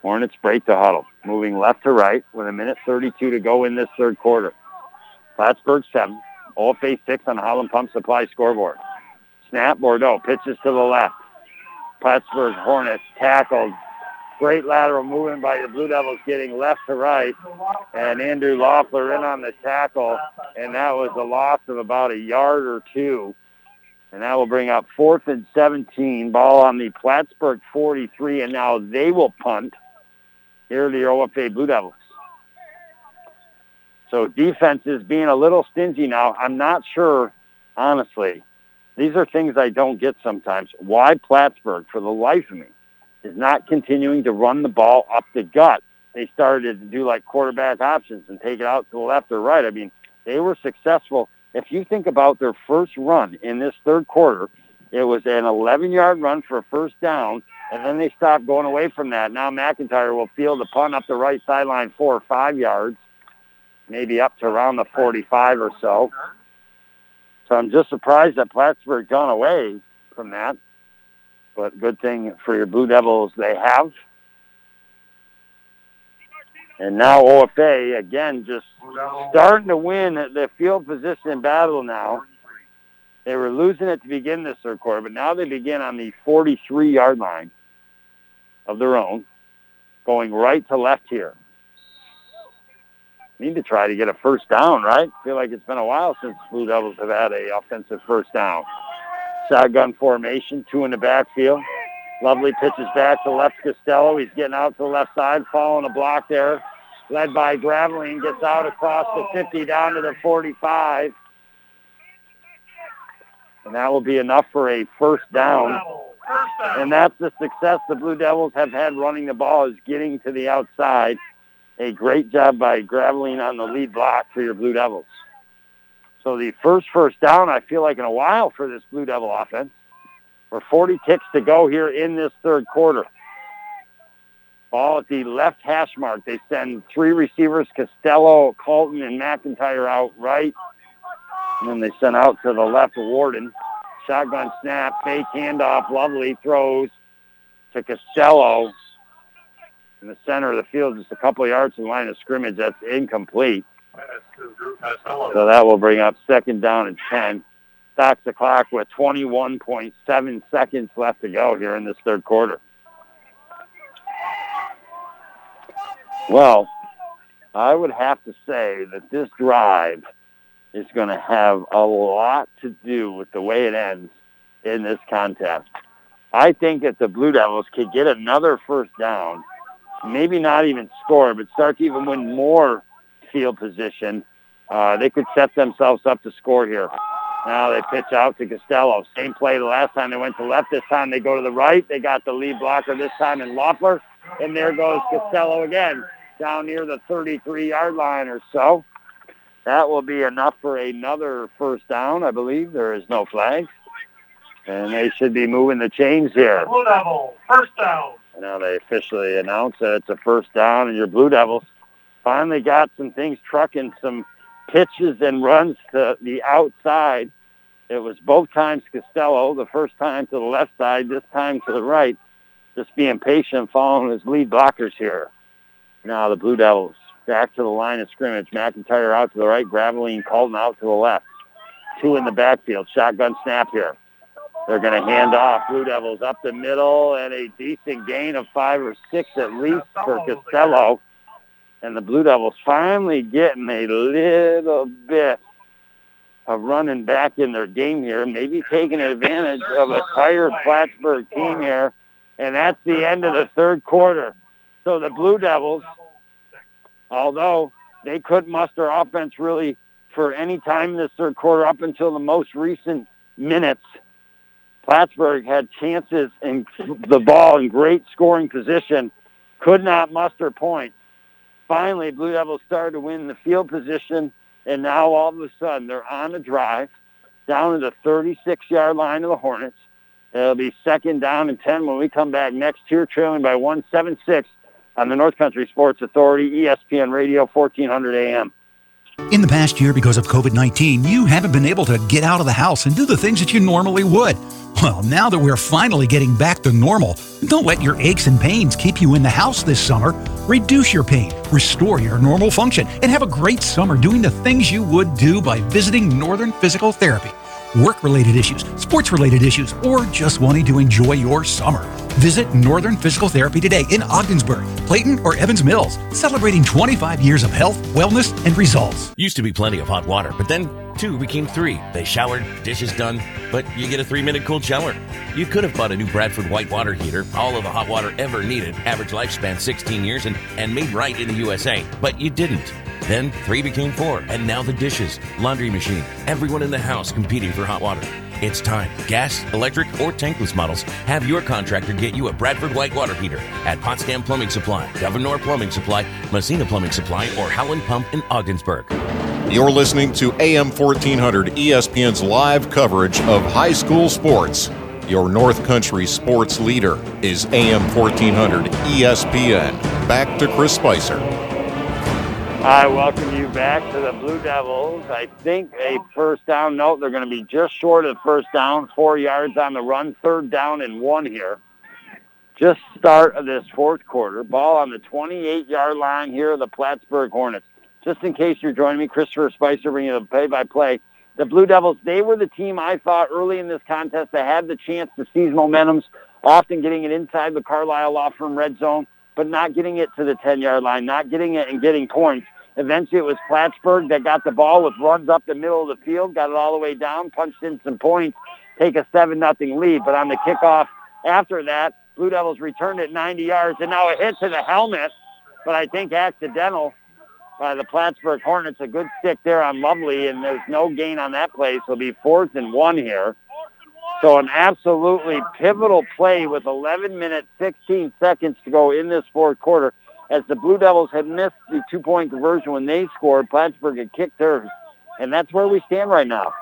Hornets break the huddle, moving left to right with a minute 32 to go in this third quarter. Plattsburgh 7, OFA 6 on the Howland Pump Supply scoreboard. Snap, Bordeaux pitches to the left. Plattsburgh Hornets tackled Great lateral movement by the Blue Devils getting left to right. And Andrew Loeffler in on the tackle. And that was a loss of about a yard or two. And that will bring up fourth and 17. Ball on the Plattsburgh 43. And now they will punt. Here are the OFA Blue Devils. So defense is being a little stingy now. I'm not sure, honestly. These are things I don't get sometimes. Why Plattsburgh, for the life of me, is not continuing to run the ball up the gut. They started to do like quarterback options and take it out to the left or right. I mean, they were successful. If you think about their first run in this third quarter, it was an 11-yard run for a first down, and then they stopped going away from that. Now McIntyre will field the punt up the right sideline four or five yards, maybe up to around the 45 or so. So I'm just surprised that Plattsburgh gone away from that. But good thing for your Blue Devils, they have. And now OFA, again, just starting to win the field position battle now. They were losing it to begin this third quarter, but now they begin on the 43-yard line of their own, going right to left here. Need to try to get a first down, right? feel like it's been a while since Blue Devils have had a offensive first down. Shotgun formation, two in the backfield. Lovely pitches back to left Costello. He's getting out to the left side, following a block there. Led by Graveline, gets out across the 50 down to the 45. And that will be enough for a first down And that's the success the Blue Devils have had running the ball is getting to the outside. A great job by Graveline on the lead block for your Blue Devils. So the first first down, I feel like in a while for this Blue Devil offense. For 40 ticks to go here in this third quarter. Ball at the left hash mark. They send three receivers, Costello, Colton, and McIntyre out right. And then they send out to the left Warden. Shotgun snap, fake handoff, Lovely throws to Costello in the center of the field, just a couple yards in line of scrimmage. That's incomplete. So that will bring up second down and 10. Stocks the clock with 21.7 seconds left to go here in this third quarter. Well, I would have to say that this drive is going to have a lot to do with the way it ends in this contest. I think that the Blue Devils could get another first down, maybe not even score, but start to even win more field position. Uh, they could set themselves up to score here. Now they pitch out to Costello. Same play the last time they went to left. This time they go to the right. They got the lead blocker this time in Loeffler. And there goes Costello again down near the 33-yard line or so. That will be enough for another first down, I believe. There is no flags. And they should be moving the chains here. Blue Devil, first down. And now they officially announce that it's a first down, and your Blue Devils finally got some things trucking, some pitches and runs to the outside. It was both times Costello, the first time to the left side, this time to the right. Just being patient, following his lead blockers here. Now the Blue Devils back to the line of scrimmage. McIntyre out to the right, Graveline Colton out to the left. Two in the backfield. Shotgun snap here. They're going to hand off. Blue Devils up the middle and a decent gain of five or six at least for Costello. And the Blue Devils finally getting a little bit of running back in their game here, maybe taking advantage of a tired Plattsburgh team here. And that's the end of the third quarter. So the Blue Devils, although they couldn't muster offense really for any time in this third quarter up until the most recent minutes, Plattsburgh had chances and the ball in great scoring position, could not muster points. Finally, Blue Devils started to win the field position, and now all of a sudden they're on a drive down to the 36-yard line of the Hornets. It'll be second down and 10 when we come back next year, trailing by 176 on the North Country Sports Authority, ESPN Radio, 1400 AM. In the past year, because of COVID 19, you haven't been able to get out of the house and do the things that you normally would. Well, now that we're finally getting back to normal, don't let your aches and pains keep you in the house this summer. Reduce your pain, restore your normal function, and have a great summer doing the things you would do by visiting Northern Physical Therapy. Work related issues, sports related issues, or just wanting to enjoy your summer. Visit Northern Physical Therapy today in Ogdensburg, Clayton, or Evans Mills, celebrating 25 years of health, wellness, and results. Used to be plenty of hot water, but then two became three. They showered, dishes done, but you get a three minute cold shower. You could have bought a new Bradford white water heater, all of the hot water ever needed, average lifespan 16 years, and, and made right in the USA, but you didn't. Then three became four, and now the dishes, laundry machine, everyone in the house competing for hot water. It's time. Gas, electric, or tankless models. Have your contractor get you a Bradford white water heater at Potsdam Plumbing Supply, Gouverneur Plumbing Supply, Massena Plumbing Supply, or Howland Pump in Ogdensburg. You're listening to AM 1400 ESPN's live coverage of high school sports. Your North Country sports leader is AM 1400 ESPN. Back to Chris Spicer. I welcome you back to the Blue Devils. I think a first down note. They're going to be just short of first down, four yards on the run, third down and one here. Just start of this fourth quarter. Ball on the 28-yard line here of the Plattsburgh Hornets. Just in case you're joining me, Christopher Spicer bringing you the play-by-play. The Blue Devils, they were the team I thought early in this contest that had the chance to seize momentums, often getting it inside the Carlisle Law Firm red zone, but not getting it to the 10-yard line, not getting it and getting points. Eventually, it was Plattsburgh that got the ball with runs up the middle of the field, got it all the way down, punched in some points, take a 7 nothing lead. But on the kickoff after that, Blue Devils returned it 90 yards, and now a hit to the helmet, but I think accidental by the Plattsburgh Hornets. A good stick there on Lovely, and there's no gain on that play, so it'll be fourth and one here. So an absolutely pivotal play with 11 minutes, 16 seconds to go in this fourth quarter. As the Blue Devils had missed the two-point conversion when they scored, Plattsburgh had kicked theirs. And that's where we stand right now.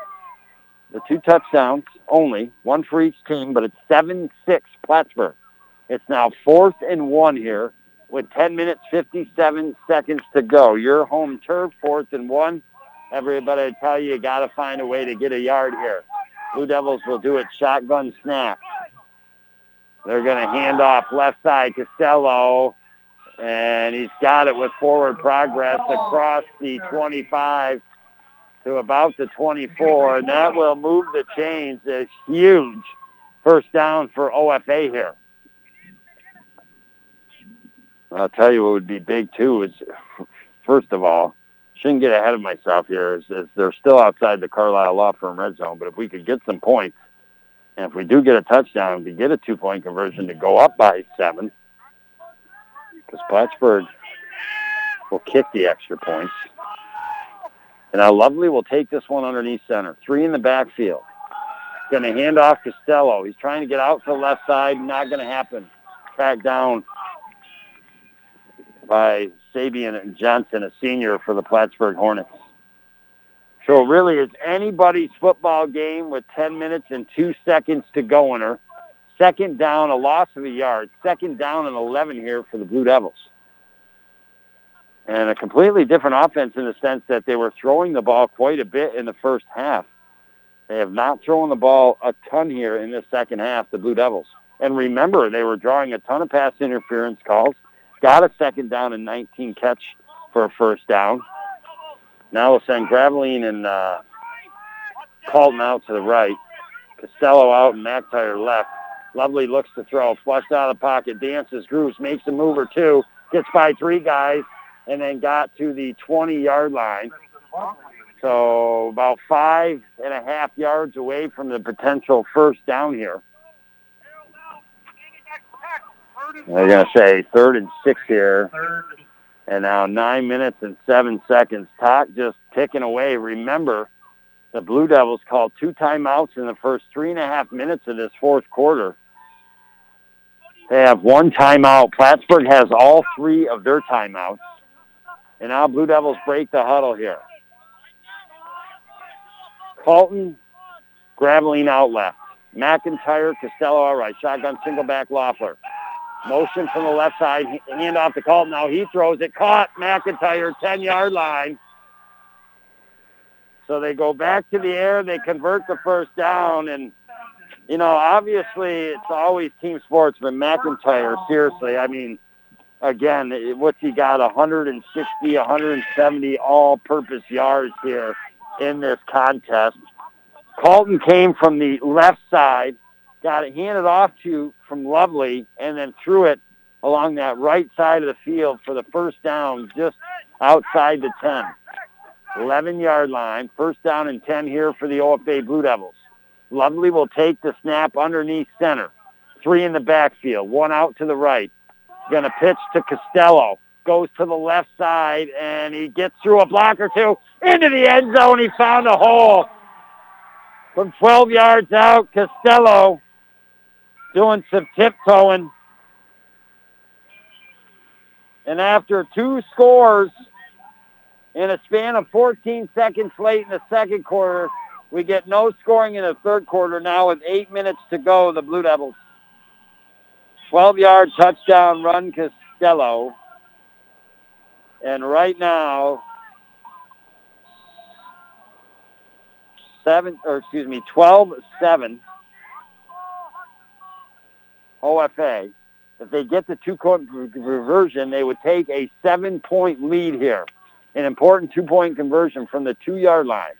The two touchdowns only, one for each team, but it's 7-6 Plattsburgh. It's now fourth and one here with 10 minutes, 57 seconds to go. Your home turf, fourth and one. Everybody I tell you, you got to find a way to get a yard here. Blue Devils will do it shotgun snap. They're going to hand off left side Costello, and he's got it with forward progress across the 25 to about the 24, and that will move the chains. A huge first down for OFA here. I'll tell you what would be big too is, first of all, shouldn't get ahead of myself here. Is, is they're still outside the Carlisle Law Firm red zone, but if we could get some points, and if we do get a touchdown, we get a two-point conversion to go up by seven, because Plattsburgh will kick the extra points. And now Lovely will take this one underneath center. Three in the backfield. Going to hand off Costello. He's trying to get out to the left side. Not going to happen. Tracked down by Sabian and Johnson, a senior for the Plattsburgh Hornets. So really, it's anybody's football game with 10 minutes and two seconds to go in her. Second down, a loss of a yard. Second down and 11 here for the Blue Devils. And a completely different offense in the sense that they were throwing the ball quite a bit in the first half. They have not thrown the ball a ton here in the second half, the Blue Devils. And remember, they were drawing a ton of pass interference calls got a second down and 19 catch for a first down. Now we'll send Graveline and uh, Colton out to the right. Costello out and McIntyre left. Lovely looks to throw. Flushed out of the pocket. Dances, grooves, makes a move or two. Gets by three guys and then got to the 20-yard line. So about five and a half yards away from the potential first down here. They're going to say third and six here. And now nine minutes and seven seconds. Talk just ticking away. Remember, the Blue Devils called two timeouts in the first three and a half minutes of this fourth quarter. They have one timeout. Plattsburgh has all three of their timeouts. And now Blue Devils break the huddle here. Colton, Graveline out left. McIntyre, Costello all right. Shotgun single back Loeffler. Motion from the left side. Hand off to Colton. Now he throws it. Caught McIntyre, 10-yard line. So they go back to the air. They convert the first down. And, you know, obviously it's always team sports, but McIntyre, seriously, I mean, again, what's he got? 160, 170 all-purpose yards here in this contest. Colton came from the left side got it handed off to from Lovely and then threw it along that right side of the field for the first down just outside the 10. 11-yard line. First down and 10 here for the OFA Blue Devils. Lovely will take the snap underneath center. Three in the backfield. One out to the right. Going to pitch to Costello. Goes to the left side, and he gets through a block or two into the end zone. He found a hole. From 12 yards out, Costello doing some tiptoeing. And after two scores in a span of 14 seconds late in the second quarter, we get no scoring in the third quarter now with eight minutes to go, the Blue Devils. 12-yard touchdown run, Costello. And right now, seven, or excuse me, 12-7 OFA. If they get the two-point conversion, they would take a seven-point lead here. An important two-point conversion from the two-yard line.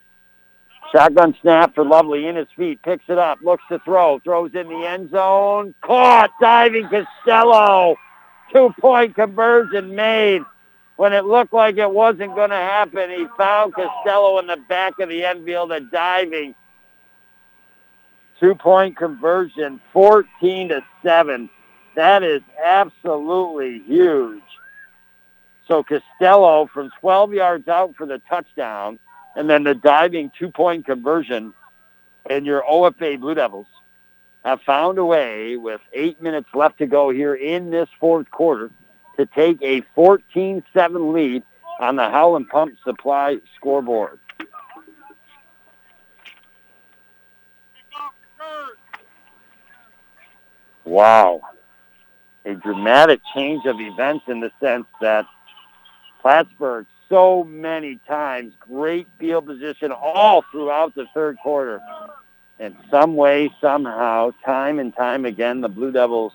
Shotgun snap for Lovely in his feet. Picks it up. Looks to throw. Throws in the end zone. Caught. Diving Costello. Two-point conversion made. When it looked like it wasn't going to happen, he found Costello in the back of the end field, a diving two-point conversion, 14 to 7. That is absolutely huge. So Costello from 12 yards out for the touchdown, and then the diving two-point conversion, and your OFA Blue Devils have found a way with eight minutes left to go here in this fourth quarter to take a 14-7 lead on the Howland Pump Supply scoreboard. Wow. A dramatic change of events in the sense that Plattsburgh so many times, great field position all throughout the third quarter. In some way, somehow, time and time again, the Blue Devils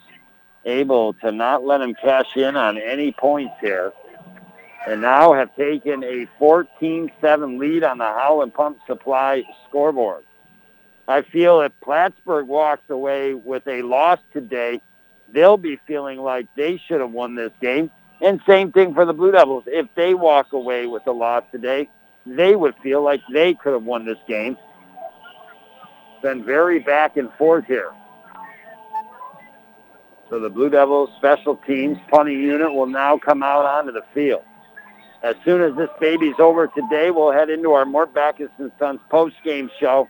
able to not let them cash in on any points here. And now have taken a 14-7 lead on the Howland Pump Supply scoreboard. I feel if Plattsburgh walks away with a loss today, they'll be feeling like they should have won this game. And same thing for the Blue Devils. If they walk away with a loss today, they would feel like they could have won this game. Been very back and forth here. So the Blue Devils special teams punting unit will now come out onto the field. As soon as this baby's over today, we'll head into our Mort Backus and Sons post-game show.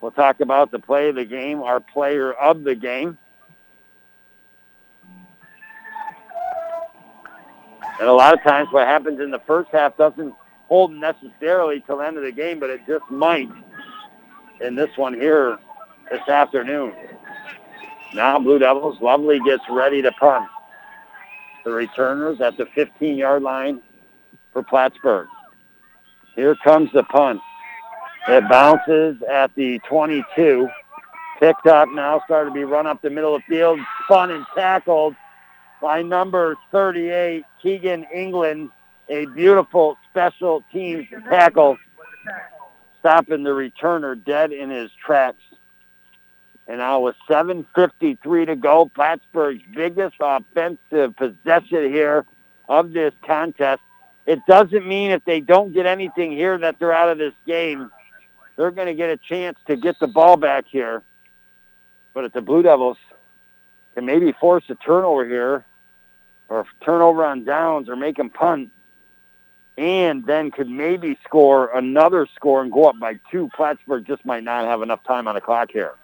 We'll talk about the play of the game, our player of the game. And a lot of times what happens in the first half doesn't hold necessarily till the end of the game, but it just might in this one here this afternoon. Now Blue Devils, Lovely gets ready to punt. The returners at the 15-yard line for Plattsburgh. Here comes the punt. It bounces at the 22. Picked up now, started to be run up the middle of the field, spun and tackled by number 38, Keegan England. A beautiful special teams tackle, stopping the returner dead in his tracks. And now with 7.53 to go, Plattsburgh's biggest offensive possession here of this contest. It doesn't mean if they don't get anything here that they're out of this game. They're going to get a chance to get the ball back here. But if the Blue Devils can maybe force a turnover here, or turnover on downs, or make them punt, and then could maybe score another score and go up by two, Plattsburgh just might not have enough time on the clock here.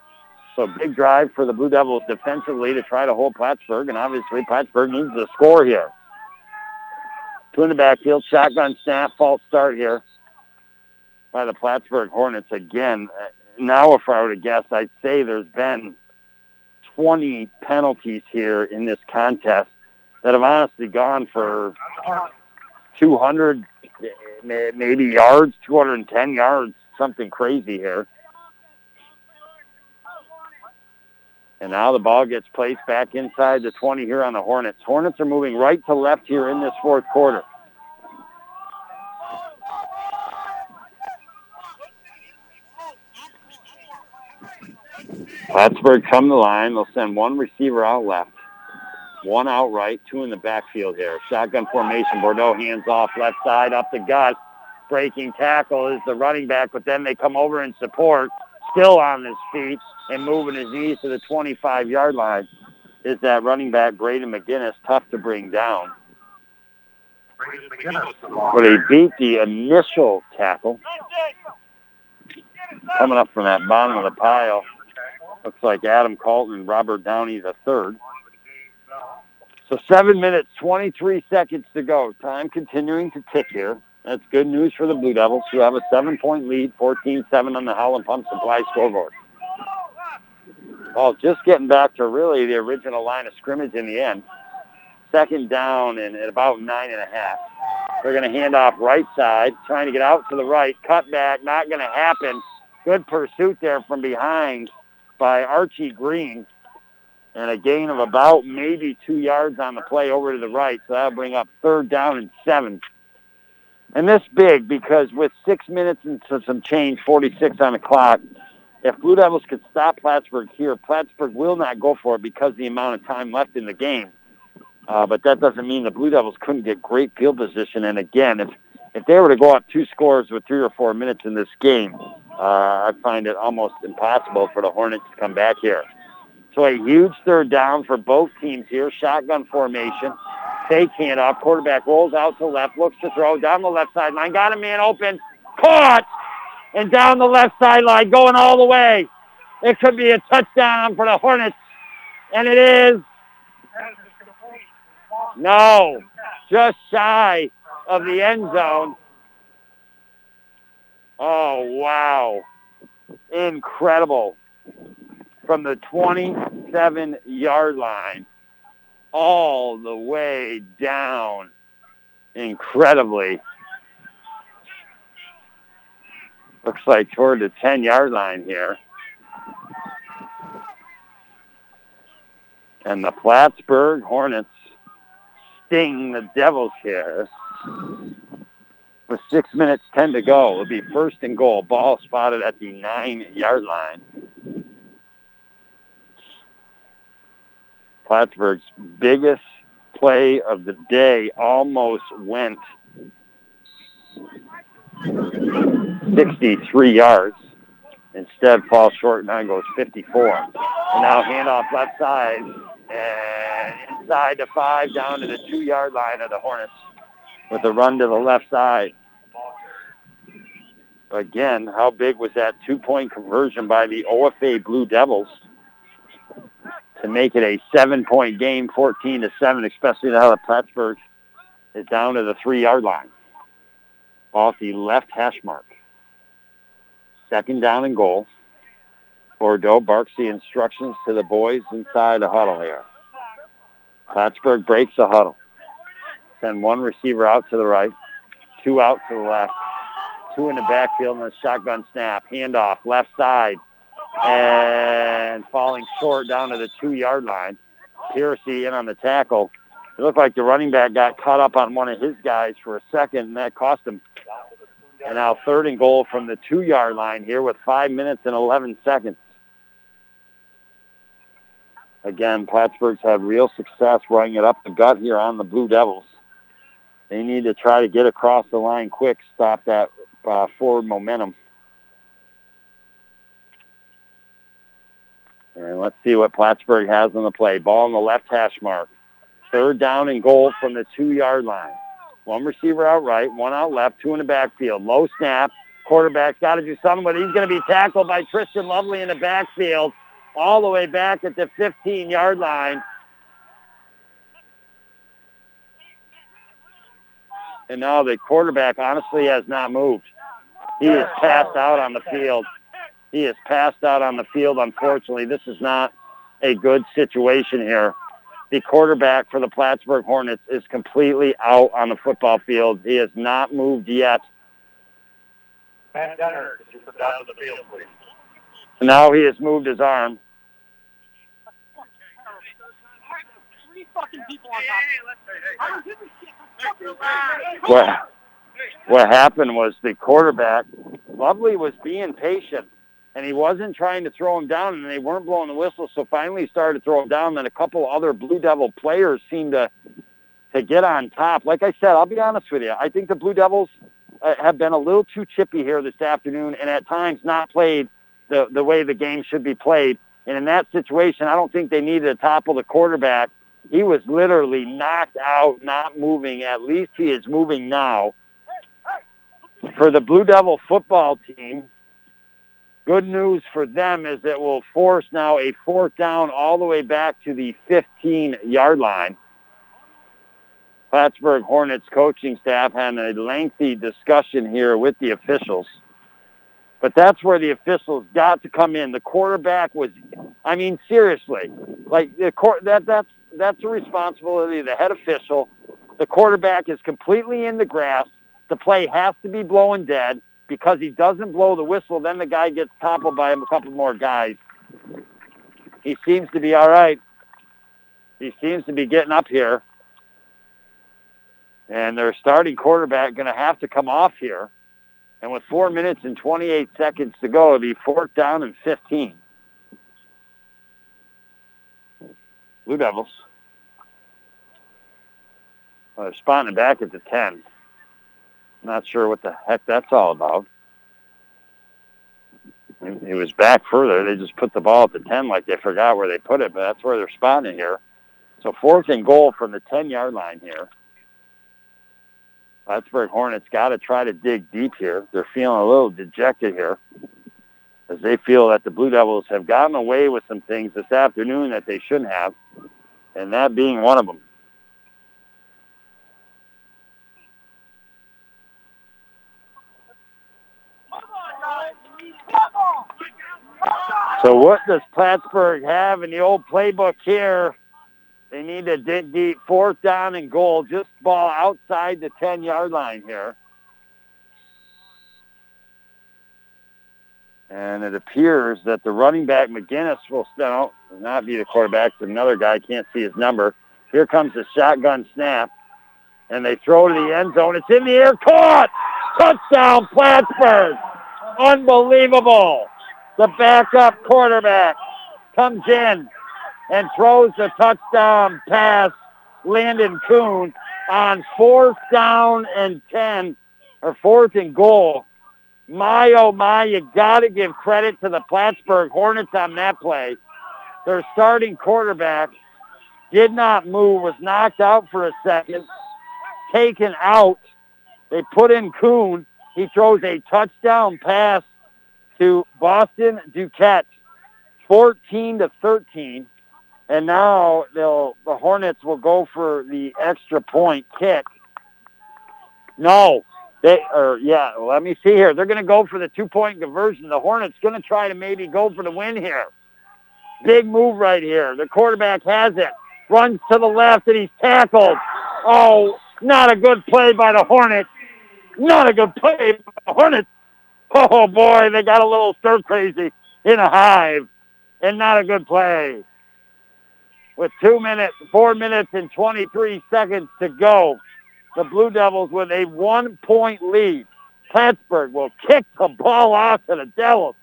So big drive for the Blue Devils defensively to try to hold Plattsburgh, and obviously Plattsburgh needs to score here. Two in the backfield, shotgun snap, false start here by the Plattsburgh Hornets again. Now, if I were to guess, I'd say there's been 20 penalties here in this contest that have honestly gone for 200, maybe yards, 210 yards, something crazy here. And now the ball gets placed back inside the 20 here on the Hornets. Hornets are moving right to left here in this fourth quarter. Plattsburgh come the line. They'll send one receiver out left, one out right, two in the backfield here. Shotgun formation. Bordeaux hands off left side up the gut. Breaking tackle is the running back, but then they come over in support, still on his feet and moving his knees to the 25-yard line is that running back, Braden McGinnis, tough to bring down. But he beat the initial tackle. Coming up from that bottom of the pile, looks like Adam Colton and Robert Downey the third. So seven minutes, 23 seconds to go. Time continuing to tick here. That's good news for the Blue Devils, who have a seven-point lead, 14-7 on the Howland Pump Supply scoreboard. Well, just getting back to really the original line of scrimmage in the end. Second down and at about nine and a half. They're going to hand off right side, trying to get out to the right. Cut back, not going to happen. Good pursuit there from behind by Archie Green. And a gain of about maybe two yards on the play over to the right. So that'll bring up third down and seven. And this big because with six minutes and some change, 46 on the clock, if Blue Devils could stop Plattsburgh here, Plattsburgh will not go for it because the amount of time left in the game. Uh, but that doesn't mean the Blue Devils couldn't get great field position. And again, if if they were to go up two scores with three or four minutes in this game, uh, I find it almost impossible for the Hornets to come back here. A huge third down for both teams here. Shotgun formation. Fake handoff. Quarterback rolls out to left, looks to throw down the left sideline. Got a man open. Caught! and down the left sideline, going all the way. It could be a touchdown for the Hornets. And it is. No, just shy of the end zone. Oh, wow. Incredible. From the 27-yard line all the way down. Incredibly. Looks like toward the 10-yard line here. And the Plattsburgh Hornets sting the Devils here. With six minutes, 10 to go. It'll be first and goal. Ball spotted at the nine-yard line. Plattsburgh's biggest play of the day almost went 63 yards. Instead, falls short and now goes 54. And now handoff left side and inside the five down to the two-yard line of the Hornets with a run to the left side. Again, how big was that two-point conversion by the OFA Blue Devils to make it a seven-point game, 14 to seven, especially now that Plattsburgh is down to the three-yard line off the left hash mark. Second down and goal. Bordeaux barks the instructions to the boys inside the huddle here. Plattsburgh breaks the huddle. Send one receiver out to the right, two out to the left, two in the backfield and a shotgun snap. Handoff, left side, and falling short down to the two-yard line. Piercy in on the tackle. It looked like the running back got caught up on one of his guys for a second, and that cost him. And now third and goal from the two-yard line here with five minutes and 11 seconds. Again, Plattsburgh's had real success running it up the gut here on the Blue Devils. They need to try to get across the line quick, stop that uh, forward momentum. And let's see what Plattsburgh has on the play. Ball on the left hash mark. Third down and goal from the two-yard line. One receiver out right, one out left, two in the backfield. Low snap. Quarterback's got to do something, but he's going to be tackled by Tristan Lovely in the backfield all the way back at the 15-yard line. And now the quarterback honestly has not moved. He is passed out on the field. He is passed out on the field, unfortunately. This is not a good situation here. The quarterback for the Plattsburgh Hornets is completely out on the football field. He has not moved yet. Matt Gunner, you come down to the field, please? Now he has moved his arm. What, what happened was the quarterback, Lovely was being patient, and he wasn't trying to throw him down, and they weren't blowing the whistle, so finally he started to throw him down. Then a couple other Blue Devil players seemed to, to get on top. Like I said, I'll be honest with you. I think the Blue Devils uh, have been a little too chippy here this afternoon, and at times not played the, the way the game should be played. And in that situation, I don't think they needed to topple the quarterback. He was literally knocked out, not moving. At least he is moving now. For the Blue Devil football team, good news for them is it will force now a fourth down all the way back to the 15-yard line. Plattsburgh Hornets coaching staff had a lengthy discussion here with the officials. But that's where the officials got to come in. The quarterback was, I mean, seriously, like the court, that that's that's the responsibility of the head official. The quarterback is completely in the grass. The play has to be blowing dead because he doesn't blow the whistle. Then the guy gets toppled by him a couple more guys. He seems to be all right. He seems to be getting up here. And their starting quarterback going to have to come off here. And with four minutes and 28 seconds to go, it'll be fourth down and 15. Blue Devils. They're spotting back at the 10. Not sure what the heck that's all about. It was back further. They just put the ball at the 10 like they forgot where they put it, but that's where they're spotting here. So fourth and goal from the 10-yard line here. Plattsburgh Hornets got to try to dig deep here. They're feeling a little dejected here. as they feel that the Blue Devils have gotten away with some things this afternoon that they shouldn't have, and that being one of them. So what does Plattsburgh have in the old playbook here? They need to dig deep, fourth down and goal, just ball outside the 10-yard line here. And it appears that the running back, McGinnis, will no, not be the quarterback. Another guy can't see his number. Here comes the shotgun snap. And they throw to the end zone. It's in the air. Caught! Touchdown, Plattsburgh! Unbelievable! The backup quarterback comes in and throws the touchdown pass, Landon Coon, on fourth down and 10, or fourth and goal. My, oh my, you got to give credit to the Plattsburgh Hornets on that play. Their starting quarterback did not move, was knocked out for a second, taken out. They put in Coon. He throws a touchdown pass to Boston Duquette, 14 to 13. And now they'll the Hornets will go for the extra point kick. No, they or yeah, let me see here. They're going to go for the two point conversion. The Hornets going to try to maybe go for the win here. Big move right here. The quarterback has it. Runs to the left and he's tackled. Oh, not a good play by the Hornets. Not a good play by the Hornets. Oh boy, they got a little stir crazy in a hive. And not a good play. With two minutes, four minutes and 23 seconds to go the Blue Devils with a one-point lead. Plattsburgh will kick the ball off to the Devils.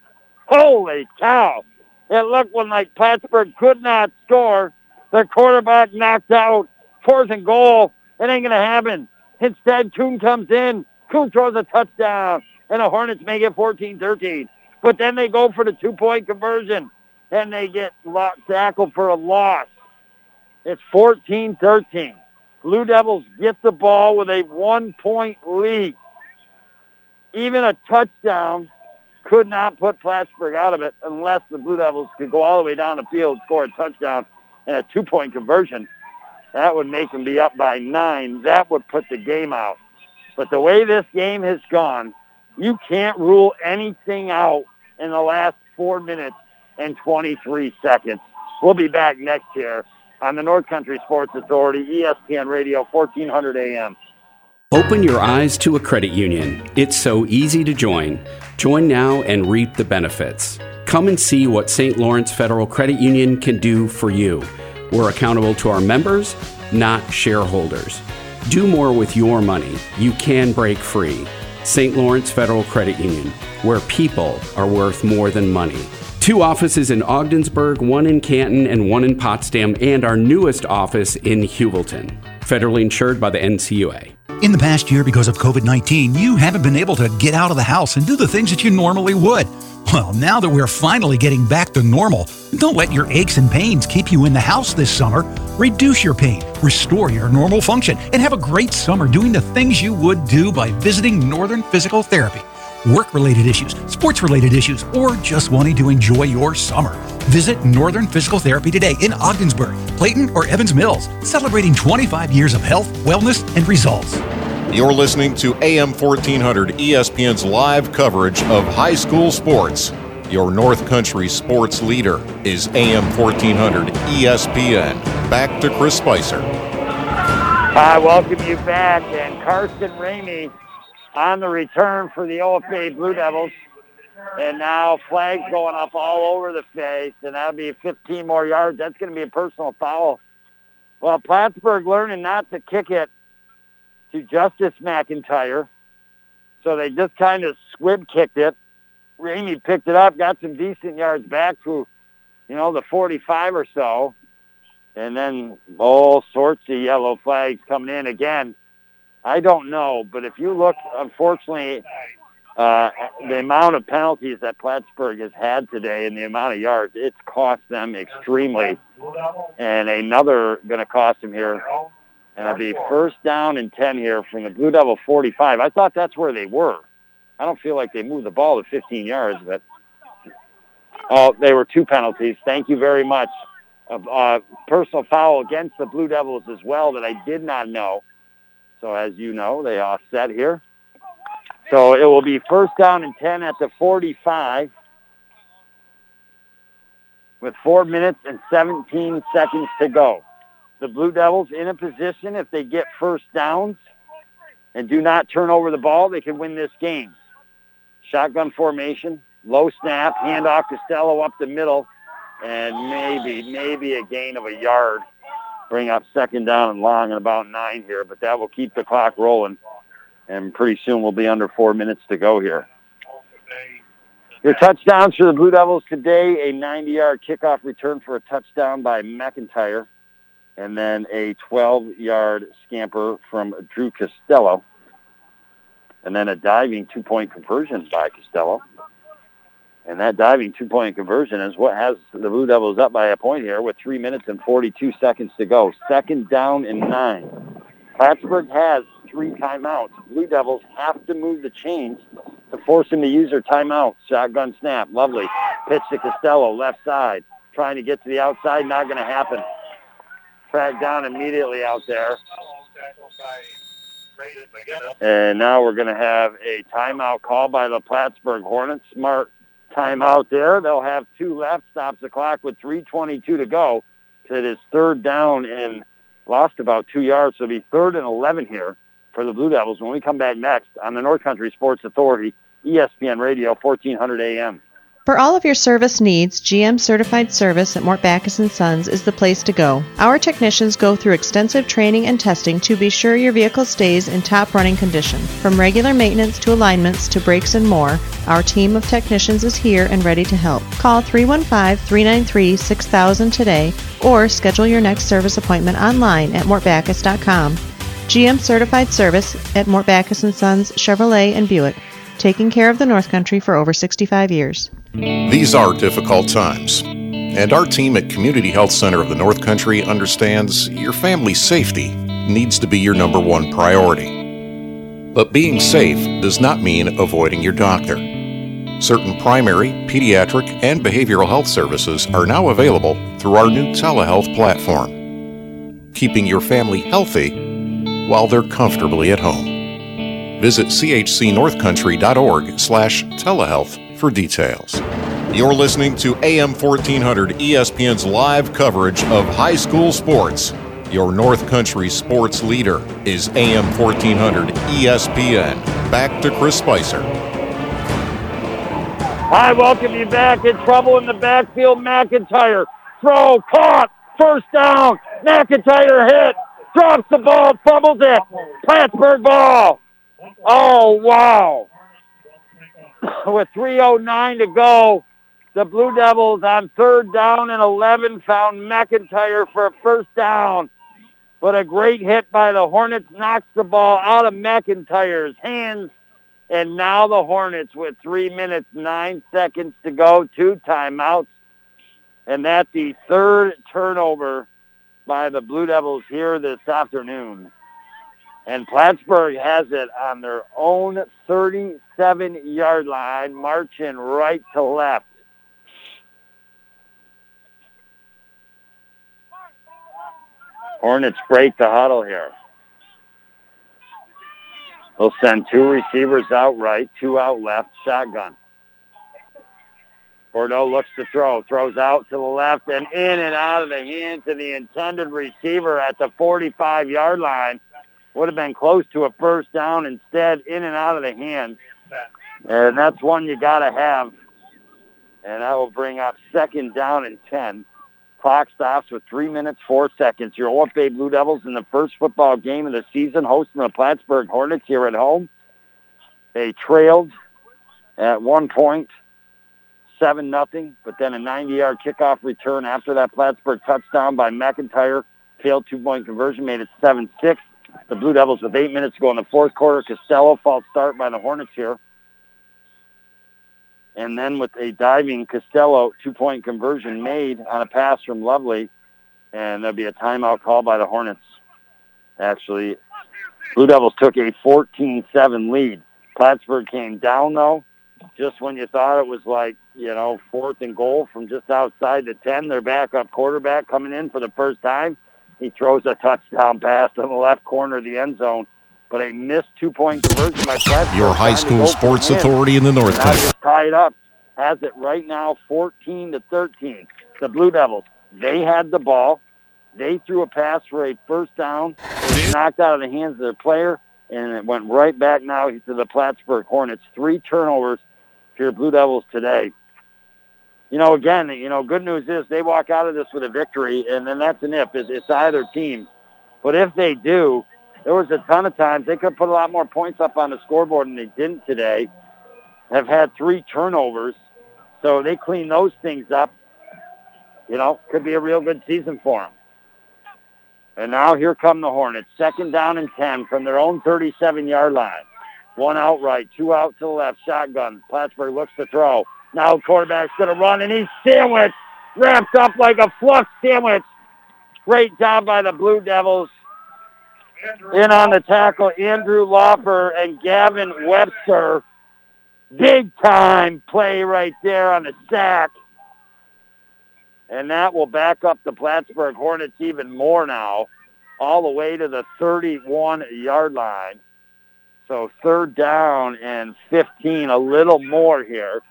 Holy cow. It looked like Plattsburgh could not score. Their quarterback knocked out. Fourth and goal. It ain't going to happen. Instead, Kuhn comes in. Kuhn throws a touchdown. And the Hornets make it 14-13. But then they go for the two-point conversion. And they get tackled for a loss. It's 14-13. Blue Devils get the ball with a one-point lead. Even a touchdown could not put Plattsburgh out of it unless the Blue Devils could go all the way down the field, score a touchdown, and a two-point conversion. That would make them be up by nine. That would put the game out. But the way this game has gone, you can't rule anything out in the last four minutes and 23 seconds. We'll be back next year on the North Country Sports Authority, ESPN Radio, 1400 AM. Open your eyes to a credit union. It's so easy to join. Join now and reap the benefits. Come and see what St. Lawrence Federal Credit Union can do for you. We're accountable to our members, not shareholders. Do more with your money. You can break free. St. Lawrence Federal Credit Union, where people are worth more than money. Two offices in Ogdensburg, one in Canton, and one in Potsdam, and our newest office in Heuvelton. Federally insured by the NCUA. In the past year, because of COVID 19, you haven't been able to get out of the house and do the things that you normally would. Well, now that we're finally getting back to normal, don't let your aches and pains keep you in the house this summer. Reduce your pain, restore your normal function, and have a great summer doing the things you would do by visiting Northern Physical Therapy work related issues, sports related issues, or just wanting to enjoy your summer. Visit Northern Physical Therapy today in Ogdensburg, Clayton, or Evans Mills, celebrating 25 years of health, wellness, and results. You're listening to AM 1400 ESPN's live coverage of high school sports. Your North Country sports leader is AM 1400 ESPN. Back to Chris Spicer. I welcome you back, and Carson Ramey on the return for the OFA Blue Devils. And now flags going up all over the face, and that'll be 15 more yards. That's going to be a personal foul. Well, Plattsburgh learning not to kick it to Justice McIntyre. So they just kind of squib kicked it. Ramey picked it up, got some decent yards back to, you know, the 45 or so. And then all sorts of yellow flags coming in again. I don't know, but if you look, unfortunately, uh, the amount of penalties that Plattsburgh has had today and the amount of yards, it's cost them extremely. And another going to cost them here. And it'll be first down and 10 here from the Blue Devil 45. I thought that's where they were. I don't feel like they moved the ball to 15 yards, but Oh, they were two penalties. Thank you very much. A uh, personal foul against the Blue Devils as well that I did not know. So as you know, they offset here. So it will be first down and 10 at the 45 with 4 minutes and 17 seconds to go. The Blue Devils in a position, if they get first downs and do not turn over the ball, they can win this game. Shotgun formation, low snap, handoff Costello up the middle, and maybe, maybe a gain of a yard. Bring up second down and long and about nine here, but that will keep the clock rolling. And pretty soon we'll be under four minutes to go here. Your touchdowns for the Blue Devils today, a 90-yard kickoff return for a touchdown by McIntyre, and then a 12-yard scamper from Drew Costello, and then a diving two-point conversion by Costello. And that diving two-point conversion is what has the Blue Devils up by a point here with 3 minutes and 42 seconds to go. Second down and nine. Plattsburgh has three timeouts. Blue Devils have to move the chains to force him to use their timeout. Shotgun snap. Lovely. Pitch to Costello, left side. Trying to get to the outside. Not going to happen. Track down immediately out there. And now we're going to have a timeout call by the Plattsburgh Hornets. Smart timeout there. They'll have two left. Stops the clock with 3.22 to go. It is third down and lost about two yards. So it'll be third and 11 here for the Blue Devils when we come back next on the North Country Sports Authority, ESPN Radio, 1400 AM. For all of your service needs, GM Certified Service at Mort Backus & Sons is the place to go. Our technicians go through extensive training and testing to be sure your vehicle stays in top running condition. From regular maintenance to alignments to brakes and more, our team of technicians is here and ready to help. Call 315-393-6000 today or schedule your next service appointment online at mortbackus.com. GM Certified Service at Mort Backus & Sons Chevrolet and Buick, taking care of the North Country for over 65 years. These are difficult times, and our team at Community Health Center of the North Country understands your family's safety needs to be your number one priority. But being safe does not mean avoiding your doctor. Certain primary, pediatric, and behavioral health services are now available through our new telehealth platform, keeping your family healthy while they're comfortably at home. Visit chcnorthcountry.org slash telehealth for details. You're listening to AM 1400 ESPN's live coverage of high school sports. Your North Country sports leader is AM 1400 ESPN. Back to Chris Spicer. I welcome you back. In trouble in the backfield, McIntyre. Throw, caught, first down. McIntyre hit, drops the ball, fumbles it. Plattsburgh ball. Oh, wow. (laughs) With 3.09 to go, the Blue Devils on third down and 11 found McIntyre for a first down. But a great hit by the Hornets knocks the ball out of McIntyre's hands. And now the Hornets with 3 minutes, 9 seconds to go, two timeouts. And that's the third turnover by the Blue Devils here this afternoon. And Plattsburgh has it on their own 37-yard line, marching right to left. Hornets break the huddle here. They'll send two receivers out right, two out left, shotgun. Bordeaux looks to throw, throws out to the left and in and out of the hands of the intended receiver at the 45-yard line. Would have been close to a first down. Instead, in and out of the hands. And that's one you got to have. And that will bring up second down and 10. Clock stops with 3 minutes, 4 seconds. Your OFA Blue Devils in the first football game of the season hosting the Plattsburgh Hornets here at home. They trailed at one point, 7 nothing, but then a 90-yard kickoff return after that Plattsburgh touchdown by McIntyre. Failed two-point conversion, made it 7-6. The Blue Devils with eight minutes to go in the fourth quarter. Costello false start by the Hornets here. And then with a diving Costello two-point conversion made on a pass from Lovely, and there'll be a timeout call by the Hornets. Actually, Blue Devils took a 14-7 lead. Plattsburgh came down, though, just when you thought it was like, you know, fourth and goal from just outside the 10, their backup quarterback coming in for the first time. He throws a touchdown pass to the left corner of the end zone, but a missed two-point conversion by Plattsburgh. Your high school sports authority in the North Now Country. just tied up. Has it right now 14 to 13. The Blue Devils, they had the ball. They threw a pass for a first down. It was knocked out of the hands of their player, and it went right back now to the Plattsburgh Hornets. Three turnovers to your Blue Devils today. You know, again, you know, good news is they walk out of this with a victory, and then that's an if. It's, it's either team. But if they do, there was a ton of times they could put a lot more points up on the scoreboard, and they didn't today. Have had three turnovers, so they clean those things up. You know, could be a real good season for them. And now here come the Hornets. Second down and 10 from their own 37-yard line. One outright, two out to the left, shotgun. Plattsburgh looks to throw. Now quarterback's going to run, and he's sandwiched, wrapped up like a fluff sandwich. Great job by the Blue Devils. In on the tackle, Andrew Laufer and Gavin Webster. Big time play right there on the sack. And that will back up the Plattsburgh Hornets even more now, all the way to the 31-yard line. So third down and 15, a little more here.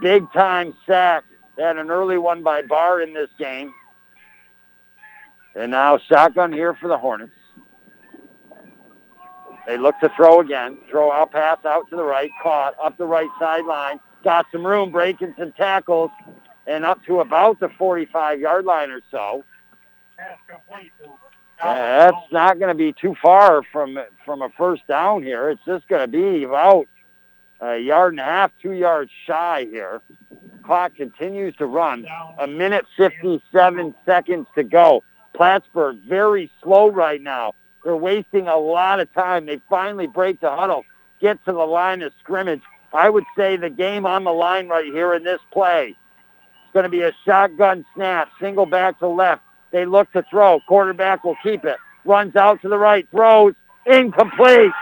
Big time sack. They had an early one by Barr in this game. And now shotgun here for the Hornets. They look to throw again. Throw out pass out to the right. Caught up the right sideline. Got some room, breaking some tackles, and up to about the 45-yard line or so. That's not going to be too far from from a first down here. It's just going to be about a yard and a half, two yards shy here. Clock continues to run. A minute 57 seconds to go. Plattsburgh very slow right now. They're wasting a lot of time. They finally break the huddle, get to the line of scrimmage. I would say the game on the line right here in this play. It's going to be a shotgun snap, single back to left. They look to throw. Quarterback will keep it. Runs out to the right, throws, incomplete.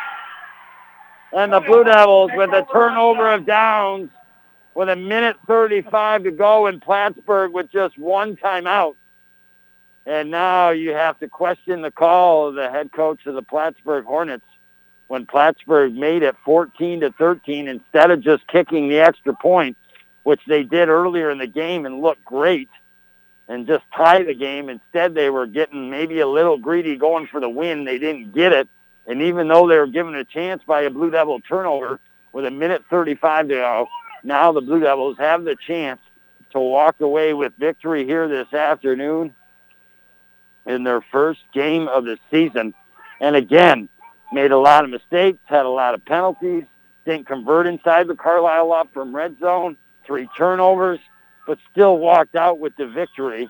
And the Blue Devils with a turnover of downs with a minute 35 to go in Plattsburgh with just one timeout. And now you have to question the call of the head coach of the Plattsburgh Hornets when Plattsburgh made it 14 to 13 instead of just kicking the extra point, which they did earlier in the game and looked great and just tie the game. Instead, they were getting maybe a little greedy going for the win. They didn't get it. And even though they were given a chance by a Blue Devil turnover with a minute 35 to go, now the Blue Devils have the chance to walk away with victory here this afternoon in their first game of the season. And again, made a lot of mistakes, had a lot of penalties, didn't convert inside the Carlisle Law Firm red zone, three turnovers, but still walked out with the victory.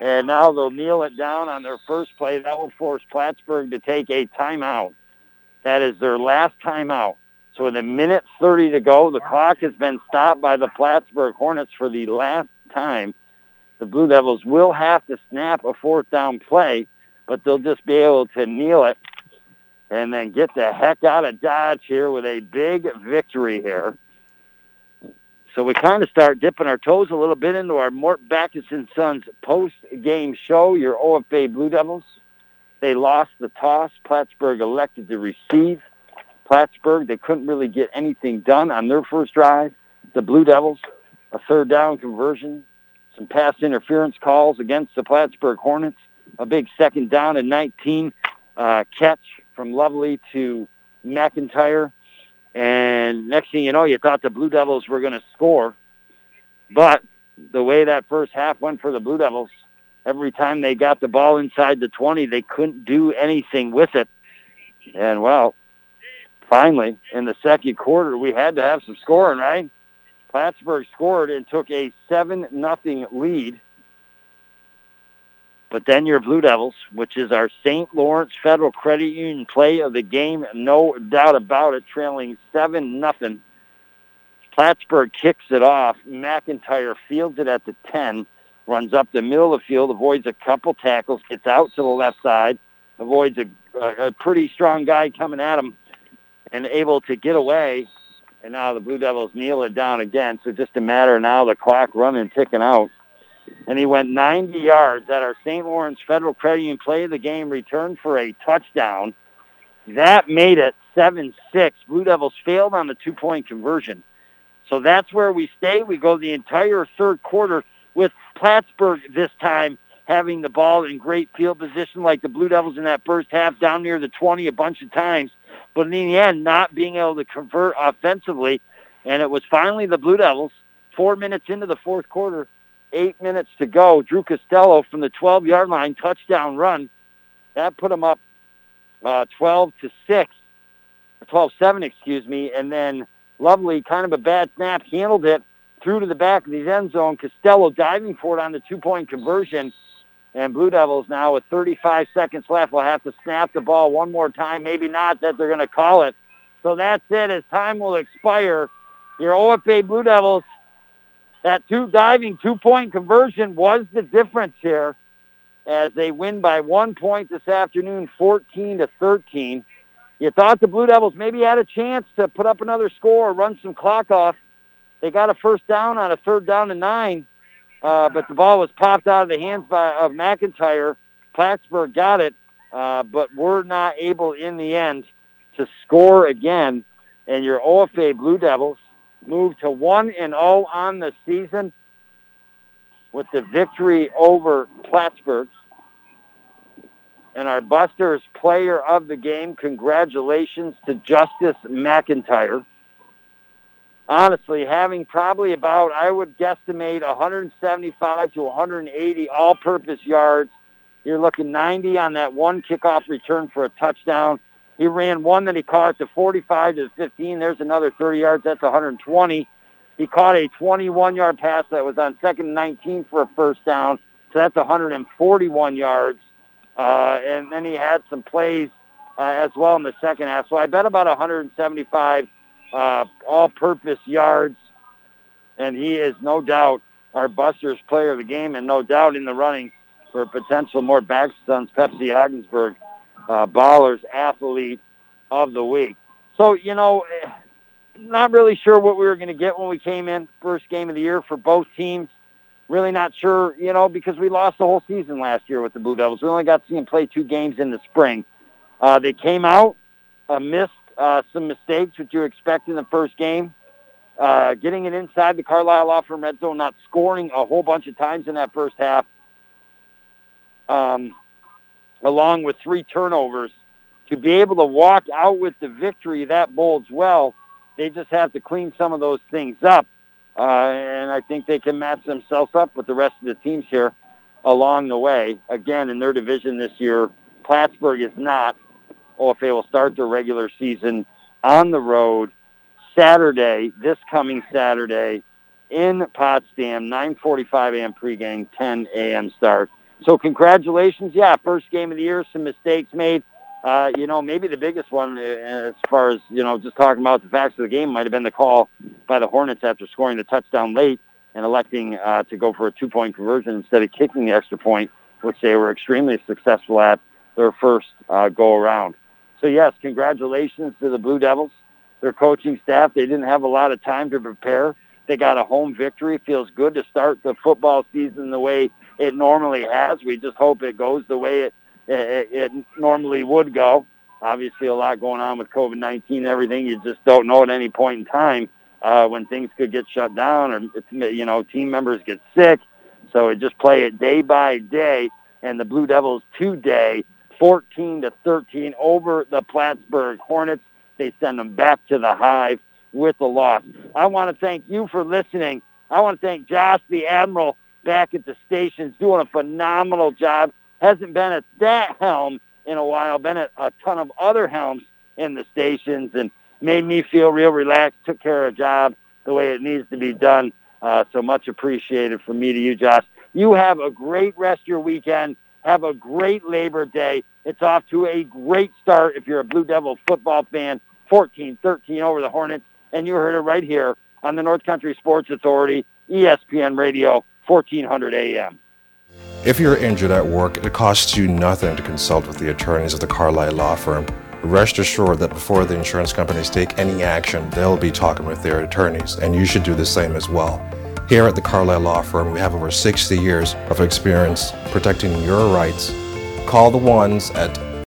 And now they'll kneel it down on their first play. That will force Plattsburgh to take a timeout. That is their last timeout. So in a minute 30 to go, the clock has been stopped by the Plattsburgh Hornets for the last time. The Blue Devils will have to snap a fourth down play, but they'll just be able to kneel it and then get the heck out of Dodge here with a big victory here. So we kind of start dipping our toes a little bit into our Mort Backus and Sons post-game show, your OFA Blue Devils. They lost the toss. Plattsburgh elected to receive. Plattsburgh, they couldn't really get anything done on their first drive. The Blue Devils, a third down conversion, some pass interference calls against the Plattsburgh Hornets, a big second down and 19 uh, catch from Lovely to McIntyre. And next thing you know, you thought the Blue Devils were going to score. But the way that first half went for the Blue Devils, every time they got the ball inside the 20, they couldn't do anything with it. And, well, finally, in the second quarter, we had to have some scoring, right? Plattsburgh scored and took a 7 nothing lead. But then your Blue Devils, which is our St. Lawrence Federal Credit Union play of the game, no doubt about it, trailing 7 nothing. Plattsburgh kicks it off. McIntyre fields it at the 10, runs up the middle of the field, avoids a couple tackles, gets out to the left side, avoids a, a, pretty strong guy coming at him, and able to get away And now the Blue Devils kneel it down again. So just a matter now the clock running, ticking out. And he went 90 yards at our St. Lawrence Federal Credit Union play of the game, returned for a touchdown. That made it 7-6. Blue Devils failed on the two-point conversion. So that's where we stay. We go the entire third quarter with Plattsburgh this time having the ball in great field position like the Blue Devils in that first half down near the 20 a bunch of times. But in the end, not being able to convert offensively. And it was finally the Blue Devils, four minutes into the fourth quarter, eight minutes to go. Drew Costello from the 12-yard line, touchdown run. That put them up uh, 12 to 6, 12-7, excuse me. And then Lovely, kind of a bad snap, handled it through to the back of the end zone. Costello diving for it on the two-point conversion. And Blue Devils now with 35 seconds left will have to snap the ball one more time. Maybe not that they're going to call it. So that's it. As time will expire, your OFA Blue Devils, that two diving two-point conversion was the difference here as they win by one point this afternoon, 14 to 13. You thought the Blue Devils maybe had a chance to put up another score or run some clock off. They got a first down on a third down and nine, uh, but the ball was popped out of the hands by, of McIntyre. Plattsburgh got it, uh, but were not able in the end to score again. And your OFA Blue Devils move to 1 and 0 on the season with the victory over Plattsburgh. And our Busters player of the game, congratulations to Justice McIntyre. Honestly, having probably about, I would guesstimate 175 to 180 all-purpose yards. You're looking 90 on that one kickoff return for a touchdown. He ran one that he caught to 45 to 15. There's another 30 yards. That's 120. He caught a 21-yard pass that was on second and 19 for a first down. So that's 141 yards. Uh, and then he had some plays uh, as well in the second half. So I bet about 175 uh, all-purpose yards, and he is no doubt our Busters player of the game, and no doubt in the running for potential more Sons Pepsi Ogdensburg uh, Ballers Athlete of the Week. So, you know, eh, not really sure what we were going to get when we came in, first game of the year for both teams really not sure, you know, because we lost the whole season last year with the Blue Devils. We only got to see them play two games in the spring. Uh, they came out, uh, missed uh, some mistakes, which you expect in the first game. Uh, getting it inside the Carlisle Law Firm red zone, not scoring a whole bunch of times in that first half, um, along with three turnovers. To be able to walk out with the victory, that bodes well. They just have to clean some of those things up. Uh, and I think they can match themselves up with the rest of the teams here along the way. Again, in their division this year, Plattsburgh is not. OFA will start their regular season on the road Saturday, this coming Saturday in Potsdam, 9.45 a.m. pregame, 10 a.m. start. So congratulations. Yeah, first game of the year, some mistakes made. Uh, you know, maybe the biggest one uh, as far as, you know, just talking about the facts of the game might have been the call by the Hornets after scoring the touchdown late and electing uh, to go for a two-point conversion instead of kicking the extra point, which they were extremely successful at their first uh, go-around. So, yes, congratulations to the Blue Devils, their coaching staff. They didn't have a lot of time to prepare. They got a home victory. Feels good to start the football season the way it normally has. We just hope it goes the way it it, it normally would go. Obviously, a lot going on with COVID-19 and everything. You just don't know at any point in time uh, when things could get shut down or, you know, team members get sick. So it just play it day by day. And the Blue Devils today, 14 to 13 over the Plattsburgh Hornets. They send them back to the hive with the loss. I want to thank you for listening. I want to thank Josh, the Admiral, back at the stations, doing a phenomenal job hasn't been at that helm in a while, been at a ton of other helms in the stations and made me feel real relaxed, took care of a job the way it needs to be done. Uh, so much appreciated from me to you, Josh. You have a great rest of your weekend. Have a great Labor Day. It's off to a great start if you're a Blue Devil football fan. 14-13 over the Hornets. And you heard it right here on the North Country Sports Authority, ESPN Radio, 1400 AM. If you're injured at work, it costs you nothing to consult with the attorneys of the Carlisle Law Firm. rest assured that before the insurance companies take any action, they'll be talking with their attorneys, and you should do the same as well. Here at the Carlisle Law Firm, we have over 60 years of experience protecting your rights. Call the ones at